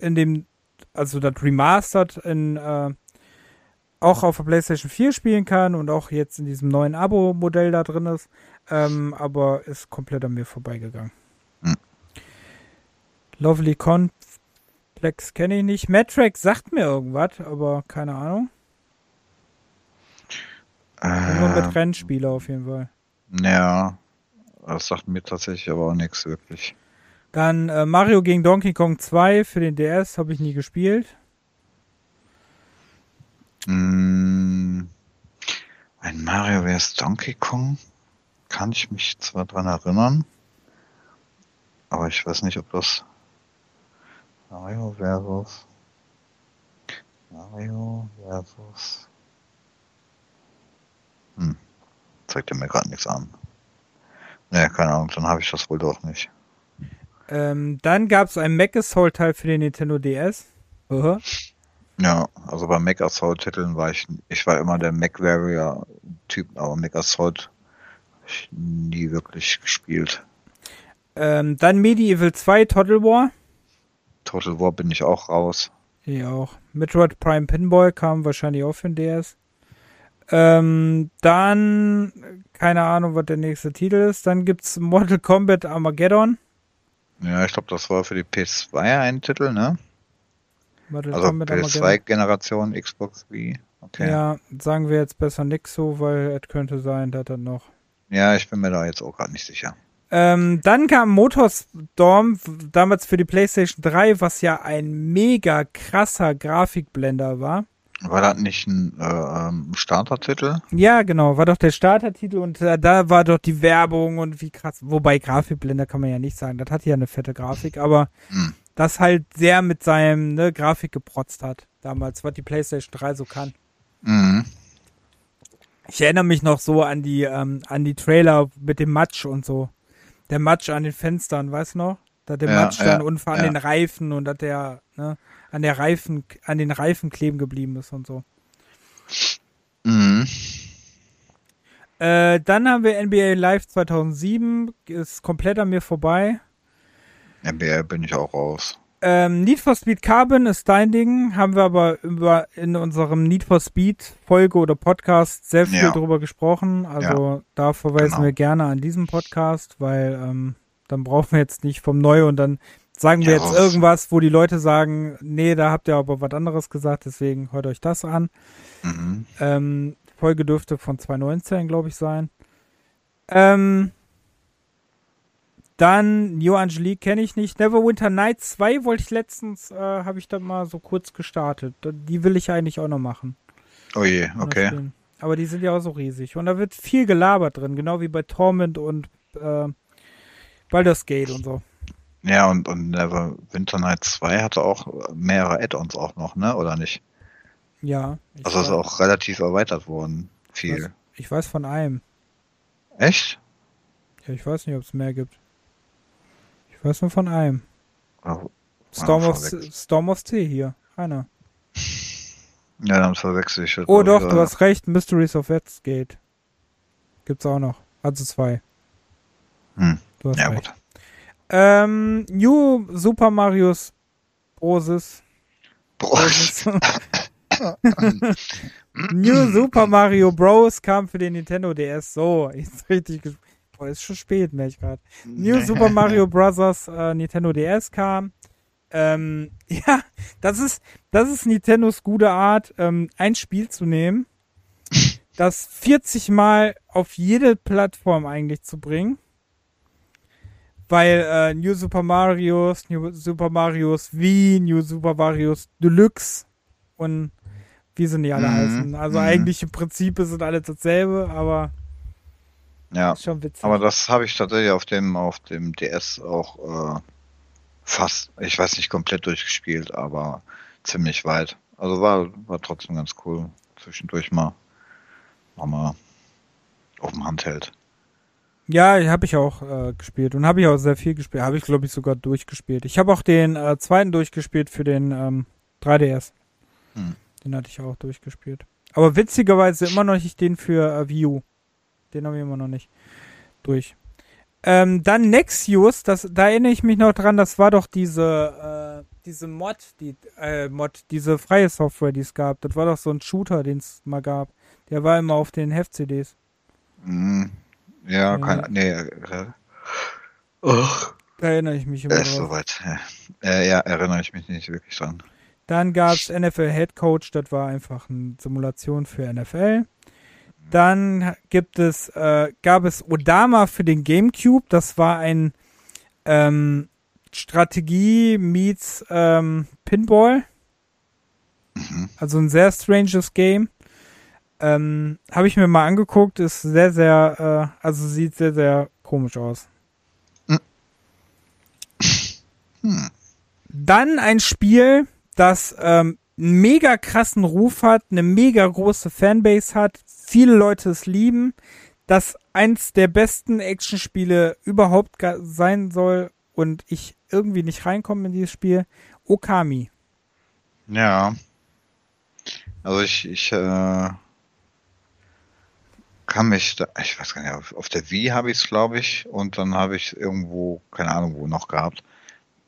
Speaker 1: in dem, also das Remastered in äh, auch auf der PlayStation 4 spielen kann und auch jetzt in diesem neuen Abo-Modell da drin ist, ähm, aber ist komplett an mir vorbeigegangen.
Speaker 2: Hm.
Speaker 1: Lovely Complex kenne ich nicht. Matrax sagt mir irgendwas, aber keine Ahnung. Nur mit
Speaker 2: Äh,
Speaker 1: Rennspieler auf jeden Fall.
Speaker 2: ja, das sagt mir tatsächlich aber auch nichts wirklich.
Speaker 1: Dann äh, Mario gegen Donkey Kong 2 für den DS habe ich nie gespielt.
Speaker 2: Mm, Ein Mario vs. Donkey Kong kann ich mich zwar dran erinnern, aber ich weiß nicht, ob das Mario versus Mario versus hm, zeigt er mir gerade nichts an. Ne, keine Ahnung, dann habe ich das wohl doch nicht.
Speaker 1: Ähm, dann gab es ein Mac-Assault-Teil für den Nintendo DS. Aha.
Speaker 2: Ja, also bei Mac Assault Titeln war ich, ich war immer der Mac Warrior Typ, aber Mac Assault ich nie wirklich gespielt.
Speaker 1: Ähm, dann Medieval 2 Total War.
Speaker 2: Total War bin ich auch raus.
Speaker 1: Ja, auch. Metroid Prime Pinball kam wahrscheinlich auch für den DS. Ähm, dann, keine Ahnung, was der nächste Titel ist. Dann gibt's Mortal Kombat Armageddon.
Speaker 2: Ja, ich glaube, das war für die PS2 ein Titel, ne?
Speaker 1: Mortal
Speaker 2: Also
Speaker 1: Kombat
Speaker 2: PS2-Generation Xbox Wii. Okay. Ja.
Speaker 1: Ja, sagen wir jetzt besser nix so, weil es könnte sein, dass das noch.
Speaker 2: ich bin mir da jetzt auch gerade nicht sicher.
Speaker 1: Ähm, dann kam Motorstorm, damals für die PlayStation 3, was ja ein mega krasser Grafikblender war.
Speaker 2: War das nicht ein äh, ähm, Startertitel?
Speaker 1: Ja, genau, war doch der Startertitel und äh, da war doch die Werbung und wie krass. Wobei Grafikblender kann man ja nicht sagen, das hat ja eine fette Grafik, aber
Speaker 2: Hm.
Speaker 1: das halt sehr mit seinem ne, Grafik geprotzt hat. Damals, was die PlayStation 3 so kann.
Speaker 2: Mhm.
Speaker 1: Ich erinnere mich noch so an die, ähm, an die Trailer mit dem Matsch und so. Der Matsch an den Fenstern, weißt du noch? Da der
Speaker 2: Ja,
Speaker 1: Matsch dann
Speaker 2: ja,
Speaker 1: und an
Speaker 2: ja.
Speaker 1: den Reifen und dass der, ne, an der Reifen, an den Reifen kleben geblieben ist und so.
Speaker 2: Mhm.
Speaker 1: Äh, dann haben wir NBA Live 2007, ist komplett an mir vorbei.
Speaker 2: NBA bin ich auch raus.
Speaker 1: Ähm, Need for Speed Carbon ist dein Ding, haben wir aber über in unserem Need for Speed Folge oder Podcast sehr viel
Speaker 2: Ja.
Speaker 1: drüber gesprochen. Also da verweisen
Speaker 2: Genau.
Speaker 1: wir gerne an diesen Podcast, weil ähm, dann brauchen wir jetzt nicht vom Neu und dann sagen wir
Speaker 2: Ja,
Speaker 1: jetzt irgendwas, wo die Leute sagen, nee, da habt ihr aber was anderes gesagt, deswegen hört euch das an.
Speaker 2: Mhm.
Speaker 1: Ähm, Folge dürfte von 2019, glaube ich, sein. Ähm, dann New Angelique kenne ich nicht. Neverwinter Night 2 wollte ich letztens, äh, habe ich dann mal so kurz gestartet. Die will ich eigentlich auch noch machen.
Speaker 2: Oh je, okay.
Speaker 1: Aber die sind ja auch so riesig. Und da wird viel gelabert drin, genau wie bei Torment und äh, Baldur's Gate und so.
Speaker 2: Ja, und, und Never Winter Night 2 hatte auch mehrere Add-ons auch noch, ne? Oder nicht?
Speaker 1: Ja. Ich,
Speaker 2: Also ist
Speaker 1: weiß,
Speaker 2: auch relativ erweitert worden. Viel.
Speaker 1: ich weiß von einem.
Speaker 2: Echt?
Speaker 1: Ja, ich weiß nicht, ob es mehr gibt. Ich weiß nur von einem.
Speaker 2: Oh,
Speaker 1: Storm, of. Storm of Sea hier. Einer.
Speaker 2: Ja, dann verwechsel ich.
Speaker 1: Oh doch,
Speaker 2: ich,
Speaker 1: du hast recht, Mysteries of Westgate. Gibt's auch noch. Also zwei.
Speaker 2: Hm.
Speaker 1: Du hast
Speaker 2: Ja,
Speaker 1: recht.
Speaker 2: gut.
Speaker 1: Ähm, New Super Marios Brosis.
Speaker 2: Prost.
Speaker 1: New Super Mario Bros. kam für den Nintendo DS. So, jetzt richtig Boah, ist schon spät, merke ich gerade. New Super Mario Bros. Äh, Nintendo DS kam. Ähm, [LAUGHS] ja, das ist, das ist Nintendos gute Art, ähm, ein Spiel zu nehmen, das 40 Mal auf jede Plattform eigentlich zu bringen. Weil äh, New Super Marios, New Super Marios Wii, New Super Marios Deluxe und wie sie nicht alle
Speaker 2: Mhm,
Speaker 1: heißen. Also
Speaker 2: mhm.
Speaker 1: eigentlich im Prinzip sind alle dasselbe, aber
Speaker 2: Ja,
Speaker 1: Ist schon witzig.
Speaker 2: aber das habe ich tatsächlich auf dem, auf dem DS auch äh, fast, ich weiß nicht komplett durchgespielt, aber ziemlich weit. Also war, war trotzdem ganz cool. Zwischendurch mal, mal, mal auf dem Handheld.
Speaker 1: Ja, habe ich auch äh, gespielt und habe ich auch sehr viel gespielt. Habe ich, glaube ich, sogar durchgespielt. Ich habe auch den äh, zweiten durchgespielt für den ähm, 3DS.
Speaker 2: Hm.
Speaker 1: Den hatte ich auch durchgespielt. Aber witzigerweise immer noch nicht den für äh, Wii U. Den habe ich immer noch nicht durch. Ähm, dann Nexius, das, da erinnere ich mich noch dran, das war doch diese, äh, diese Mod, die, äh, Mod, diese freie Software, die es gab. Das war doch so ein Shooter, den es mal gab. Der war immer auf den Heft-CDs.
Speaker 2: Hm. Ja, kein, nee, äh,
Speaker 1: Da erinnere ich mich immer
Speaker 2: er ist soweit. Ja. Äh, ja, erinnere ich mich nicht wirklich dran.
Speaker 1: Dann gab's NFL Head Coach, das war einfach eine Simulation für NFL. Dann gibt es, äh, gab es Odama für den GameCube, das war ein ähm, Strategie meets ähm, Pinball. Also ein sehr stranges Game. Ähm, Habe ich mir mal angeguckt, ist sehr, sehr, äh, also sieht sehr, sehr komisch aus. Dann ein Spiel, das ähm, einen mega krassen Ruf hat, eine mega große Fanbase hat, viele Leute es lieben, das eins der besten Actionspiele überhaupt sein soll und ich irgendwie nicht reinkomme in dieses Spiel. Okami.
Speaker 2: Ja. Also ich, ich äh, kann mich da, ich weiß gar nicht, auf, auf der Wii habe ich es, glaube ich, und dann habe ich irgendwo, keine Ahnung, wo noch gehabt.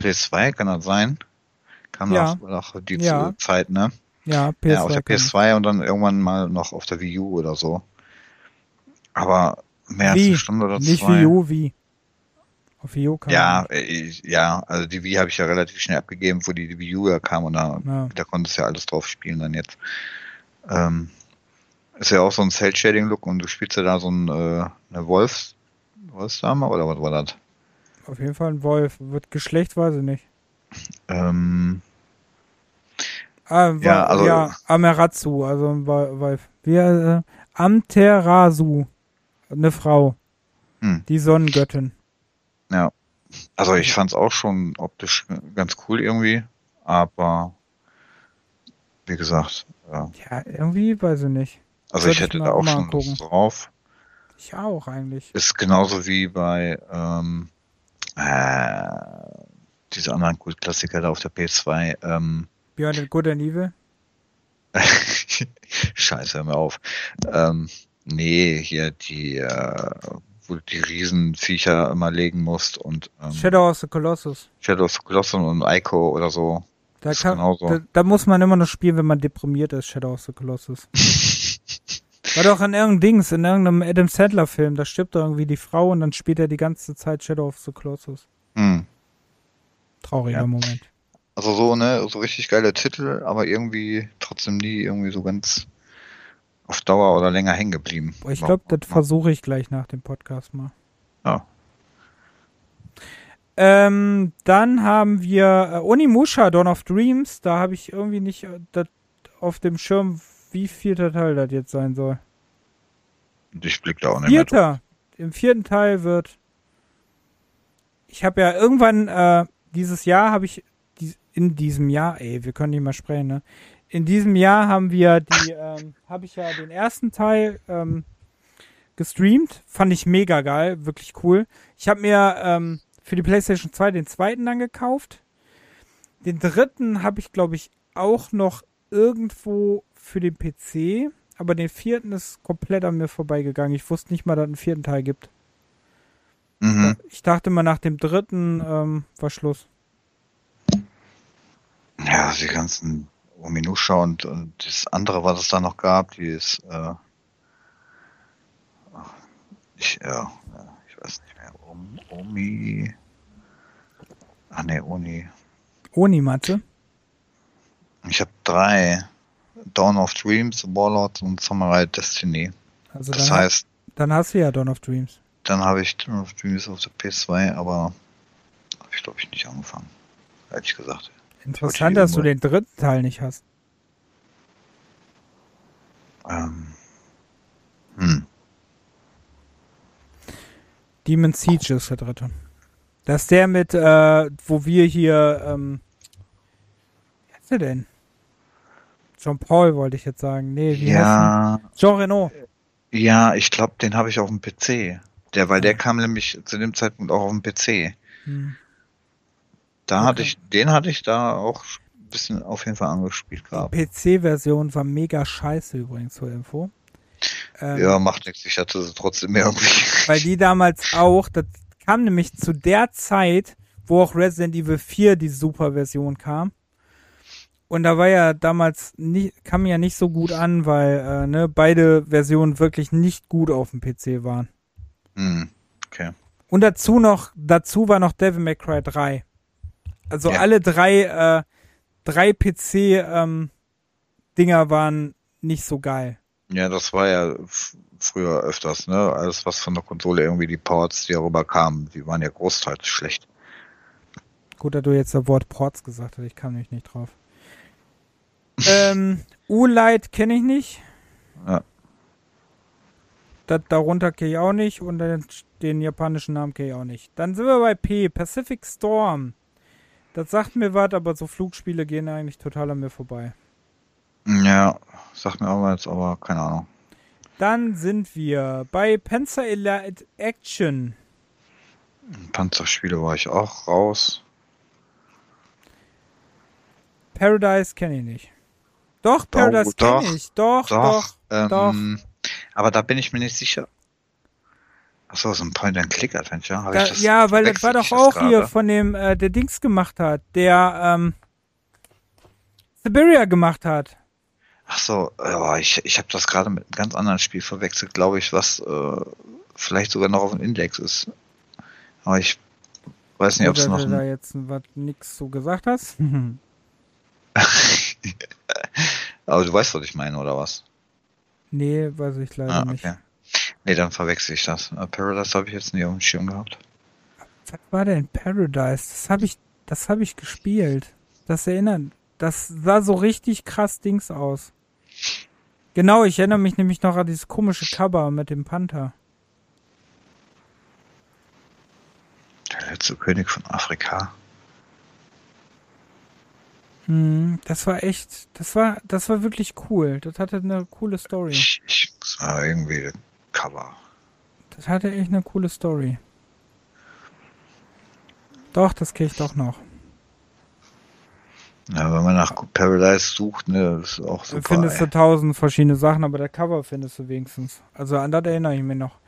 Speaker 2: PS2, kann das sein? Kam
Speaker 1: Ja.
Speaker 2: noch, die
Speaker 1: Ja.
Speaker 2: Zeit, ne?
Speaker 1: Ja, PS2.
Speaker 2: ja, auf der
Speaker 1: kann ich.
Speaker 2: PS2 und dann irgendwann mal noch auf der Wii U oder so. Aber mehr als
Speaker 1: Wie?
Speaker 2: eine Stunde oder
Speaker 1: Nicht
Speaker 2: zwei.
Speaker 1: Wii U, Wii. Auf Wii U kann
Speaker 2: Ja, äh, ich, ja, also die Wii habe ich ja relativ schnell abgegeben, wo die, die Wii U ja kam und da,
Speaker 1: nicht. Ja.
Speaker 2: da konntest du ja alles drauf spielen dann jetzt. Ähm, ist ja auch so ein Cell-Shading-Look und du spielst ja da so ein, äh, eine Wolfs, Wolfsdame oder was war das?
Speaker 1: Auf jeden Fall ein Wolf. Wird Geschlecht, weiß ich nicht.
Speaker 2: Ähm,
Speaker 1: Ah,
Speaker 2: Ja,
Speaker 1: ja,
Speaker 2: also-
Speaker 1: ja, Ameratsu, also ein Wo- Wolf. Wir, äh, Amterasu, eine Frau,
Speaker 2: Hm.
Speaker 1: die Sonnengöttin.
Speaker 2: also ich fand's auch schon optisch ganz cool irgendwie, aber wie gesagt, ja.
Speaker 1: Ja, irgendwie, weiß ich nicht.
Speaker 2: Also ich
Speaker 1: ich
Speaker 2: hätte
Speaker 1: mal
Speaker 2: da auch schon
Speaker 1: angucken.
Speaker 2: Lust drauf.
Speaker 1: Ich auch eigentlich.
Speaker 2: Ist genauso wie bei ähm, äh, diese anderen Kultklassiker da auf der PS2. Ähm,
Speaker 1: Beyond the Good and Evil. [LAUGHS]
Speaker 2: Scheiße, hör mir auf. Ähm, nee, hier die, äh, wo du die Riesenviecher immer legen musst und ähm,
Speaker 1: Shadow of the Colossus.
Speaker 2: Shadow of the Colossus und Ico oder so.
Speaker 1: Da, kann, da, da muss man immer noch spielen, wenn man deprimiert ist, Shadow of the Colossus. [LAUGHS] War doch in irgendeinem Dings, in irgendeinem Adam Sandler Film, da stirbt irgendwie die Frau und dann spielt er die ganze Zeit Shadow of the Colossus.
Speaker 2: hm.
Speaker 1: Trauriger
Speaker 2: Ja.
Speaker 1: Moment.
Speaker 2: Also so, ne, so richtig geile Titel, aber irgendwie trotzdem nie irgendwie so ganz auf Dauer oder länger hängen geblieben.
Speaker 1: Boah, ich glaube, das versuche ich gleich nach dem Podcast mal.
Speaker 2: Ja.
Speaker 1: Ähm, dann haben wir äh, Onimusha, Dawn of Dreams. Da habe ich irgendwie nicht äh, auf dem Schirm, wie vierter Teil das jetzt sein soll.
Speaker 2: Ich blick da auch nicht mehr drauf.
Speaker 1: Vierter. Im vierten Teil wird. Ich habe ja irgendwann äh, dieses Jahr habe ich in diesem Jahr, ey, wir können nicht mal sprechen, ne? In diesem Jahr haben wir die, [LAUGHS] ähm, habe ich ja den ersten Teil ähm, gestreamt, fand ich mega geil, wirklich cool. Ich habe mir ähm, für die PlayStation 2 den zweiten dann gekauft. Den dritten habe ich, glaube ich, auch noch irgendwo für den PC, aber den vierten ist komplett an mir vorbeigegangen. Ich wusste nicht mal, dass es einen vierten Teil gibt.
Speaker 2: Mhm.
Speaker 1: Ich dachte mal, nach dem dritten ähm, war Schluss.
Speaker 2: Ja, die ganzen Ominusha und, und das andere, was es da noch gab, die ist, äh, ich, ja, ich weiß nicht mehr, Om, Omi, ach nee, Oni.
Speaker 1: Oni-Mathe.
Speaker 2: Ich habe drei, Dawn of Dreams, Warlords und Samurai Destiny.
Speaker 1: Also
Speaker 2: Das
Speaker 1: dann,
Speaker 2: heißt,
Speaker 1: dann hast du ja Dawn of Dreams.
Speaker 2: dann habe ich Dawn of Dreams auf der PS2, aber habe ich glaube ich nicht angefangen, ehrlich gesagt.
Speaker 1: Interessant, dass du den dritten Teil nicht hast.
Speaker 2: Ähm, hm.
Speaker 1: Demon Siege ist der dritte. Das ist der mit, äh, wo wir hier, ähm, wie heißt der denn? Jean Paul wollte ich jetzt sagen. Nee, wie
Speaker 2: Ja?
Speaker 1: Jean Renault.
Speaker 2: ja, ich glaube, den habe ich auf dem PC. Der, weil der kam nämlich zu dem Zeitpunkt auch auf dem PC.
Speaker 1: Hm.
Speaker 2: Da
Speaker 1: Okay.
Speaker 2: hatte ich, den hatte ich da auch ein bisschen auf jeden Fall angespielt gehabt.
Speaker 1: PC-Version war mega scheiße übrigens zur Info. Ähm,
Speaker 2: Ja, macht nichts, ich hatte sie trotzdem irgendwie.
Speaker 1: Weil die damals auch, das kam nämlich zu der Zeit, wo auch Resident Evil 4 die Super-Version kam. Und da war ja damals nicht, kam ja nicht so gut an, weil äh, ne, beide Versionen wirklich nicht gut auf dem PC waren.
Speaker 2: Hm, okay.
Speaker 1: Und dazu noch, dazu war noch Devil May Cry 3. Also
Speaker 2: Ja.
Speaker 1: alle drei, äh, drei PC ähm, Dinger waren nicht so geil.
Speaker 2: Ja, das war ja früher öfters, ne? Alles, was von der Konsole irgendwie die Ports, die darüber kamen, die waren ja großteils schlecht.
Speaker 1: Gut, dass du jetzt das Wort Ports gesagt hast, ich kam nämlich nicht drauf. Ähm, U-Light kenne ich nicht.
Speaker 2: Ja.
Speaker 1: Das darunter kenne ich auch nicht und den, den japanischen Namen kenne ich auch nicht. Dann sind wir bei P, Pacific Storm. Das sagt mir was, aber so Flugspiele gehen eigentlich total an mir vorbei.
Speaker 2: Ja, sagt mir aber jetzt aber keine Ahnung.
Speaker 1: Dann sind wir bei Panzer Elite Action.
Speaker 2: Panzerspiele war ich auch raus.
Speaker 1: Paradise kenne ich nicht. Doch, Paradise
Speaker 2: Oh, doch,
Speaker 1: kenne ich. Doch, doch,
Speaker 2: Doch,
Speaker 1: doch.
Speaker 2: ähm, aber da bin ich mir nicht sicher. Achso, so ein Point-and-Click-Adventure.
Speaker 1: Da, ja, weil das war doch auch hier von dem, äh, der Dings gemacht hat, der ähm, Siberia gemacht hat.
Speaker 2: Achso, ja, ich, ich habe das gerade mit einem ganz anderen Spiel verwechselt, glaube ich, was äh, vielleicht sogar noch auf dem Index ist. Aber ich weiß nicht, ob es noch
Speaker 1: du da jetzt was nix so gesagt hast. [LAUGHS] [LAUGHS]
Speaker 2: Aber du weißt, was ich meine, oder was?
Speaker 1: nee, weiß ich leider
Speaker 2: Ah,
Speaker 1: nicht.
Speaker 2: okay. Nee, dann verwechsel ich das. Äh, Paradise habe ich jetzt nie auf dem Schirm gehabt.
Speaker 1: Was war denn Paradise? Das habe ich, das habe ich gespielt. Das erinnert, das sah so richtig krass Dings aus. Genau, ich erinnere mich nämlich noch an dieses komische Cover mit dem Panther.
Speaker 2: Der letzte König von Afrika.
Speaker 1: Hm, das war echt, das war, das war wirklich cool. Das hatte eine coole Story.
Speaker 2: Muss mal irgendwie Cover.
Speaker 1: Das hatte echt eine coole Story. Doch, das kenne ich doch noch.
Speaker 2: Ja, wenn man nach Paradise sucht, ne, ist auch
Speaker 1: Da
Speaker 2: super.
Speaker 1: findest du
Speaker 2: ey.
Speaker 1: tausend verschiedene Sachen, aber der Cover findest du wenigstens. Also an das erinnere ich mich noch.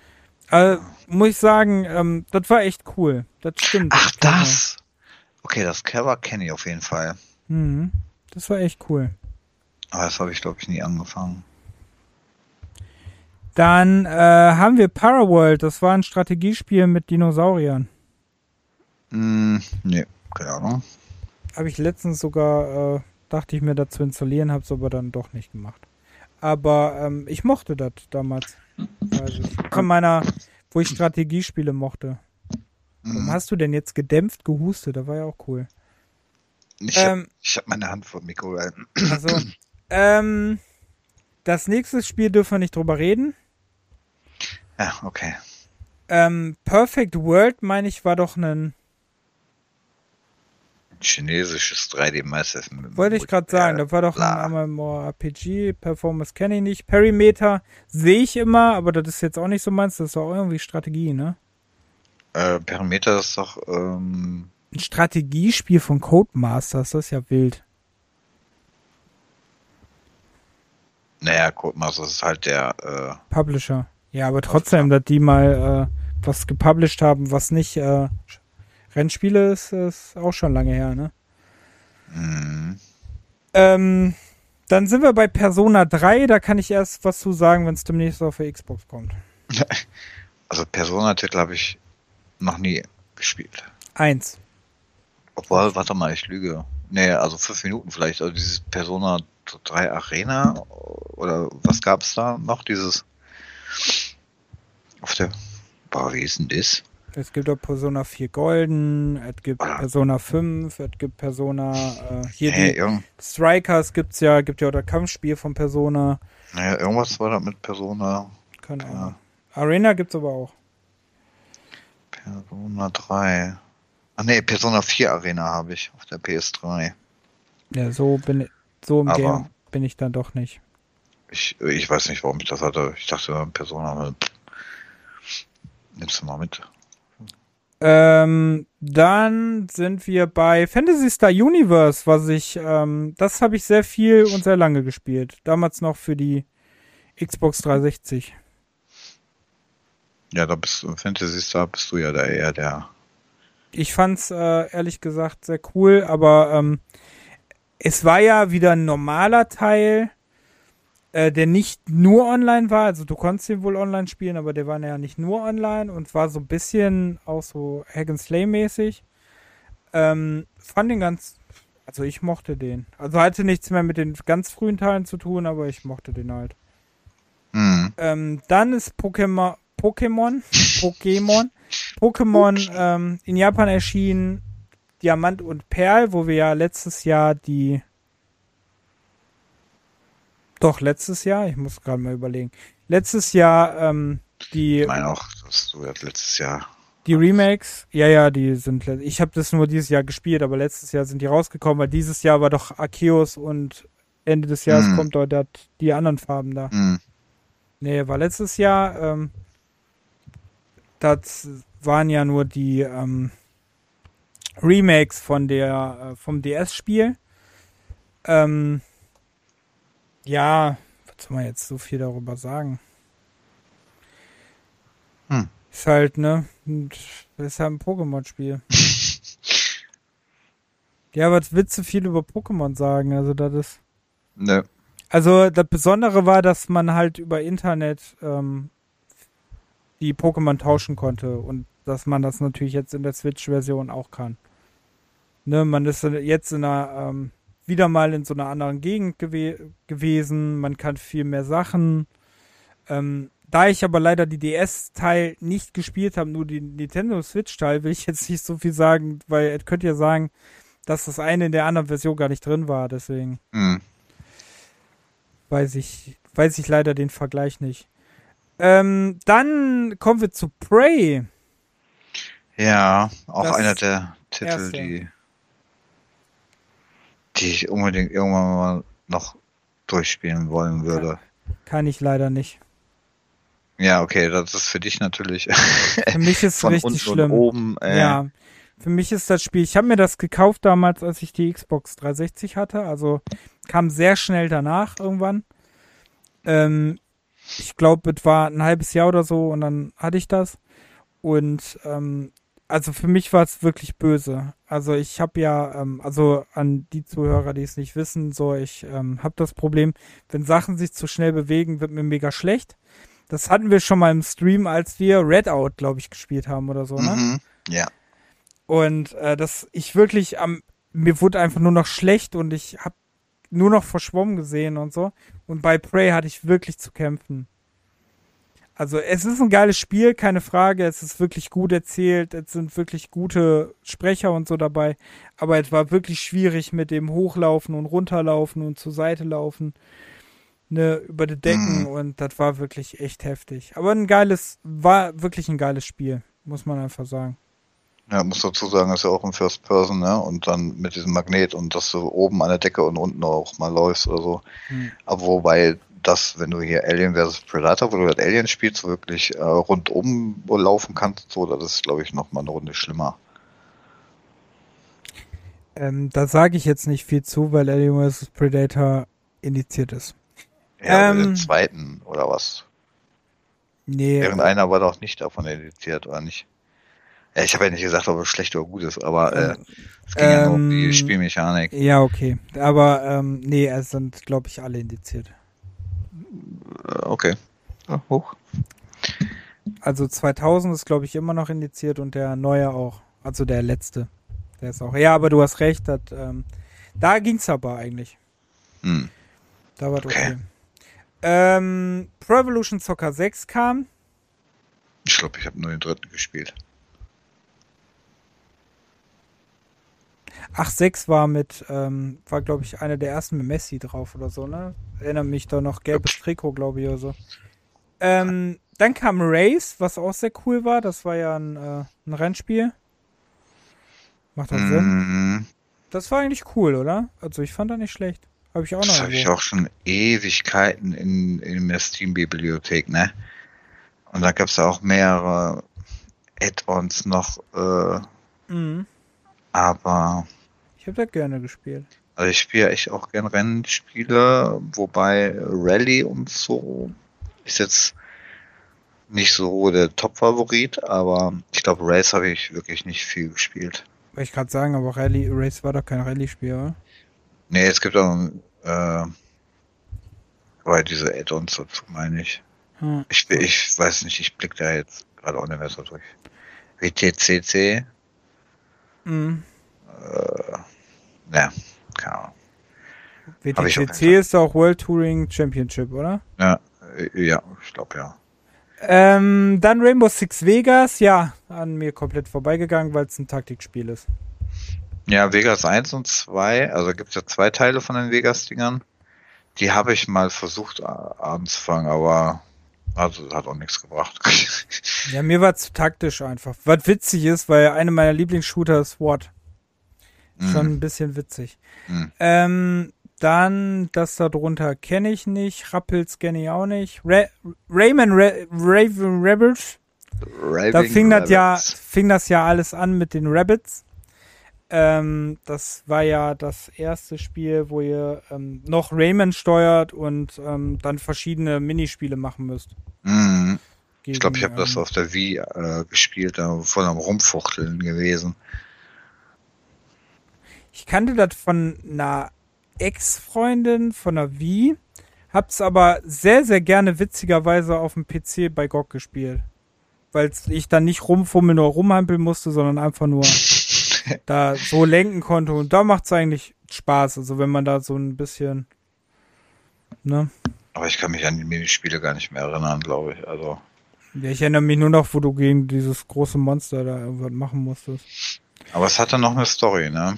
Speaker 1: Also, muss ich sagen, ähm, das war echt cool. Das stimmt.
Speaker 2: Ach, das! Okay, das Cover kenne ich auf jeden Fall.
Speaker 1: Mhm. Das war echt cool.
Speaker 2: Aber das habe ich, glaube ich, nie angefangen.
Speaker 1: Dann äh, haben wir Paraworld. Das war ein Strategiespiel mit Dinosauriern.
Speaker 2: Hm, nee, keine Ahnung.
Speaker 1: Habe ich letztens sogar, äh, dachte ich mir, dazu installieren, habe es aber dann doch nicht gemacht. Aber ähm, ich mochte das damals. Also, von meiner, wo ich Strategiespiele mochte. Warum
Speaker 2: Hm,
Speaker 1: hast du denn jetzt gedämpft gehustet? Das war ja auch cool.
Speaker 2: Ich habe
Speaker 1: Ähm,
Speaker 2: hab meine Hand vor dem Mikro
Speaker 1: also, [CLEARS THROAT] ähm, das nächste Spiel dürfen wir nicht drüber reden.
Speaker 2: Ja, okay.
Speaker 1: Ähm, Perfect World, meine ich, war doch ein,
Speaker 2: Chinesisches 3D Massive.
Speaker 1: wollte ich gerade sagen, das war doch
Speaker 2: bla.
Speaker 1: ein MMORPG, Performance kenne ich nicht. Perimeter sehe ich immer, aber das ist jetzt auch nicht so meins, das ist auch irgendwie Strategie, ne?
Speaker 2: Äh, Perimeter ist doch, ähm,
Speaker 1: Ein Strategiespiel von Codemasters, das ist ja wild.
Speaker 2: naja, Codemasters ist halt der, äh,
Speaker 1: Publisher. Ja, aber trotzdem, dass die mal äh, was gepublished haben, was nicht äh, Rennspiele ist, ist auch schon lange her, ne?
Speaker 2: mh,
Speaker 1: Ähm, dann sind wir bei Persona 3, da kann ich erst was zu sagen, wenn es demnächst auf der Xbox kommt. [LAUGHS]
Speaker 2: also Persona-Titel habe ich noch nie gespielt.
Speaker 1: Eins.
Speaker 2: Obwohl, warte mal, ich lüge. Nee, also fünf Minuten vielleicht. Also dieses Persona 3 Arena oder was gab es da noch? Dieses auf der boah, wie ist denn das?
Speaker 1: Es gibt auch Persona 4 Golden, es gibt
Speaker 2: Ah.
Speaker 1: Persona 5, es gibt Persona, äh, hier
Speaker 2: Hey,
Speaker 1: die
Speaker 2: irgend,
Speaker 1: Strikers gibt's ja, gibt ja auch das Kampfspiel von Persona.
Speaker 2: naja, irgendwas war da mit Persona.
Speaker 1: Keine
Speaker 2: Ja.
Speaker 1: Ahnung. Arena gibt's aber auch.
Speaker 2: Persona 3. Ach nee, Persona 4 Arena habe ich auf der PS3.
Speaker 1: Ja, so bin so im
Speaker 2: Aber-
Speaker 1: Game bin ich dann doch nicht.
Speaker 2: Ich, ich weiß nicht, warum ich das hatte. Ich dachte, Persona. Nimmst du mal mit.
Speaker 1: Ähm, dann sind wir bei Fantasy Star Universe, was ich, ähm, das habe ich sehr viel und sehr lange gespielt. Damals noch für die Xbox 360.
Speaker 2: Ja, da bist du, Fantasy Star bist du ja da eher der.
Speaker 1: Ich fand's äh, ehrlich gesagt sehr cool, aber ähm, es war ja wieder ein normaler Teil, äh, der nicht nur online war. Also du konntest ihn wohl online spielen, aber der war ja nicht nur online und war so ein bisschen auch so Hack and Slay mäßig. Ähm, fand den ganz, also ich mochte den. Also hatte nichts mehr mit den ganz frühen Teilen zu tun, aber ich mochte den halt.
Speaker 2: Hm.
Speaker 1: Ähm, dann ist Pokémon, [LAUGHS] Pokémon, Pokémon, Pokémon ähm, in Japan erschienen Diamant und Perl, wo wir ja letztes Jahr die doch letztes Jahr, ich muss gerade mal überlegen, letztes Jahr ähm, die
Speaker 2: Ich meine auch, dass du letztes Jahr.
Speaker 1: die Remakes, ja ja, die sind ich habe das nur dieses Jahr gespielt, aber letztes Jahr sind die rausgekommen, weil dieses Jahr war doch Arceus und Ende des Jahres
Speaker 2: Hm.
Speaker 1: kommt dort die anderen Farben da.
Speaker 2: Hm.
Speaker 1: Nee, war letztes Jahr. Ähm, das waren ja nur die ähm, Remakes von der äh, vom DS-Spiel. Ähm, ja, was soll man jetzt so viel darüber sagen?
Speaker 2: Hm.
Speaker 1: Ist halt, ne? Ist halt ein Pokémon-Spiel. [LAUGHS] ja, was willst du viel über Pokémon sagen? Also, das ist.
Speaker 2: Ne.
Speaker 1: Also das Besondere war, dass man halt über Internet ähm, die Pokémon tauschen konnte und dass man das natürlich jetzt in der Switch-Version auch kann. Ne, man ist jetzt in einer, ähm, wieder mal in so einer anderen Gegend gewe gewesen, man kann viel mehr Sachen. Ähm, da ich aber leider die DS-Teil nicht gespielt habe, nur die Nintendo Switch-Teil, will ich jetzt nicht so viel sagen, weil ihr könnt ja sagen, dass das eine in der anderen Version gar nicht drin war, deswegen
Speaker 2: Hm.
Speaker 1: weiß ich, weiß ich leider den Vergleich nicht. Ähm, dann kommen wir zu Prey.
Speaker 2: Ja, auch
Speaker 1: Das
Speaker 2: einer der Titel,
Speaker 1: erste.
Speaker 2: die, die ich unbedingt irgendwann mal noch durchspielen wollen würde.
Speaker 1: Kann ich leider nicht.
Speaker 2: Ja, okay, das ist für dich natürlich [LAUGHS]
Speaker 1: Für mich ist es richtig
Speaker 2: unten
Speaker 1: schlimm.
Speaker 2: und oben. Äh,
Speaker 1: Ja. Für mich ist das Spiel, ich habe mir das gekauft damals, als ich die Xbox 360 hatte, also kam sehr schnell danach irgendwann. Ähm, ich glaube, es war ein halbes Jahr oder so und dann hatte ich das. Und ähm, also für mich war es wirklich böse. Also ich habe ja, ähm, also an die Zuhörer, die es nicht wissen, so ich ähm, habe das Problem, wenn Sachen sich zu schnell bewegen, wird mir mega schlecht. Das hatten wir schon mal im Stream, als wir Redout, glaube ich, gespielt haben oder so, ne?
Speaker 2: Mhm. Ja.
Speaker 1: Und äh, das ich wirklich am mir wurde einfach nur noch schlecht und ich habe nur noch verschwommen gesehen und so. Und bei Prey hatte ich wirklich zu kämpfen. Also es ist ein geiles Spiel, keine Frage. Es ist wirklich gut erzählt. Es sind wirklich gute Sprecher und so dabei. Aber es war wirklich schwierig mit dem Hochlaufen und runterlaufen und zur Seite laufen. Ne, über die Decken
Speaker 2: Mhm.
Speaker 1: und das war wirklich echt heftig. Aber ein geiles, war wirklich ein geiles Spiel, muss man einfach sagen.
Speaker 2: Ja, muss dazu sagen, ist ja auch ein First Person, ne? Und dann mit diesem Magnet und dass du oben an der Decke und unten auch mal läufst oder so.
Speaker 1: Hm.
Speaker 2: Aber wobei das, wenn du hier Alien vs. Predator, wo du das Alien spielst, wirklich äh, rundum laufen kannst, so, das ist, glaube ich, noch mal eine Runde schlimmer.
Speaker 1: Ähm, da sage ich jetzt nicht viel zu, weil Alien vs. Predator indiziert ist.
Speaker 2: Ja,
Speaker 1: Ähm.
Speaker 2: den zweiten oder was?
Speaker 1: Nee,
Speaker 2: Irgendeiner war doch nicht davon editiert, oder nicht? Ich habe ja nicht gesagt, ob es schlecht oder gut ist, aber äh, es ging ja nur um die
Speaker 1: ähm,
Speaker 2: Spielmechanik.
Speaker 1: ja, okay. Aber ähm, nee, es sind, glaube ich, alle indiziert.
Speaker 2: Äh, okay. Ja, hoch.
Speaker 1: Also 2000 ist, glaube ich, immer noch indiziert und der neue auch. Also der letzte. Der ist auch. Ja, aber du hast recht. Das, ähm, da ging's aber eigentlich.
Speaker 2: Hm.
Speaker 1: Da war. Okay.
Speaker 2: okay.
Speaker 1: Ähm, Pro Evolution Soccer 6 kam.
Speaker 2: Ich glaube, ich habe nur den dritten gespielt.
Speaker 1: Ach, 6 war mit, ähm, war, glaube ich, einer der ersten mit Messi drauf oder so, ne? Erinnere mich da noch, gelbes Trikot, glaube ich, oder so. Ähm, dann kam Race, was auch sehr cool war. Das war ja ein, äh, ein Rennspiel. Macht das Sinn?
Speaker 2: Mhm.
Speaker 1: Das war eigentlich cool, oder? Also ich fand das nicht schlecht. Habe ich auch noch.
Speaker 2: Das habe ich auch schon Ewigkeiten in, in der Steam-Bibliothek, ne? Und da gab es auch mehrere Add-ons noch, äh,
Speaker 1: Mhm.
Speaker 2: Aber
Speaker 1: Ich habe das gerne gespielt.
Speaker 2: also ich spiele echt auch gern Rennspiele, wobei Rally und so ist jetzt nicht so der Top-Favorit, aber ich glaube Race habe ich wirklich nicht viel gespielt.
Speaker 1: Wollte ich gerade sagen, aber Rally Race war doch kein Rallye-Spiel, oder?
Speaker 2: Nee, es gibt auch äh, aber diese Add-ons dazu, meine ich.
Speaker 1: Hm.
Speaker 2: Ich, ich weiß nicht, ich blick da jetzt gerade auch nicht mehr so durch. WTCC,
Speaker 1: Mhm.
Speaker 2: äh, ja, keine Ahnung.
Speaker 1: WTCC ist auch World Touring Championship, oder?
Speaker 2: Ja, äh, ja, ich glaube ja.
Speaker 1: Ähm, dann Rainbow Six Vegas, ja, an mir komplett vorbeigegangen, weil es ein Taktikspiel ist.
Speaker 2: Ja, Vegas 1 und 2, also gibt es ja zwei Teile von den Vegas-Dingern. Die habe ich mal versucht äh, anzufangen, aber also hat auch nichts gebracht. [LAUGHS]
Speaker 1: Ja, mir war zu taktisch einfach. Was witzig ist, weil eine meiner Lieblingsshooter ist SWAT. Schon ein bisschen witzig.
Speaker 2: Mhm.
Speaker 1: Ähm, dann das da drunter kenne ich nicht. Rappels kenne ich auch nicht. Ra Rayman Ra Raven Rebels. Da
Speaker 2: Raving
Speaker 1: fing das ja, fing das ja alles an mit den Rabbits. Ähm, das war ja das erste Spiel, wo ihr ähm, noch Rayman steuert und ähm, dann verschiedene Minispiele machen müsst.
Speaker 2: Mhm. Ich
Speaker 1: Gegen,
Speaker 2: glaube, ich habe das
Speaker 1: ähm,
Speaker 2: auf der Wii äh, gespielt, da voll am Rumfuchteln gewesen.
Speaker 1: Ich kannte das von einer Ex-Freundin von der Wii, hab's aber sehr, sehr gerne witzigerweise auf dem PC bei GOG gespielt. Weil ich dann nicht rumfummeln oder rumhampeln musste, sondern einfach nur [LAUGHS] [LAUGHS] da so lenken konnte. Und da macht's eigentlich Spaß. Also wenn man da so ein bisschen, ne?
Speaker 2: Aber ich kann mich an die Minispiele gar nicht mehr erinnern, glaube ich. Also,
Speaker 1: Ja, Ich erinnere mich nur noch, wo du gegen dieses große Monster da irgendwas machen musstest.
Speaker 2: aber es hatte noch eine Story, ne?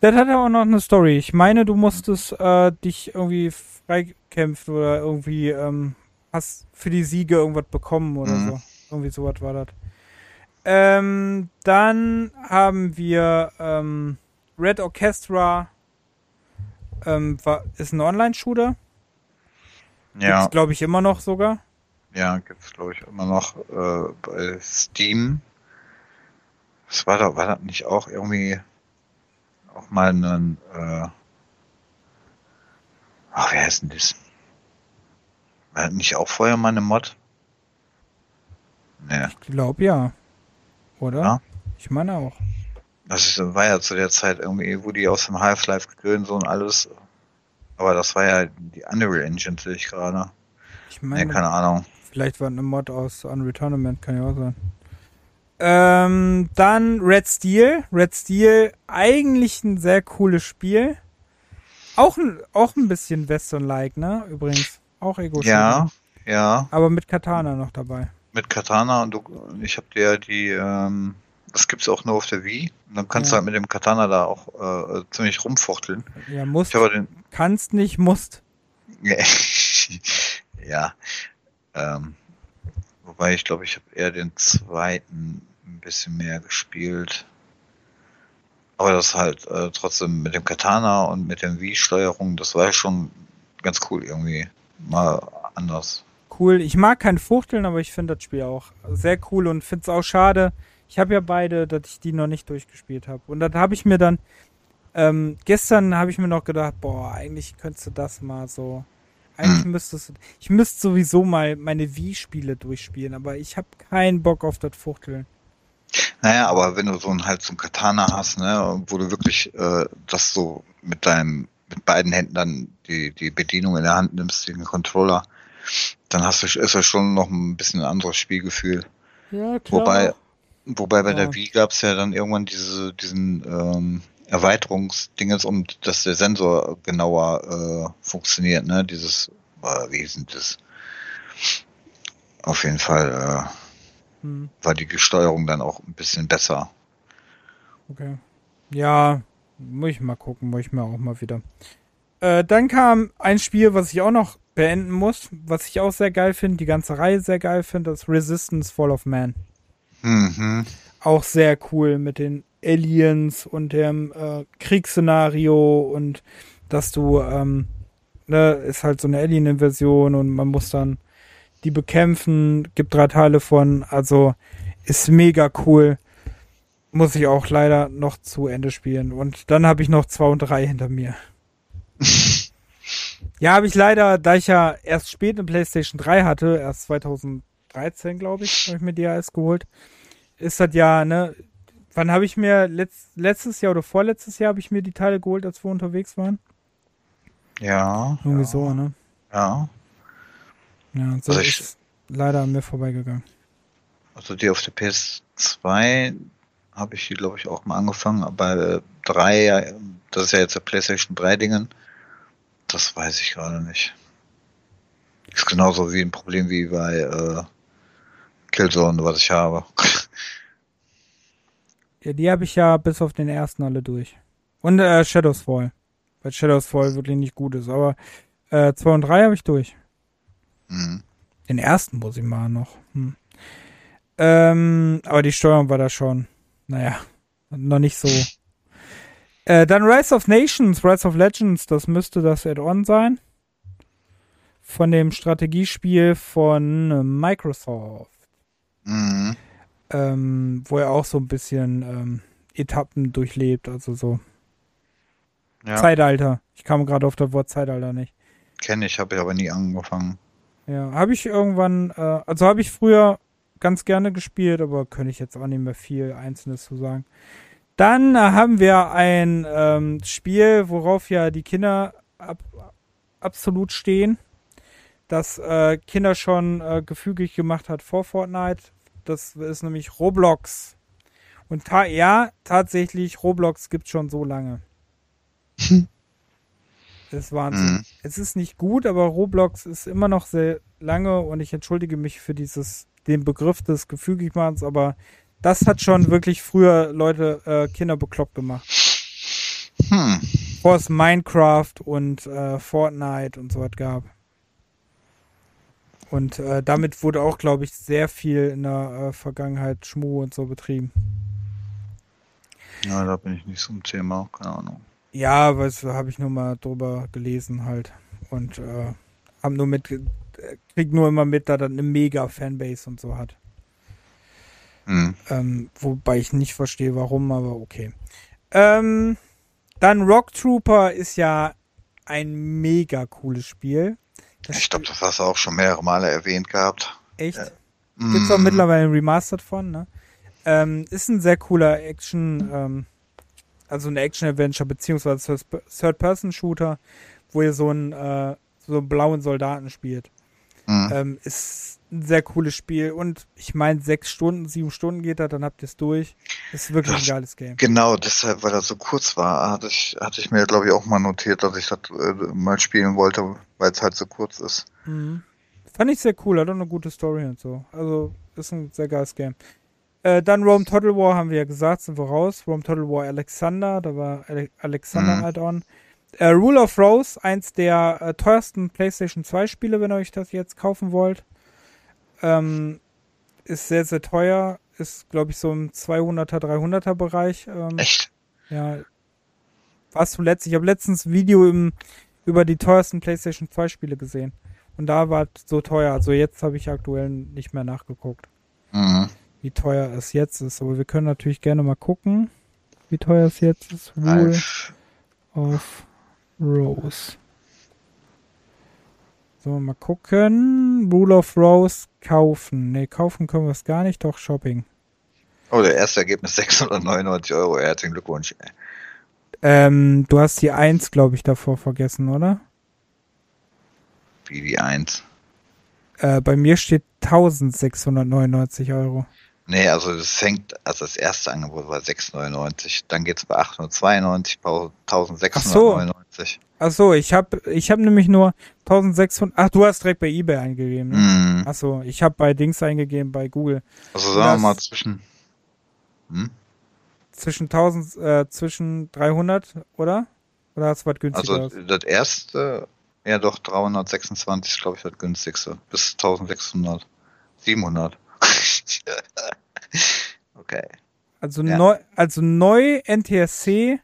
Speaker 1: Das hat ja auch noch eine Story. Ich meine, du musstest äh, dich irgendwie freikämpfen oder irgendwie ähm, hast für die Siege irgendwas bekommen oder
Speaker 2: Mhm.
Speaker 1: so. Irgendwie sowas war das. Ähm, dann haben wir ähm, Red Orchestra. Ähm, war, ist ein Online-Shooter.
Speaker 2: Ja,
Speaker 1: Gibt's, glaube ich, immer noch sogar.
Speaker 2: ja, gibt's glaube ich immer noch äh, bei Steam. Das war da, war das nicht auch irgendwie auch mal ein, äh, ach, wie heißt denn das? War das nicht auch vorher mal eine Mod? Nee.
Speaker 1: Ich glaube ja. Oder?
Speaker 2: Ja.
Speaker 1: Ich meine auch.
Speaker 2: Das war ja zu der Zeit irgendwie, wo die aus dem Half-Life gegrillen so und alles. Aber das war ja die Unreal Engine, sehe ich gerade.
Speaker 1: Ich
Speaker 2: Nee,
Speaker 1: meine,
Speaker 2: keine Ahnung.
Speaker 1: Vielleicht war eine Mod aus Unreal Tournament, kann ja auch sein. Ähm, dann Red Steel. Red Steel, eigentlich ein sehr cooles Spiel. Auch ein, auch ein bisschen Western-like, ne? Übrigens. Auch ego
Speaker 2: Ja, ja,
Speaker 1: Aber mit Katana noch dabei.
Speaker 2: Mit Katana und du, ich habe dir die, ähm, das gibt's auch nur auf der Wii. Und dann kannst
Speaker 1: Ja.
Speaker 2: du halt mit dem Katana da auch äh, ziemlich rumfuchteln.
Speaker 1: Ja, musst,
Speaker 2: den,
Speaker 1: kannst nicht, musst.
Speaker 2: ja, [LAUGHS] ähm, wobei ich glaube, ich habe eher den zweiten ein bisschen mehr gespielt. Aber das halt äh, trotzdem mit dem Katana und mit dem Wii-Steuerung, das war schon ganz cool irgendwie. Mal anders.
Speaker 1: Cool. Ich mag kein Fuchteln, aber ich finde das Spiel auch sehr cool und finde es auch schade. Ich habe ja beide, dass ich die noch nicht durchgespielt habe. Und dann habe ich mir dann, ähm, gestern habe ich mir noch gedacht, boah, eigentlich könntest du das mal so. Eigentlich müsstest du. Ich müsste sowieso mal meine Wii-Spiele durchspielen, aber ich habe keinen Bock auf das Fuchteln.
Speaker 2: Naja, aber wenn du so ein halt so ein Katana hast, ne, wo du wirklich äh, das so mit deinem, mit beiden Händen dann die, die Bedienung in der Hand nimmst, den Controller, dann hast du ist das schon noch ein bisschen ein anderes Spielgefühl.
Speaker 1: Ja,
Speaker 2: Wobei, wobei bei
Speaker 1: Ja.
Speaker 2: der Wii gab es ja dann irgendwann diese, diesen ähm, Erweiterungsdinges, um dass der Sensor genauer äh, funktioniert, ne? Dieses, äh, das? Auf jeden Fall äh,
Speaker 1: Hm,
Speaker 2: war die Steuerung dann auch ein bisschen besser.
Speaker 1: okay. Ja, muss ich mal gucken, muss ich mir auch mal wieder. Äh, dann kam ein Spiel, was ich auch noch beenden muss, was ich auch sehr geil finde, die ganze Reihe sehr geil finde, das Resistance Fall of Man.
Speaker 2: Mhm.
Speaker 1: Auch sehr cool mit den Aliens und dem äh, Kriegsszenario und dass du, ähm, ne, ist halt so eine Alien-Inversion und man muss dann die bekämpfen, gibt drei Teile von, also ist mega cool. Muss ich auch leider noch zu Ende spielen. Und dann habe ich noch zwei und drei hinter mir. [LAUGHS] ja, habe ich leider, da ich ja erst spät eine PlayStation 3 hatte, erst 2013, glaube ich, habe ich mir die AS geholt, ist das ja, ne, wann habe ich mir, letzt, letztes Jahr oder vorletztes Jahr habe ich mir die Teile geholt, als wir unterwegs waren?
Speaker 2: Ja.
Speaker 1: Irgendwie
Speaker 2: ja.
Speaker 1: so, ne?
Speaker 2: Ja.
Speaker 1: Ja, so
Speaker 2: Also ich-
Speaker 1: ist leider an mir vorbeigegangen.
Speaker 2: Also die auf der PS2 habe ich die, glaube ich, auch mal angefangen, aber 3, das ist ja jetzt der PlayStation 3 Dingen, das weiß ich gerade nicht. Ist genauso wie ein Problem wie bei äh, Killzone, was ich habe. [LAUGHS]
Speaker 1: Ja, die habe ich ja bis auf den ersten alle durch. Und äh, Shadows Fall. Weil Shadows Fall wirklich nicht gut ist. Aber äh, 2 und 3 habe ich durch.
Speaker 2: Mhm.
Speaker 1: Den ersten muss ich mal noch. Hm. Ähm, aber die Steuerung war da schon, naja, noch nicht so. Äh, dann Rise of Nations, Rise of Legends, das müsste das Add-on sein. Von dem Strategiespiel von äh, Microsoft.
Speaker 2: Mhm.
Speaker 1: Ähm, wo er auch so ein bisschen ähm, Etappen durchlebt, also so
Speaker 2: Ja,
Speaker 1: Zeitalter. Ich kam gerade auf das Wort Zeitalter nicht.
Speaker 2: kenne ich, habe ich aber nie angefangen.
Speaker 1: Ja, habe ich irgendwann, äh, also habe ich früher ganz gerne gespielt, aber könnte ich jetzt auch nicht mehr viel Einzelnes zu sagen. Dann äh, haben wir ein ähm, Spiel, worauf ja die Kinder ab, absolut stehen, das äh, Kinder schon äh, gefügig gemacht hat vor Fortnite. Das ist nämlich Roblox. Und ta ja, tatsächlich, Roblox gibt schon so lange. Das [LAUGHS] ist Wahnsinn.
Speaker 2: Mhm.
Speaker 1: Es ist nicht gut, aber Roblox ist immer noch sehr lange und ich entschuldige mich für dieses, den Begriff des Gefügigmachens, aber das hat schon wirklich früher Leute, äh, Kinder bekloppt gemacht.
Speaker 2: Hm.
Speaker 1: Bevor es Minecraft und äh, Fortnite und so was gab. Und äh, damit wurde auch, glaube ich, sehr viel in der äh, Vergangenheit Schmu und so betrieben.
Speaker 2: Ja, da bin ich nicht so im Thema, keine Ahnung.
Speaker 1: Ja, aber das habe ich nur mal drüber gelesen halt. Und äh, hab nur mit, äh, krieg nur immer mit, dass er eine mega Fanbase und so hat.
Speaker 2: Hm.
Speaker 1: Ähm, wobei ich nicht verstehe, warum, aber okay. Ähm, dann Rock Trooper ist ja ein mega cooles Spiel. Das
Speaker 2: Ich glaube, das hast du auch schon mehrere Male erwähnt gehabt.
Speaker 1: echt.
Speaker 2: äh,
Speaker 1: Gibt's auch
Speaker 2: Mhm.
Speaker 1: mittlerweile ein Remastered von, ne? Ähm, ist ein sehr cooler Action, ähm, also ein Action-Adventure, beziehungsweise Third-Person-Shooter, wo ihr so einen, äh, so einen blauen Soldaten spielt.
Speaker 2: Mhm.
Speaker 1: Ähm, ist ein sehr cooles Spiel und ich meine, sechs Stunden, sieben Stunden geht das, dann habt ihr es durch. Ist wirklich ein
Speaker 2: Das-
Speaker 1: geiles Game.
Speaker 2: Genau, deshalb, weil das so kurz war, hatte ich, hatte ich mir, glaube ich, auch mal notiert, dass ich das äh, mal spielen wollte, weil es halt so kurz ist.
Speaker 1: Mhm. Fand ich sehr cool, hat auch eine gute Story und so. Also ist ein sehr geiles Game. Äh, dann Rome Total War haben wir ja gesagt, sind wir raus. Rome Total War Alexander, da war Ale Alexander
Speaker 2: Mhm.
Speaker 1: Add-on. Äh, Rule of Rose, eins der äh, teuersten PlayStation 2 Spiele, wenn ihr euch das jetzt kaufen wollt. Ähm, ist sehr, sehr teuer. Ist, glaube ich, so im 200er, 300er Bereich. Ähm,
Speaker 2: Echt?
Speaker 1: ja. Warst du letztens? Ich habe letztens ein Video im, über die teuersten PlayStation 2 Spiele gesehen. Und da war es so teuer. Also jetzt habe ich aktuell nicht mehr nachgeguckt,
Speaker 2: Mhm.
Speaker 1: wie teuer es jetzt ist. Aber wir können natürlich gerne mal gucken, wie teuer es jetzt ist. Rule of Rose. So, mal gucken. Rule of Rose kaufen. Ne, kaufen können wir es gar nicht, doch Shopping.
Speaker 2: Oh, der erste Ergebnis [LAUGHS] 699 Euro. Herzlichen Glückwunsch.
Speaker 1: Ähm, du hast die 1, glaube ich, davor vergessen, oder?
Speaker 2: Wie die 1.
Speaker 1: Äh, bei mir steht 1699 Euro.
Speaker 2: Nee, also das fängt, also das erste Angebot war 699. Dann geht's bei 892, bei 1699.
Speaker 1: Ach so, ich habe ich hab nämlich nur 1600. Ach, du hast direkt bei eBay eingegeben. Ne?
Speaker 2: Mhm.
Speaker 1: Ach so, ich habe bei Dings eingegeben, bei Google.
Speaker 2: Also sagen wir
Speaker 1: Das-
Speaker 2: mal zwischen. Hm?
Speaker 1: Zwischen 1000, äh, zwischen 300, oder? Oder hast du was günstiger?
Speaker 2: Also das erste, ja doch, 326 glaube ich, das günstigste. Bis 1600. 700. [LAUGHS] okay.
Speaker 1: Also,
Speaker 2: Ja.
Speaker 1: neu, also neu NTSC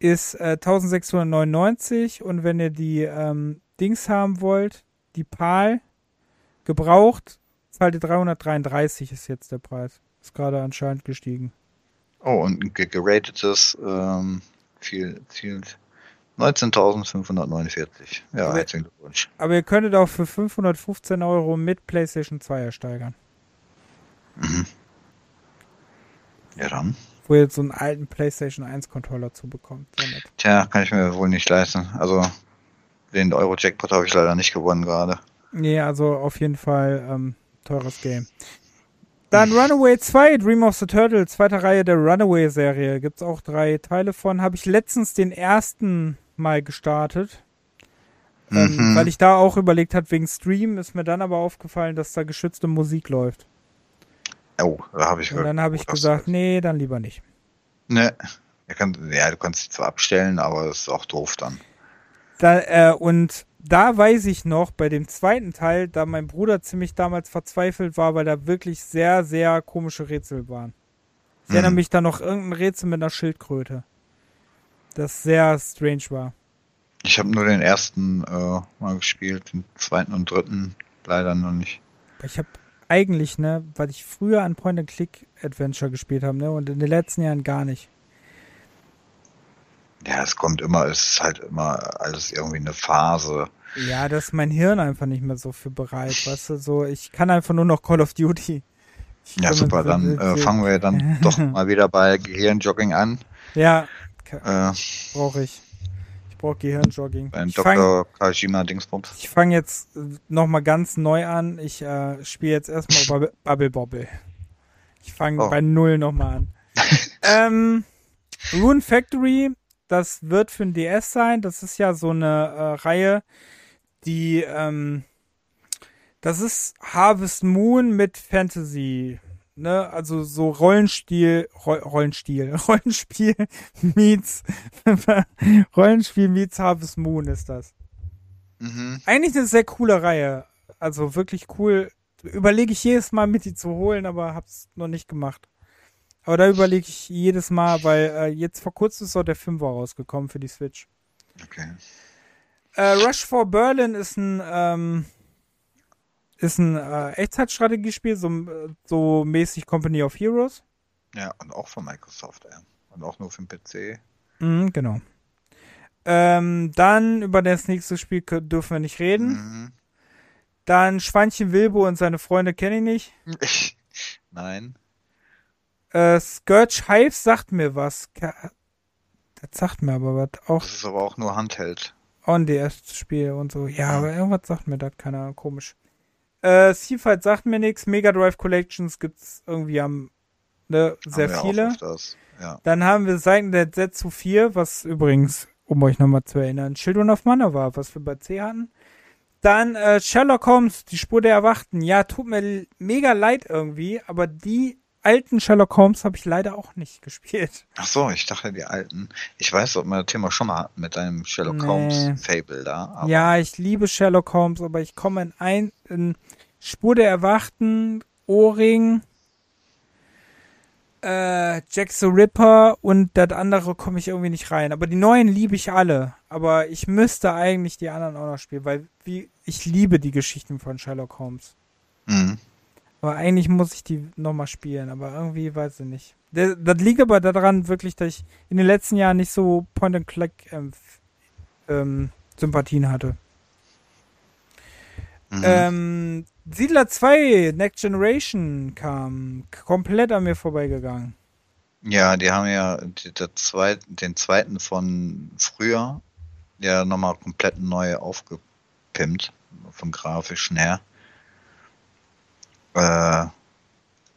Speaker 1: ist äh, 1699 und wenn ihr die ähm, Dings haben wollt, die PAL gebraucht, zahlt ihr 333 ist jetzt der Preis. Ist gerade anscheinend gestiegen.
Speaker 2: Oh, und ein ge- geratetes ähm, viel, viel 19.549. Ja,
Speaker 1: Aber-
Speaker 2: herzlichen Glückwunsch.
Speaker 1: Aber ihr könntet auch für 515 Euro mit PlayStation 2 ersteigern.
Speaker 2: Mhm. Ja dann.
Speaker 1: Wo ihr jetzt so einen alten PlayStation 1 Controller zu bekommt.
Speaker 2: Tja, kann ich mir wohl nicht leisten. Also den Euro-Jackpot habe ich leider nicht gewonnen gerade.
Speaker 1: Nee, also auf jeden Fall ähm, teures Game. Dann Runaway 2, Dream of the Turtle, zweite Reihe der Runaway-Serie. Gibt's auch drei Teile von. Habe ich letztens den ersten mal gestartet. Ähm,
Speaker 2: Mhm.
Speaker 1: Weil ich da auch überlegt habe, wegen Stream, ist mir dann aber aufgefallen, dass da geschützte Musik läuft.
Speaker 2: Oh, da habe ich
Speaker 1: Und dann habe ich gesagt, nee, dann lieber nicht.
Speaker 2: Ne. Ja, du kannst dich zwar abstellen, aber das ist auch doof dann.
Speaker 1: Da, äh, und da weiß ich noch, bei dem zweiten Teil, da mein Bruder ziemlich damals verzweifelt war, weil da wirklich sehr, sehr komische Rätsel waren. Ich erinnere
Speaker 2: Mhm.
Speaker 1: mich da noch irgendein Rätsel mit einer Schildkröte. Das sehr strange war.
Speaker 2: Ich habe nur den ersten äh, mal gespielt, den zweiten und dritten leider noch nicht.
Speaker 1: Ich habe eigentlich, ne, weil ich früher an Point-and-Click-Adventure gespielt habe, ne, und in den letzten Jahren gar nicht.
Speaker 2: Ja, es kommt immer, es ist halt immer alles irgendwie eine Phase.
Speaker 1: Ja, da ist mein Hirn einfach nicht mehr so für bereit, weißt du, so, ich kann einfach nur noch Call of Duty. Ich
Speaker 2: Ja, super, dann äh, fangen wir dann [LAUGHS] doch mal wieder bei Gehirnjogging an.
Speaker 1: Ja,
Speaker 2: Äh,
Speaker 1: brauche ich. Ich brauche Gehirnjogging.
Speaker 2: beim
Speaker 1: Ich fange
Speaker 2: Dr. Kajima Dingsbums.
Speaker 1: ich fang jetzt nochmal ganz neu an. Ich äh, spiele jetzt erstmal Bubble, [LAUGHS] Bubble Bobble. Ich fange
Speaker 2: Oh.
Speaker 1: bei Null nochmal an. [LAUGHS] ähm, Rune Factory, das wird für ein DS sein. Das ist ja so eine äh, Reihe, die, ähm, das ist Harvest Moon mit Fantasy. Ne, also so Rollenspiel, Ro Rollenspiel, [LAUGHS] Rollenspiel meets, [LAUGHS] Rollenspiel meets Harvest Moon ist das.
Speaker 2: Mhm.
Speaker 1: Eigentlich eine sehr coole Reihe. Also wirklich cool. Überlege ich jedes Mal mit die zu holen, aber hab's noch nicht gemacht. Aber da überlege ich jedes Mal, weil äh, jetzt vor kurzem ist auch der Fünfer rausgekommen für die Switch.
Speaker 2: Okay.
Speaker 1: Äh, Rush for Berlin ist ein ähm, ist ein äh, Echtzeitstrategiespiel, so, äh, so mäßig Company of Heroes.
Speaker 2: Ja, und auch von Microsoft, ja. Und auch nur für den PC.
Speaker 1: Mhm, genau. Ähm, dann über das nächste Spiel dürfen wir nicht reden.
Speaker 2: Mhm.
Speaker 1: Dann Schweinchen Wilbo und seine Freunde kenne ich nicht. [LAUGHS]
Speaker 2: Nein.
Speaker 1: Äh, Scourge Hives sagt mir was. Das sagt mir aber was. Auch
Speaker 2: Das ist aber auch nur Handheld.
Speaker 1: on DS-Spiel und so. Ja, aber irgendwas sagt mir das, keine Ahnung, komisch. Äh, Seafight sagt mir nichts. Mega Drive Collections gibt's irgendwie am, ne, sehr
Speaker 2: Haben
Speaker 1: viele.
Speaker 2: Ja.
Speaker 1: Dann haben wir Seiten der Zetsu 4, was übrigens, um euch nochmal zu erinnern, Children of Mana war, was wir bei C hatten. Dann äh, Sherlock Holmes, die Spur der Erwachten. Ja, tut mir mega leid irgendwie, aber die alten Sherlock Holmes habe ich leider auch nicht [LAUGHS] gespielt.
Speaker 2: Ach so, ich dachte die alten. Ich weiß, ob wir das Thema schon mal hatten mit deinem Sherlock
Speaker 1: Nee.
Speaker 2: Holmes Fable da.
Speaker 1: Ja, ich liebe Sherlock Holmes, aber ich komme in ein in Spur der Erwachten, Ohrring, äh, Jack the Ripper und das andere komme ich irgendwie nicht rein. Aber die neuen liebe ich alle. Aber ich müsste eigentlich die anderen auch noch spielen, weil wie ich liebe die Geschichten von Sherlock Holmes.
Speaker 2: Mhm.
Speaker 1: Aber eigentlich muss ich die nochmal spielen, aber irgendwie weiß ich nicht. Das liegt aber daran wirklich, dass ich in den letzten Jahren nicht so Point-and-Click ähm, ähm, Sympathien hatte.
Speaker 2: Mhm.
Speaker 1: Ähm, Siedler 2 Next Generation kam komplett an mir vorbeigegangen.
Speaker 2: Ja, die haben ja die, zweit, den zweiten von früher ja nochmal komplett neu aufgepimpt, vom grafischen her. Äh,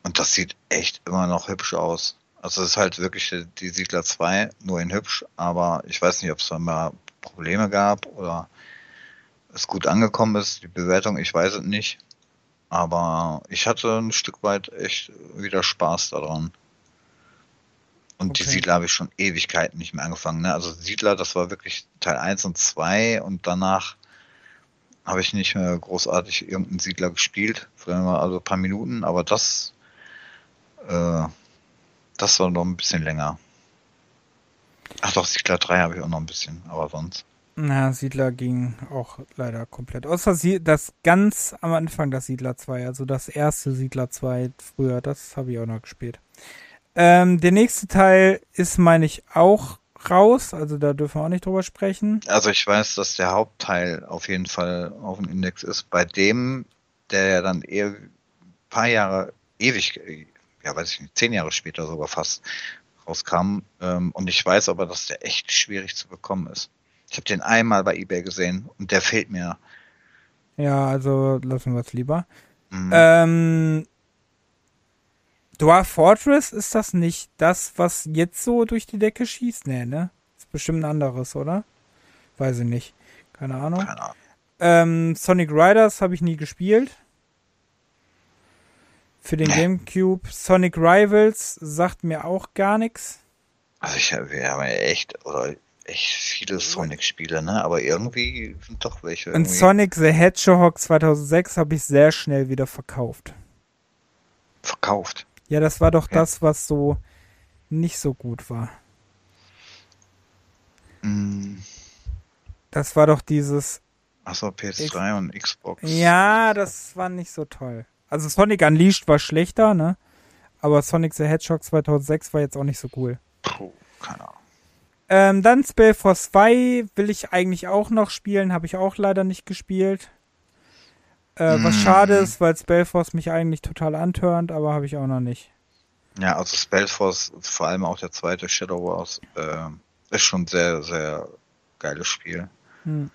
Speaker 2: und das sieht echt immer noch hübsch aus. Also es ist halt wirklich die- Siedler 2, nur in hübsch, aber ich weiß nicht, ob es da mal Probleme gab oder es gut angekommen ist, die Bewertung, ich weiß es nicht. Aber ich hatte ein Stück weit echt wieder Spaß daran. Und
Speaker 1: Okay.
Speaker 2: die Siedler habe ich schon Ewigkeiten nicht mehr angefangen. Ne? Also Siedler, das war wirklich Teil 1 und 2 und danach habe ich nicht mehr großartig irgendeinen Siedler gespielt. Vielleicht mal also ein paar Minuten, aber das, äh, das war noch ein bisschen länger. Ach doch, Siedler 3 habe ich auch noch ein bisschen, aber sonst.
Speaker 1: Na, Siedler ging auch leider komplett. Außer das ganz am Anfang das Siedler 2, also das erste Siedler 2 früher, das habe ich auch noch gespielt. Ähm, der nächste Teil ist, meine ich, auch raus, also da dürfen wir auch nicht drüber sprechen.
Speaker 2: Also ich weiß, dass der Hauptteil auf jeden Fall auf dem Index ist. Bei dem, der ja dann eher ein paar Jahre, ewig, ja weiß ich nicht, zehn Jahre später sogar fast rauskam. Ähm, und ich weiß aber, dass der echt schwierig zu bekommen ist. Ich habe den einmal bei eBay gesehen und der fehlt mir.
Speaker 1: Ja, also lassen wir es lieber.
Speaker 2: Mhm.
Speaker 1: Ähm, Dwarf Fortress, ist das nicht das, was jetzt so durch die Decke schießt? Nee, ne? Ist bestimmt ein anderes, oder? Weiß ich nicht. Keine Ahnung.
Speaker 2: Keine Ahnung.
Speaker 1: Ähm, Sonic Riders habe ich nie gespielt. Für den
Speaker 2: Nee.
Speaker 1: Gamecube. Sonic Rivals sagt mir auch gar nichts.
Speaker 2: Also ich hab- wir haben ja echt, oder echt viele Sonic-Spiele, ne? Aber irgendwie sind doch welche.
Speaker 1: Und
Speaker 2: irgendwie
Speaker 1: Sonic the Hedgehog 2006 habe ich sehr schnell wieder verkauft.
Speaker 2: verkauft.
Speaker 1: Ja, das war doch
Speaker 2: Ja.
Speaker 1: das, was so nicht so gut war.
Speaker 2: Mm,
Speaker 1: Das war doch dieses
Speaker 2: Achso, PS3 und Xbox.
Speaker 1: Ja, das war nicht so toll. Also Sonic Unleashed war schlechter, ne? Aber Sonic the Hedgehog 2006 war jetzt auch nicht so cool.
Speaker 2: Puh, keine Ahnung.
Speaker 1: Ähm, dann Spellforce 2 will ich eigentlich auch noch spielen, habe ich auch leider nicht gespielt. Äh, was
Speaker 2: Mhm.
Speaker 1: schade ist, weil Spellforce mich eigentlich total antörnt, aber habe ich auch noch nicht.
Speaker 2: Ja, also Spellforce, vor allem auch der zweite Shadow Wars, äh, ist schon sehr, sehr geiles Spiel.
Speaker 1: Hm.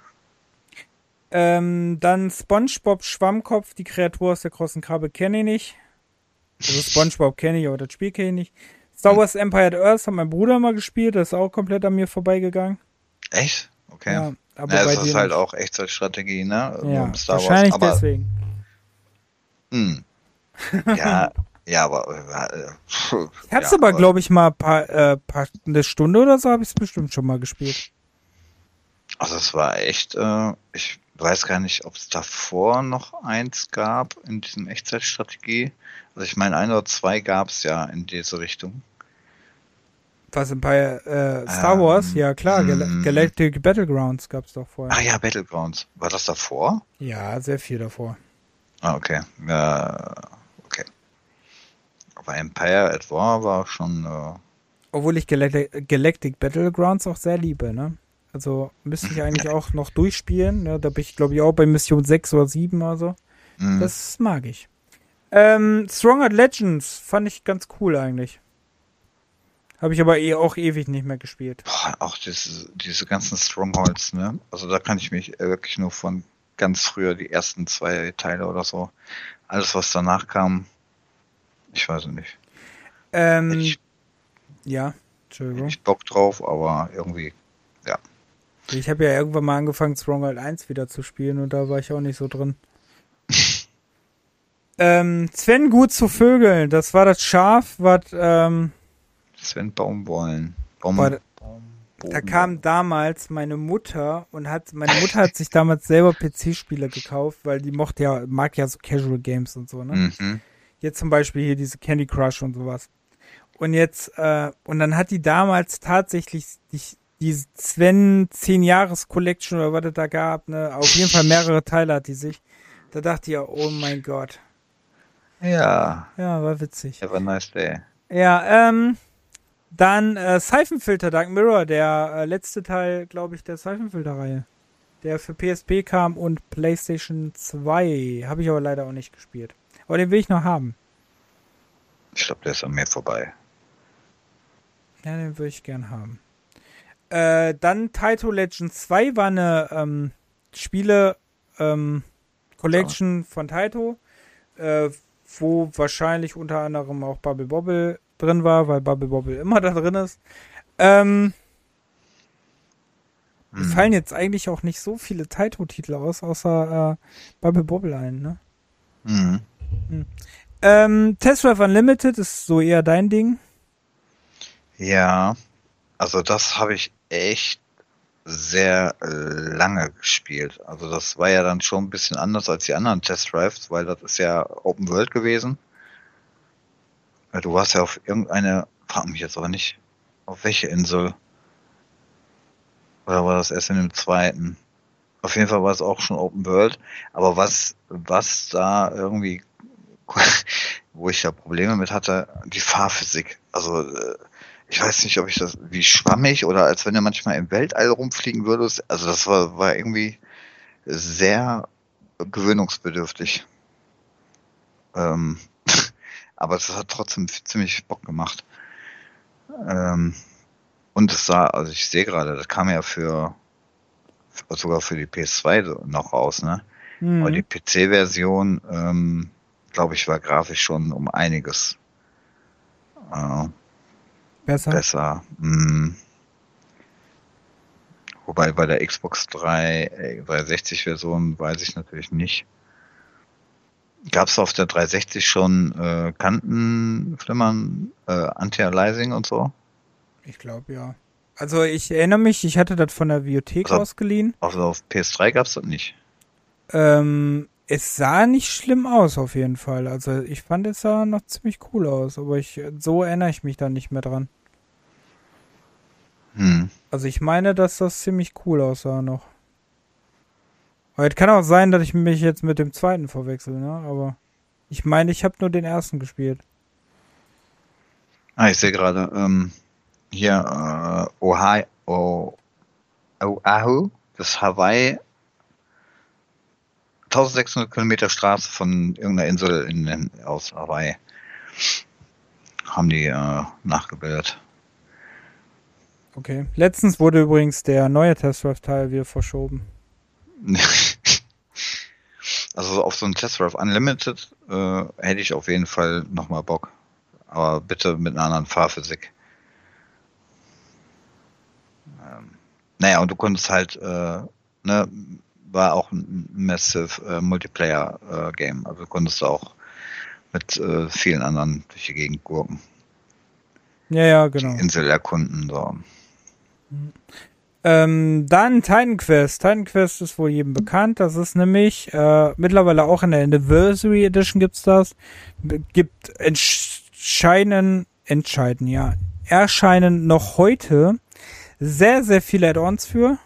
Speaker 1: Ähm, dann SpongeBob Schwammkopf, die Kreatur aus der großen Krabbe kenne ich nicht. Also SpongeBob kenne ich, aber das Spiel kenne ich nicht. Star Wars Empire at Earth hat mein Bruder mal gespielt, das ist auch komplett an mir vorbeigegangen.
Speaker 2: Echt? Okay.
Speaker 1: Ja, aber
Speaker 2: ja
Speaker 1: bei
Speaker 2: es
Speaker 1: dir
Speaker 2: ist halt auch Echtzeitstrategie, ne?
Speaker 1: Ja, wahrscheinlich.
Speaker 2: Aber,
Speaker 1: deswegen.
Speaker 2: Hm. [LAUGHS] Ja, ja, aber äh, [LAUGHS]
Speaker 1: Ich hab's
Speaker 2: ja,
Speaker 1: aber, glaube ich, mal paar, äh, paar, eine Stunde oder so habe ich es bestimmt schon mal gespielt.
Speaker 2: Also es war echt, äh, ich weiß gar nicht, ob es davor noch eins gab in diesem Echtzeitstrategie. Also ich meine, ein oder zwei gab es ja in diese Richtung.
Speaker 1: Was bei äh, Star
Speaker 2: Ähm,
Speaker 1: Wars? Ja, klar. Gal
Speaker 2: hm.
Speaker 1: Galactic Battlegrounds gab's doch vorher.
Speaker 2: Ah ja, Battlegrounds. War das davor?
Speaker 1: Ja, sehr viel davor.
Speaker 2: Ah, okay. Ja, okay. Aber Empire at War war schon, äh,
Speaker 1: Obwohl ich Galactic, Galactic Battlegrounds auch sehr liebe, ne? Also müsste ich eigentlich auch noch durchspielen. Ne? Da bin ich, glaube ich, auch bei Mission 6 oder 7 oder so.
Speaker 2: mh,
Speaker 1: Das mag ich. Ähm, Stronger Legends fand ich ganz cool eigentlich. Habe ich aber eh auch ewig nicht mehr gespielt.
Speaker 2: boah, auch diese, diese ganzen Strongholds, ne? Also da kann ich mich äh, wirklich nur von ganz früher die ersten zwei Teile oder so. Alles, was danach kam, ich weiß nicht.
Speaker 1: Ähm,
Speaker 2: ich,
Speaker 1: ja, Entschuldigung.
Speaker 2: ich Bock drauf, aber irgendwie,
Speaker 1: Ich habe ja irgendwann mal angefangen, Stronghold 1 wieder zu spielen und da war ich auch nicht so drin. [LAUGHS] ähm, Sven gut zu Vögeln, das war das Schaf, was, ähm,
Speaker 2: Sven Baumwollen. Baum,
Speaker 1: Warte.
Speaker 2: Baum,
Speaker 1: da kam damals meine Mutter und hat, meine Mutter hat sich damals selber PC-Spiele gekauft, weil die mochte ja, mag ja so Casual Games und so, ne?
Speaker 2: Mhm.
Speaker 1: Jetzt zum Beispiel hier diese Candy Crush und sowas. Und jetzt, äh, und dann hat die damals tatsächlich die, die Sven 10 Jahres Collection oder was es da gab, ne, auf jeden Fall mehrere Teile hat die sich. Da dachte ich ja, oh mein Gott.
Speaker 2: Ja,
Speaker 1: Ja, war witzig.
Speaker 2: have a nice day.
Speaker 1: Ja, ähm, dann äh, Seifenfilter Dark Mirror, der äh, letzte Teil, glaube ich, der Seifenfilter-Reihe. Der für PSP kam und PlayStation 2. Habe ich aber leider auch nicht gespielt. Aber den will ich noch haben.
Speaker 2: Ich glaube, der ist an mir vorbei.
Speaker 1: Ja, den würde ich gern haben. Äh, dann Taito Legend 2 war eine ähm, Spiele ähm, Collection von Taito, äh, wo wahrscheinlich unter anderem auch Bubble Bobble drin war, weil Bubble Bobble immer da drin ist. Ähm,
Speaker 2: Hm.
Speaker 1: fallen jetzt eigentlich auch nicht so viele Taito-Titel aus, außer äh, Bubble Bobble ein, ne?
Speaker 2: Mhm.
Speaker 1: Ähm, Test Drive Unlimited ist so eher dein Ding.
Speaker 2: Ja, also das habe ich echt sehr äh, lange gespielt. Also das war ja dann schon ein bisschen anders als die anderen Test Drives, weil das ist ja Open World gewesen. Du warst ja auf irgendeine, frag mich jetzt aber nicht, auf welche Insel. Oder war das erst in dem zweiten? Auf jeden Fall war es auch schon Open World. Aber was, was da irgendwie, [LAUGHS] wo ich ja Probleme mit hatte, die Fahrphysik. Also, äh, ich weiß nicht, ob ich das wie schwammig oder als wenn du manchmal im Weltall rumfliegen würdest. Also das war, war irgendwie sehr gewöhnungsbedürftig. Ähm, aber es hat trotzdem ziemlich Bock gemacht. Ähm, und es sah, also ich sehe gerade, das kam ja für sogar für die PS2 noch raus, ne? Mhm. Aber die PC-Version, ähm, glaube ich, war grafisch schon um einiges äh,
Speaker 1: besser.
Speaker 2: Besser. Mm. Wobei bei der Xbox 3, 360-Version äh, weiß ich natürlich nicht. Gab es auf der 360 schon äh, Kantenflimmern, äh, Anti-Aliasing und so?
Speaker 1: Ich glaube ja. Also ich erinnere mich, ich hatte das von der Bibliothek also, ausgeliehen.
Speaker 2: Also auf PS3 gab es das nicht.
Speaker 1: Ähm, es sah nicht schlimm aus auf jeden Fall. Also ich fand es sah noch ziemlich cool aus, aber ich so erinnere ich mich da nicht mehr dran. Hm. Also ich meine, dass das ziemlich cool aussah noch. Aber es kann auch sein, dass ich mich jetzt mit dem zweiten verwechsel, ne? Aber ich meine, ich habe nur den ersten gespielt.
Speaker 2: Ah, ich sehe gerade, ähm, hier äh, Ohio, oh, Oahu, das Hawaii, 1600 Kilometer Straße von irgendeiner Insel in, in, aus Hawaii haben die äh, nachgebildet.
Speaker 1: Okay. Letztens wurde übrigens der neue Test Drive Teil wieder verschoben. [LAUGHS]
Speaker 2: also auf so einen Test Drive Unlimited äh, hätte ich auf jeden Fall nochmal Bock. Aber bitte mit einer anderen Fahrphysik. Ähm, naja, und du konntest halt, äh, ne, war auch ein Massive äh, Multiplayer-Game. Äh, also konntest du auch mit äh, vielen anderen durch die Gegend gurken.
Speaker 1: Ja, ja, genau.
Speaker 2: Die Insel erkunden, so.
Speaker 1: Ähm, dann Titan Quest. Titan Quest ist wohl jedem bekannt. Das ist nämlich äh, mittlerweile auch in der Anniversary Edition gibt's das. Gibt entscheiden, entscheiden, ja, erscheinen noch heute sehr, sehr viele Add-ons für.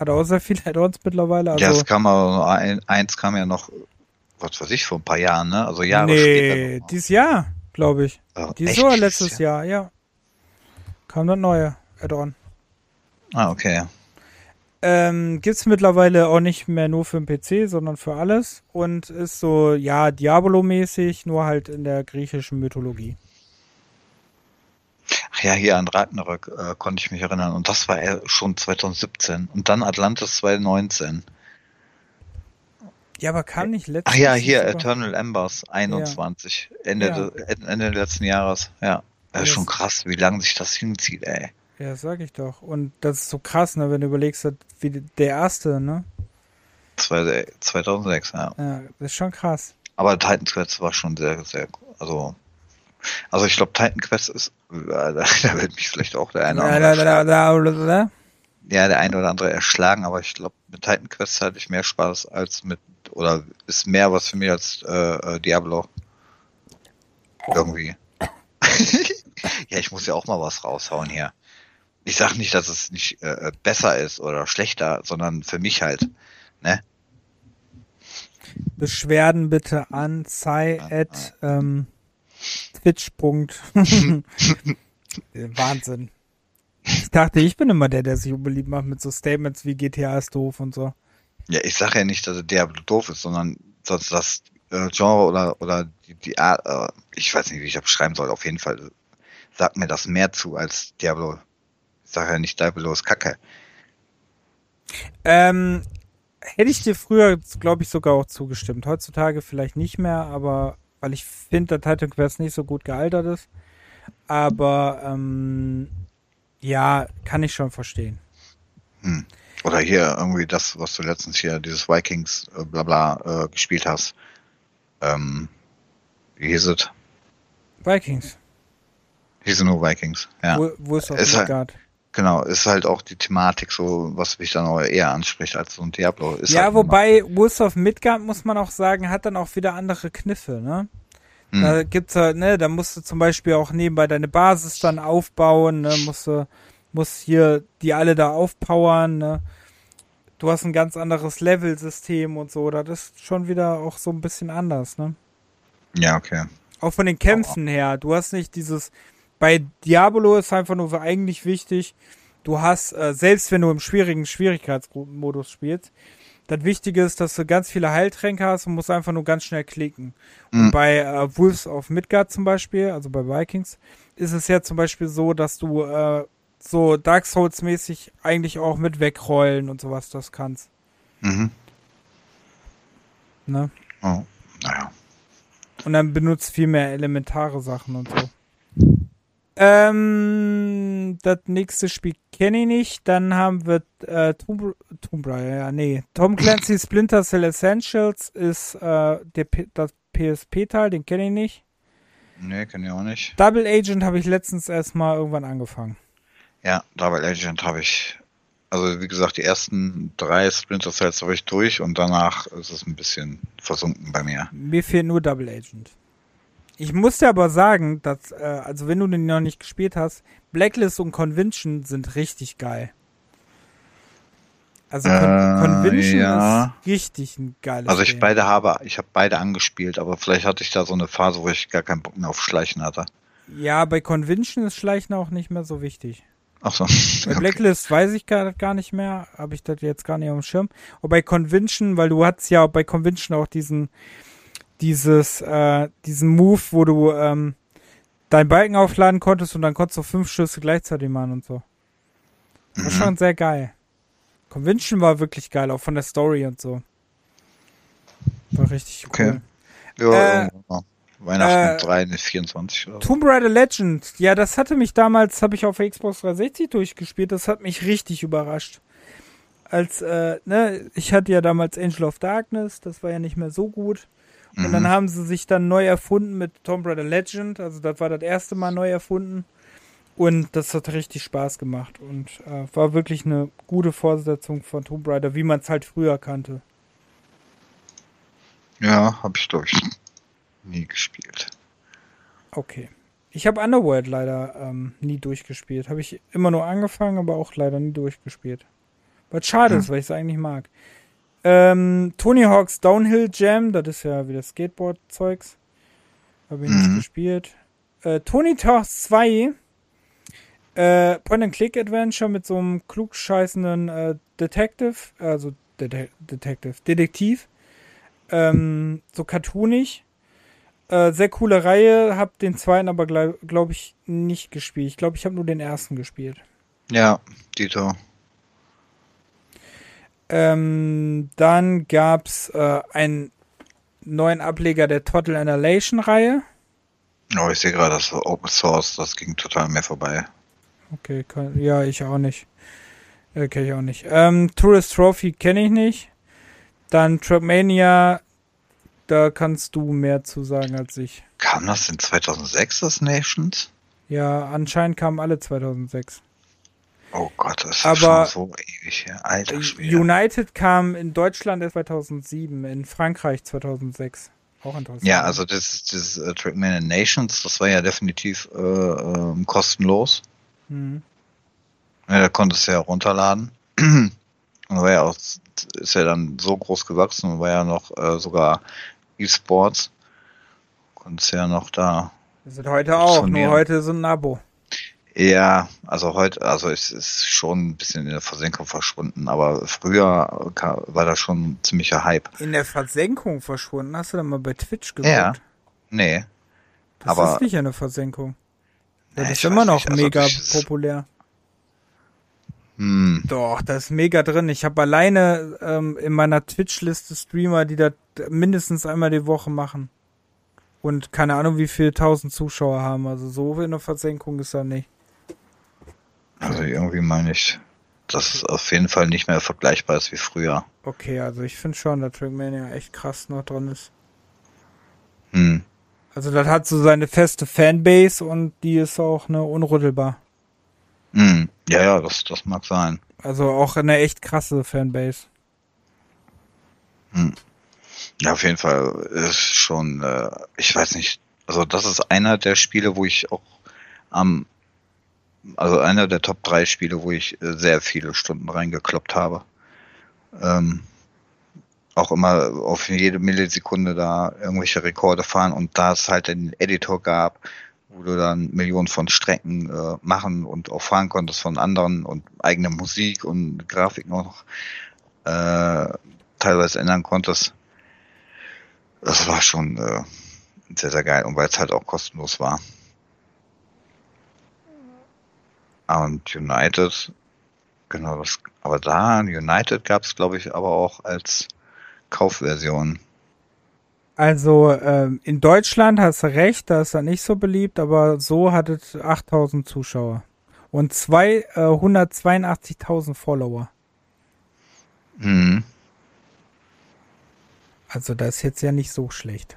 Speaker 1: Hat auch sehr viele Add-ons mittlerweile. Also,
Speaker 2: ja, es kam aber ein, eins kam ja noch, was weiß ich, vor ein paar Jahren, ne? Also Jahre
Speaker 1: nee, später. Nee, dieses Jahr, glaube ich. Oh, dieses Jahr letztes Jahr, ja. Kam das neue Add-on.
Speaker 2: Ah, okay.
Speaker 1: Ähm, gibt's mittlerweile auch nicht mehr nur für den PC, sondern für alles und ist so, ja, Diabolo-mäßig, nur halt in der griechischen Mythologie.
Speaker 2: Ach ja, hier an Ragnarök äh, konnte ich mich erinnern. Und das war schon 2017. Und dann Atlantis 2019.
Speaker 1: Ja, aber kam nicht letztes
Speaker 2: Ach ja, hier Eternal Embers 21. Ja. Ende, ja. De, Ende letzten Jahres. Ja. Das ist schon krass, wie lange sich das hinzieht, ey.
Speaker 1: Ja, sag ich doch. Und das ist so krass, ne, wenn du überlegst, wie der erste, ne?
Speaker 2: 2006, ja.
Speaker 1: Ja, das ist schon krass.
Speaker 2: Aber Titan Quest war schon sehr, sehr, also also ich glaube, Titan Quest ist, da, [LAUGHS] da wird mich vielleicht auch der eine oder andere ja, der eine oder andere erschlagen, aber ich glaube, mit Titan Quest hatte ich mehr Spaß als mit, oder ist mehr was für mich als äh, äh Diablo. Irgendwie. [LAUGHS] ja, ich muss ja auch mal was raushauen hier. Ich sag nicht, dass es nicht äh, besser ist oder schlechter, sondern für mich halt, ne?
Speaker 1: Beschwerden bitte an sei at ähm, Twitch. [LAUGHS] Wahnsinn. Ich dachte, ich bin immer der, der sich unbeliebt macht mit so Statements wie GTA ist doof und so.
Speaker 2: Ja, ich sage ja nicht, dass Diablo doof ist, sondern dass das äh, Genre oder, oder die, die Art, äh, ich weiß nicht, wie ich das beschreiben soll, auf jeden Fall sagt mir das mehr zu als Diablo. Sage ja nicht, ist Kacke.
Speaker 1: Ähm, hätte ich dir früher, glaube ich, sogar auch zugestimmt. Heutzutage vielleicht nicht mehr, aber weil ich finde, der Titan Quest nicht so gut gealtert ist. Aber ähm, ja, kann ich schon verstehen.
Speaker 2: Hm. Oder hier irgendwie das, was du letztens hier, dieses Vikings, äh, bla bla, äh, gespielt hast. Ähm, wie hieß es?
Speaker 1: Vikings.
Speaker 2: Hieß nur Vikings, ja.
Speaker 1: Wo, wo ist auch
Speaker 2: Ist halt-? Genau, ist halt auch die Thematik so, was mich dann auch eher anspricht als so ein Diablo. Ist
Speaker 1: Ja,
Speaker 2: halt
Speaker 1: wobei Wolves of Midgard, muss man auch sagen, hat dann auch wieder andere Kniffe, ne?
Speaker 2: Hm.
Speaker 1: Da gibt's halt, ne, da musst du zum Beispiel auch nebenbei deine Basis dann aufbauen, ne, musst du, musst hier die alle da aufpowern, ne? Du hast ein ganz anderes Level-System und so, das ist schon wieder auch so ein bisschen anders, ne?
Speaker 2: Ja, okay.
Speaker 1: Auch von den Kämpfen her. Du hast nicht dieses. Bei Diablo ist einfach nur eigentlich wichtig, du hast, äh, selbst wenn du im schwierigen Schwierigkeitsmodus spielst, das Wichtige ist, dass du ganz viele Heiltränke hast und musst einfach nur ganz schnell klicken. Und
Speaker 2: Mhm.
Speaker 1: bei äh, Wolves of Midgard zum Beispiel, also bei Vikings, ist es ja zum Beispiel so, dass du äh, so Dark Souls-mäßig eigentlich auch mit wegrollen und sowas das kannst.
Speaker 2: Mhm.
Speaker 1: Ne?
Speaker 2: Oh, naja.
Speaker 1: Und dann benutzt viel mehr elementare Sachen und so. Ähm, das nächste Spiel kenne ich nicht. Dann haben wir äh, Tomb, Tomb Raider, ja, nee. Tom Clancy Splinter Cell Essentials ist äh, der, das PSP-Teil, den kenne ich nicht.
Speaker 2: Nee, kenn ich auch nicht.
Speaker 1: Double Agent habe ich letztens erst mal irgendwann angefangen.
Speaker 2: Ja, Double Agent habe ich, also wie gesagt, die ersten drei Splinter Cells habe ich durch und danach ist es ein bisschen versunken bei mir.
Speaker 1: Mir fehlt nur Double Agent. Ich muss dir aber sagen, dass, äh, also wenn du den noch nicht gespielt hast, Blacklist und Convention sind richtig geil. Also Con
Speaker 2: Äh,
Speaker 1: Convention
Speaker 2: ja.
Speaker 1: ist richtig ein geiles
Speaker 2: Also ich
Speaker 1: Game.
Speaker 2: beide habe, ich habe beide angespielt, aber vielleicht hatte ich da so eine Phase, wo ich gar keinen Bock mehr auf Schleichen hatte.
Speaker 1: Ja, bei Convention ist Schleichen auch nicht mehr so wichtig.
Speaker 2: Ach so.
Speaker 1: Bei Blacklist weiß ich gar, gar nicht mehr, habe ich das jetzt gar nicht auf dem Schirm. Und bei Convention, weil du hattest ja bei Convention auch diesen, dieses, äh, diesen Move, wo du ähm, deinen Balken aufladen konntest und dann konntest du fünf Schüsse gleichzeitig machen und so. War
Speaker 2: Mhm.
Speaker 1: schon sehr geil. Convention war wirklich geil, auch von der Story und so. War richtig
Speaker 2: Okay.
Speaker 1: cool.
Speaker 2: Ja,
Speaker 1: Äh,
Speaker 2: mal. Weihnachten
Speaker 1: äh,
Speaker 2: 3, ne, 24 oder so.
Speaker 1: Tomb Raider Legend, ja, das hatte mich damals, habe ich auf Xbox 360 durchgespielt, das hat mich richtig überrascht. Als, äh, ne, ich hatte ja damals Angel of Darkness, das war ja nicht mehr so gut. Und
Speaker 2: Mhm.
Speaker 1: dann haben sie sich dann neu erfunden mit Tomb Raider Legend, also das war das erste Mal neu erfunden. Und das hat richtig Spaß gemacht und äh, war wirklich eine gute Fortsetzung von Tomb Raider, wie man es halt früher kannte.
Speaker 2: Ja, habe ich ich nie gespielt.
Speaker 1: Okay. Ich habe Underworld leider ähm, nie durchgespielt. Habe ich immer nur angefangen, aber auch leider nie durchgespielt. Was schade
Speaker 2: Hm.
Speaker 1: ist, weil ich es eigentlich mag. Ähm, Tony Hawk's Downhill Jam, das ist ja wieder Skateboard-Zeugs. Habe ich nicht
Speaker 2: Mhm.
Speaker 1: gespielt. Äh, Tony Hawk's 2, äh, Point-and-Click-Adventure mit so einem klugscheißenden äh, Detective, also Det Detective, Detektiv. Ähm, so cartoonig. Äh, sehr coole Reihe, hab den zweiten aber glaube glaub ich nicht gespielt. Ich glaube, ich habe nur den ersten gespielt.
Speaker 2: Ja, Dito.
Speaker 1: Ähm, dann gab's äh, einen neuen Ableger der Total Annihilation Reihe.
Speaker 2: Oh, ich sehe gerade, das ist Open Source, das ging total mir vorbei.
Speaker 1: Okay, kann, ja, ich auch nicht. Äh, kenne ich auch nicht. Ähm, Tourist Trophy kenne ich nicht. Dann Trackmania, da kannst du mehr zu sagen als ich.
Speaker 2: Kam das in 2006, das Nations?
Speaker 1: Ja, anscheinend kamen alle 2006.
Speaker 2: Oh Gott, das ist
Speaker 1: Aber-
Speaker 2: schon so ewig her. Alter Schwede.
Speaker 1: United kam in Deutschland erst 2007, in Frankreich 2006. Auch interessant.
Speaker 2: Ja, also das, das äh, Trackmania Nations, das war ja definitiv äh, ähm, kostenlos.
Speaker 1: Mhm.
Speaker 2: Ja, da konntest du ja runterladen. [CLEARS THROAT] Und war ja auch, ist ja dann so groß gewachsen und war ja noch äh, sogar E-Sports. Konntest ja noch da.
Speaker 1: Das sind heute auch, nur heute sind ein Abo.
Speaker 2: Ja, also heute, also es ist schon ein bisschen in der Versenkung verschwunden, aber früher war das schon ein ziemlicher Hype.
Speaker 1: In der Versenkung verschwunden. Hast du da mal bei Twitch geguckt?
Speaker 2: Ja. Nee.
Speaker 1: Das
Speaker 2: aber-
Speaker 1: ist nicht eine Versenkung. Das
Speaker 2: Nee,
Speaker 1: ist immer noch
Speaker 2: also
Speaker 1: mega populär.
Speaker 2: Hm.
Speaker 1: Doch, das ist mega drin. Ich habe alleine ähm, in meiner Twitch-Liste Streamer, die das mindestens einmal die Woche machen. Und keine Ahnung, wie viele tausend Zuschauer haben. Also so in der Versenkung ist er nicht.
Speaker 2: Also irgendwie meine ich, dass es auf jeden Fall nicht mehr vergleichbar ist wie früher.
Speaker 1: Okay, also ich finde schon, dass Trackmania echt krass noch drin ist.
Speaker 2: Hm.
Speaker 1: Also das hat so seine feste Fanbase und die ist auch ne unrüttelbar.
Speaker 2: Hm. Ja, ja, das, das mag sein.
Speaker 1: Also auch eine echt krasse Fanbase.
Speaker 2: Hm. Ja, auf jeden Fall ist schon, äh, ich weiß nicht, also das ist einer der Spiele, wo ich auch am, also einer der Top 3 Spiele, wo ich äh, sehr viele Stunden reingekloppt habe. Ähm, auch immer auf jede Millisekunde da irgendwelche Rekorde fahren und da es halt einen Editor gab, wo du dann Millionen von Strecken äh, machen und auch fahren konntest von anderen und eigene Musik und Grafik noch äh, teilweise ändern konntest. Das war schon äh, sehr, sehr geil und weil es halt auch kostenlos war. Und United, genau das, aber da, United gab es, glaube ich, aber auch als Kaufversion.
Speaker 1: Also ähm, in Deutschland hast du recht, da ist er nicht so beliebt, aber so hat es 8000 Zuschauer und zwei, äh, 182.000 Follower.
Speaker 2: Mhm.
Speaker 1: Also das ist jetzt ja nicht so schlecht.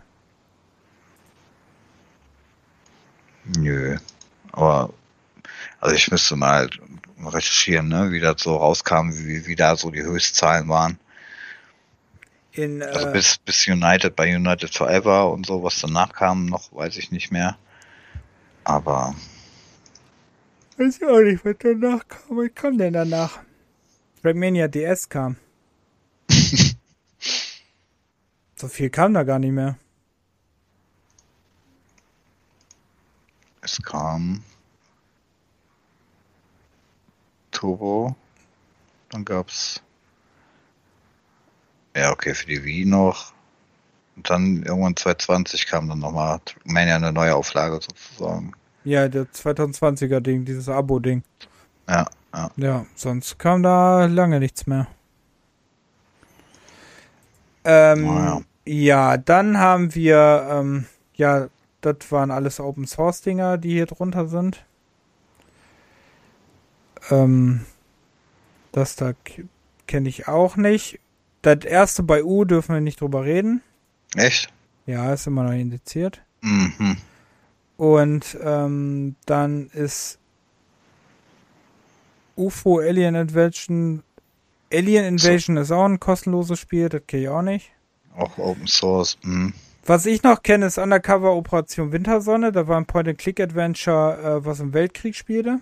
Speaker 2: Nö. Aber also ich müsste mal recherchieren, ne, wie das so rauskam, wie, wie da so die Höchstzahlen waren.
Speaker 1: In,
Speaker 2: Also
Speaker 1: äh,
Speaker 2: bis, bis United bei United Forever und so, was danach kam, noch weiß ich nicht mehr. Aber
Speaker 1: weiß ich auch nicht, was danach kam. Was kam denn danach? Trackmania DS kam. [LAUGHS] so viel kam da gar nicht mehr.
Speaker 2: es kam Turbo, dann gab's ja okay für die Wii noch und dann irgendwann 2020 kam dann nochmal Mania eine neue Auflage sozusagen.
Speaker 1: Ja, der 2020er Ding, dieses Abo-Ding.
Speaker 2: Ja, ja.
Speaker 1: Ja, sonst kam da lange nichts mehr. Ähm,
Speaker 2: Naja.
Speaker 1: Ja, dann haben wir, ähm, ja, das waren alles Open Source Dinger, die hier drunter sind. Ähm, das da kenne ich auch nicht. Das erste bei U dürfen wir nicht drüber reden.
Speaker 2: Echt?
Speaker 1: Ja, ist immer noch indiziert.
Speaker 2: Mhm.
Speaker 1: Und ähm, dann ist UFO Alien Invasion. Alien Invasion ist auch ein kostenloses Spiel, das kenne ich auch nicht.
Speaker 2: Auch Open Source. Mhm.
Speaker 1: Was ich noch kenne, ist Undercover Operation Wintersonne. Da war ein Point-and-Click-Adventure, äh, was im Weltkrieg spielte.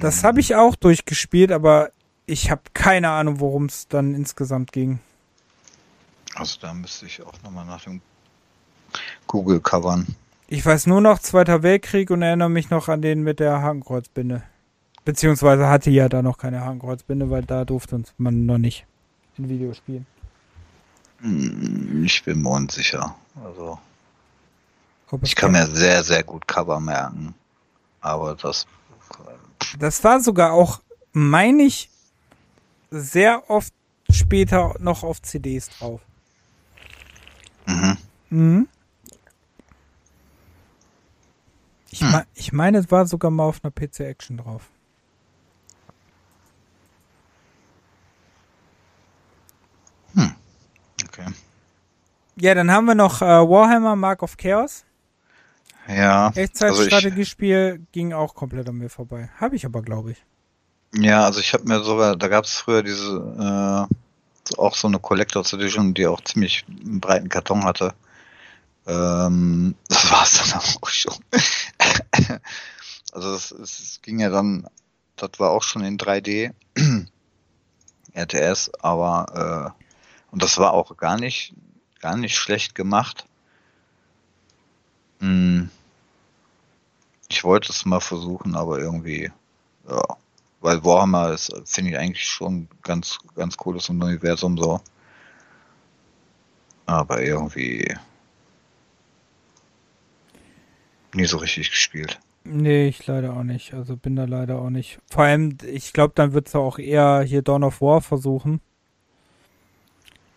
Speaker 1: Das habe ich auch durchgespielt, aber ich habe keine Ahnung, worum es dann insgesamt ging.
Speaker 2: Also da müsste ich auch nochmal nach dem Google covern.
Speaker 1: Ich weiß nur noch Zweiter Weltkrieg und erinnere mich noch an den mit der Hakenkreuzbinde. Beziehungsweise hatte ja da noch keine Hakenkreuzbinde, weil da durfte uns man noch nicht in Videospielen.
Speaker 2: Hm, Ich bin mir unsicher. Also ich kann mir sehr, sehr gut Cover merken. Aber das
Speaker 1: Das war sogar auch, meine ich, sehr oft später noch auf CDs drauf.
Speaker 2: mhm.
Speaker 1: Mhm. Ich,
Speaker 2: Hm.
Speaker 1: mein, ich meine, es war sogar mal auf einer PC Action drauf.
Speaker 2: okay.
Speaker 1: Ja, dann haben wir noch äh, Warhammer Mark of Chaos.
Speaker 2: Ja. Also ich,
Speaker 1: Echtzeitstrategiespiel ging auch komplett an mir vorbei. Habe ich aber, glaube ich.
Speaker 2: ja, also ich habe mir sogar, da gab es früher diese äh, auch so eine Collector's Edition, die auch ziemlich einen breiten Karton hatte. Ähm, das [LAUGHS] war es dann auch schon. also es, es, es ging ja dann, das war auch schon in 3D. RTS, [CLEARS THROAT] aber äh, und das war auch gar nicht, gar nicht schlecht gemacht. Hm. Ich wollte es mal versuchen, aber irgendwie, ja, weil Warhammer ist, finde ich eigentlich schon ganz, ganz cooles Universum so. Aber irgendwie nie so richtig gespielt.
Speaker 1: Nee, ich leider auch nicht. Also bin da leider auch nicht. Vor allem, ich glaube, dann wird es auch eher hier Dawn of War versuchen,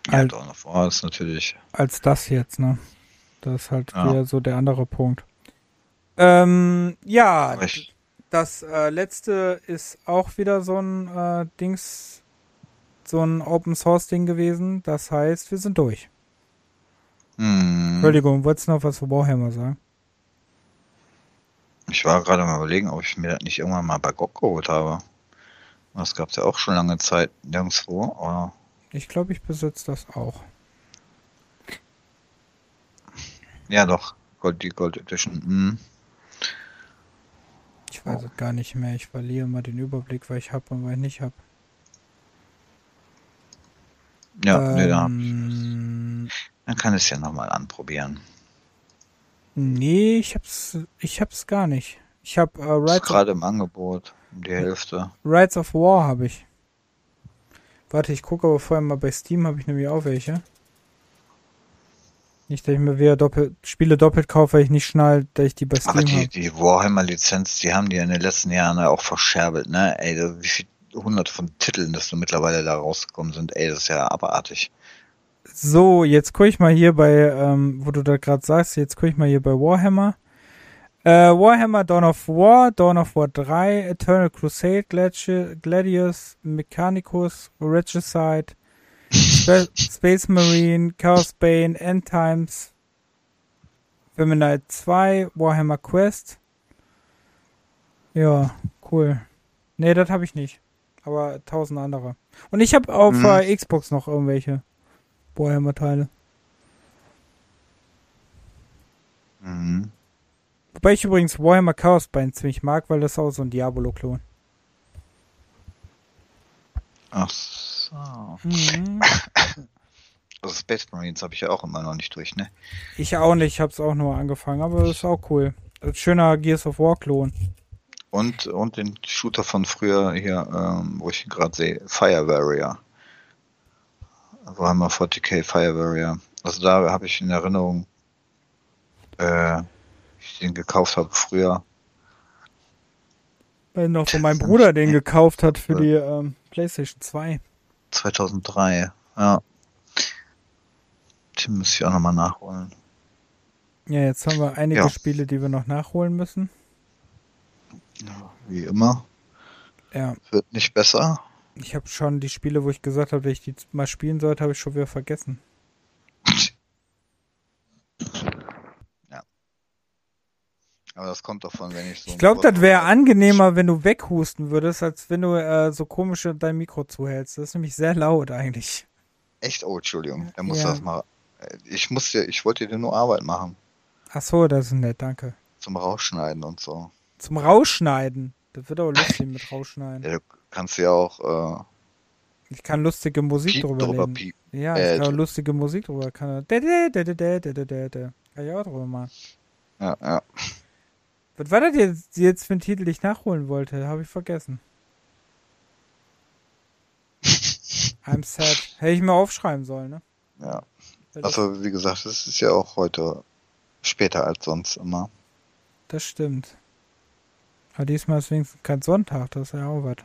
Speaker 2: Ja,
Speaker 1: Halt.
Speaker 2: Dawn of War ist natürlich.
Speaker 1: als das jetzt, ne? Das ist halt
Speaker 2: Ja.
Speaker 1: wieder so der andere Punkt. Ähm, ja,
Speaker 2: ich,
Speaker 1: das äh, letzte ist auch wieder so ein äh, Dings, so ein Open Source Ding gewesen. Das heißt, wir sind durch.
Speaker 2: Hm.
Speaker 1: Entschuldigung, wolltest du noch was für Warhammer sagen?
Speaker 2: Ich war gerade mal überlegen, ob ich mir das nicht irgendwann mal bei GOG geholt habe. Das gab es ja auch schon lange Zeit nirgendwo, aber
Speaker 1: Ich glaube, ich besitze das auch.
Speaker 2: Ja doch, Gold, die Gold Edition. Hm.
Speaker 1: Ich weiß es gar nicht mehr. Ich verliere mal den Überblick, weil ich habe und weil ich nicht habe.
Speaker 2: Ja, nee, da,
Speaker 1: ähm,
Speaker 2: dann kann ich es ja nochmal anprobieren.
Speaker 1: nee, ich hab's, ich hab's gar nicht. Ich habe äh, of,
Speaker 2: gerade im Angebot, um die Hälfte.
Speaker 1: Rides of War habe ich. Warte, ich gucke aber vorher mal bei Steam, habe ich nämlich auch welche. Nicht, dass ich mir wieder doppelt, Spiele doppelt kaufe, weil ich nicht schnall, dass ich die bei
Speaker 2: Aber
Speaker 1: Steam
Speaker 2: die,
Speaker 1: habe.
Speaker 2: die Warhammer-Lizenz, die haben die in den letzten Jahren ja auch verscherbelt, ne? Ey, da- wie viele hunderte von Titeln, dass du mittlerweile da rausgekommen sind, ey, das ist ja abartig.
Speaker 1: So, jetzt gucke ich mal hier bei, ähm, wo du da gerade sagst, jetzt gucke ich mal hier bei Warhammer. Äh, Warhammer Dawn of War, Dawn of War 3, Eternal Crusade, Gladi- Gladius, Mechanicus, Regicide, Space Marine, Chaos Bane, End Times, Feminite 2, Warhammer Quest. Ja, cool. Nee, das habe ich nicht. Aber tausend andere. Und ich habe auf äh, Xbox noch irgendwelche Warhammer-Teile.
Speaker 2: Mhm.
Speaker 1: Wobei ich übrigens Warhammer Chaos Bane ziemlich mag, weil das ist auch so ein Diabolo-Klon.
Speaker 2: Ach so.
Speaker 1: Mhm.
Speaker 2: Also Space Marines habe ich ja auch immer noch nicht durch, ne?
Speaker 1: Ich auch nicht, ich hab's auch nur angefangen, aber das ist auch cool. Das ist ein schöner Gears of War-Klon.
Speaker 2: Und, und den Shooter von früher hier, ähm, wo ich ihn gerade sehe, Fire Warrior. Warhammer 40k Fire Warrior. Also da habe ich in Erinnerung, äh, ich den gekauft habe früher.
Speaker 1: Weil noch von meinem Bruder den gekauft hat für die ähm, PlayStation 2.
Speaker 2: 2003, ja. Den muss ich auch nochmal nachholen.
Speaker 1: Ja, jetzt haben wir einige
Speaker 2: Ja.
Speaker 1: Spiele, die wir noch nachholen müssen.
Speaker 2: Ja, wie immer.
Speaker 1: Ja,
Speaker 2: Wird nicht besser.
Speaker 1: ich habe schon die Spiele, wo ich gesagt habe, dass ich die mal spielen sollte, habe ich schon wieder vergessen.
Speaker 2: Aber das kommt davon, wenn ich so.
Speaker 1: Ich glaube, das wäre angenehmer, wenn du weghusten würdest, als wenn du äh, so komisch dein Mikro zuhältst. Das ist nämlich sehr laut eigentlich.
Speaker 2: Echt? Oh, Entschuldigung. Da muss
Speaker 1: Ja.
Speaker 2: das mal. Ich musste, ich wollte dir nur Arbeit machen.
Speaker 1: Ach so, das ist nett, danke.
Speaker 2: Zum Rausschneiden und so.
Speaker 1: Zum Rausschneiden. Das wird aber lustig mit Rausschneiden.
Speaker 2: Ja, du kannst ja auch, äh,
Speaker 1: Ich kann lustige Musik
Speaker 2: Piep
Speaker 1: drüber
Speaker 2: piepen.
Speaker 1: Ja,
Speaker 2: Äh,
Speaker 1: ich kann auch
Speaker 2: dr-
Speaker 1: lustige Musik drüber. Kann, da, da, da, da, da, da, da, da, da. kann ich auch drüber machen.
Speaker 2: Ja, ja.
Speaker 1: Was war das jetzt, jetzt für ein Titel, den ich nachholen wollte? Habe ich vergessen. [LAUGHS] I'm sad. Hätte ich mir aufschreiben sollen, ne?
Speaker 2: ja. Also, wie gesagt, es ist ja auch heute später als sonst immer.
Speaker 1: das stimmt. Aber diesmal ist wenigstens kein Sonntag, das ist ja auch was.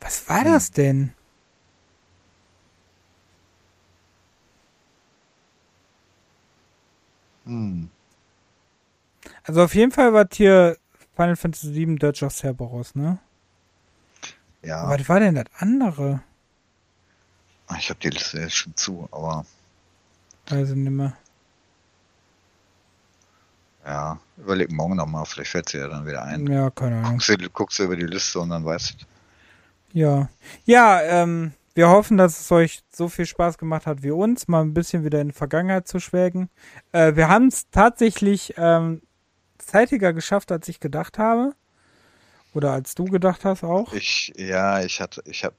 Speaker 1: Was war
Speaker 2: Hm.
Speaker 1: das denn?
Speaker 2: Hm.
Speaker 1: Also auf jeden Fall war hier Final Fantasy VII Dirge of Cerberus, ne?
Speaker 2: Ja,
Speaker 1: Aber was war denn das andere?
Speaker 2: ich habe die Liste jetzt schon zu, aber
Speaker 1: nicht mehr.
Speaker 2: ja, überleg morgen nochmal, vielleicht fällt sie ja dann wieder ein.
Speaker 1: Ja, keine Ahnung.
Speaker 2: Guckst du, guckst du über die Liste und dann weißt du.
Speaker 1: Ja. Ja, ähm, wir hoffen, dass es euch so viel Spaß gemacht hat wie uns, mal ein bisschen wieder in die Vergangenheit zu schwelgen. Äh, wir haben es tatsächlich ähm, zeitiger geschafft, als ich gedacht habe. Oder als du gedacht hast auch.
Speaker 2: Ich, ja, ich hatte, ich hab,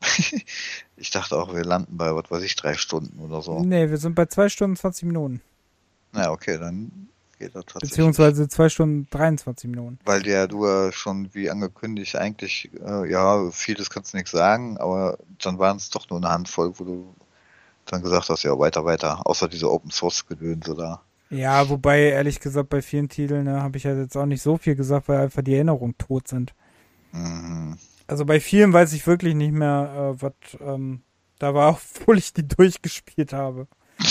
Speaker 2: [LAUGHS] ich dachte auch, wir landen bei, was weiß ich, drei Stunden oder so.
Speaker 1: Nee, wir sind bei 2 Stunden 20 Minuten.
Speaker 2: Na, okay, dann geht das tatsächlich.
Speaker 1: Beziehungsweise 2 Stunden 23 Minuten.
Speaker 2: Weil der du ja schon wie angekündigt eigentlich, äh, ja, vieles kannst du nichts sagen, aber dann waren es doch nur eine Handvoll, wo du dann gesagt hast, ja, weiter, weiter, außer diese Open Source Gedönse da.
Speaker 1: Ja, wobei, ehrlich gesagt, bei vielen Titeln ne, habe ich ja jetzt auch nicht so viel gesagt, weil einfach die Erinnerungen tot sind.
Speaker 2: Mhm.
Speaker 1: Also bei vielen weiß ich wirklich nicht mehr, äh, was ähm, da war, [LAUGHS] obwohl ich die durchgespielt habe. [LAUGHS]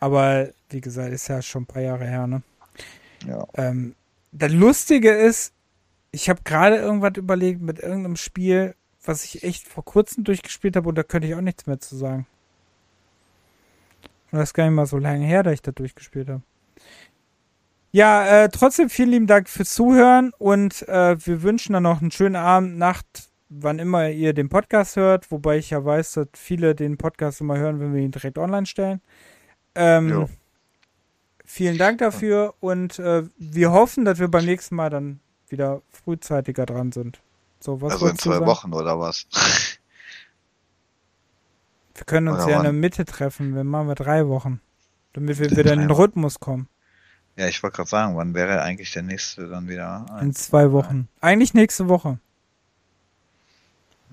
Speaker 1: Aber wie gesagt, ist ja schon ein paar Jahre her, ne?
Speaker 2: Ja.
Speaker 1: Ähm, das Lustige ist, ich habe gerade irgendwas überlegt mit irgendeinem Spiel, was ich echt vor kurzem durchgespielt habe und da könnte ich auch nichts mehr zu sagen. Und das ist gar nicht mal so lange her, dass ich da durchgespielt habe. Ja, äh, trotzdem vielen lieben Dank fürs Zuhören und äh, wir wünschen dann noch einen schönen Abend, Nacht, wann immer ihr den Podcast hört, wobei ich ja weiß, dass viele den Podcast immer hören, wenn wir ihn direkt online stellen. Ähm, vielen Dank dafür und äh, wir hoffen, dass wir beim nächsten Mal dann wieder frühzeitiger dran sind. So, was
Speaker 2: also in zwei Wochen oder was? [LAUGHS]
Speaker 1: Wir können uns oder ja wann? in der Mitte treffen, wir machen wir drei Wochen, damit wir wieder in den Rhythmus kommen.
Speaker 2: Ja, ich wollte gerade sagen, wann wäre eigentlich der nächste dann wieder?
Speaker 1: In zwei Wochen. Eigentlich nächste Woche.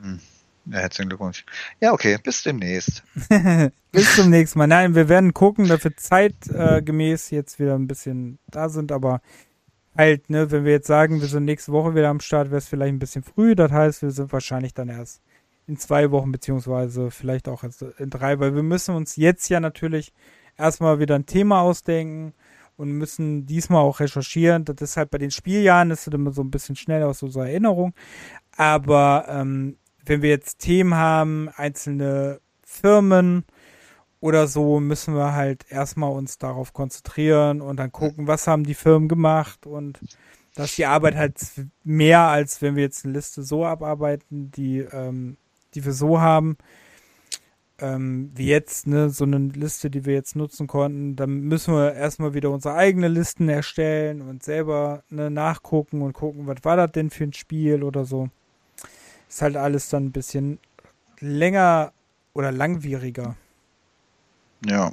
Speaker 2: Hm. Ja, herzlichen Glückwunsch. Ja, okay, bis demnächst. [LAUGHS]
Speaker 1: bis zum nächsten Mal. Nein, wir werden gucken, dass wir zeitgemäß jetzt wieder ein bisschen da sind, aber halt, ne, wenn wir jetzt sagen, wir sind nächste Woche wieder am Start, wäre es vielleicht ein bisschen früh. Das heißt, wir sind wahrscheinlich dann erst in zwei Wochen, beziehungsweise vielleicht auch in drei, weil wir müssen uns jetzt ja natürlich erstmal wieder ein Thema ausdenken und müssen diesmal auch recherchieren. Das ist halt bei den Spieljahren, das ist immer so ein bisschen schnell aus unserer Erinnerung. Aber ähm, wenn wir jetzt Themen haben, einzelne Firmen oder so, müssen wir halt erstmal uns darauf konzentrieren und dann gucken, was haben die Firmen gemacht und dass die Arbeit halt mehr, als wenn wir jetzt eine Liste so abarbeiten, die, ähm, die wir so haben, ähm, wie jetzt, ne, so eine Liste, die wir jetzt nutzen konnten, dann müssen wir erstmal wieder unsere eigenen Listen erstellen und selber ne, nachgucken und gucken, was war das denn für ein Spiel oder so. Ist halt alles dann ein bisschen länger oder langwieriger.
Speaker 2: Ja,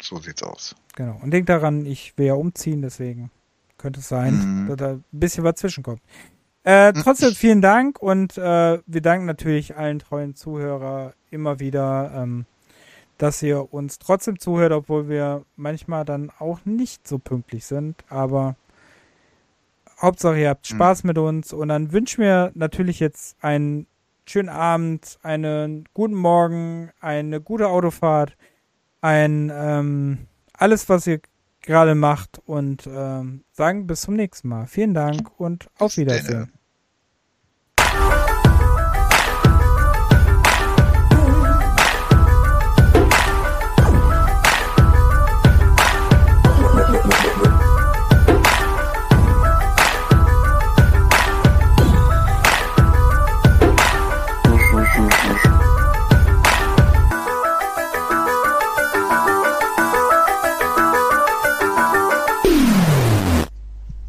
Speaker 2: so sieht's aus.
Speaker 1: Genau. Und denk daran, ich will ja umziehen, deswegen könnte es sein, mhm. dass da ein bisschen was zwischenkommt. Äh, trotzdem vielen Dank und äh, wir danken natürlich allen treuen Zuhörer immer wieder, ähm, dass ihr uns trotzdem zuhört, obwohl wir manchmal dann auch nicht so pünktlich sind. Aber Hauptsache, ihr habt Spaß mhm. mit uns und dann wünschen wir natürlich jetzt einen schönen Abend, einen guten Morgen, eine gute Autofahrt, ein ähm, alles, was ihr gerade macht und ähm, sagen bis zum nächsten Mal. Vielen Dank und auf Wiedersehen.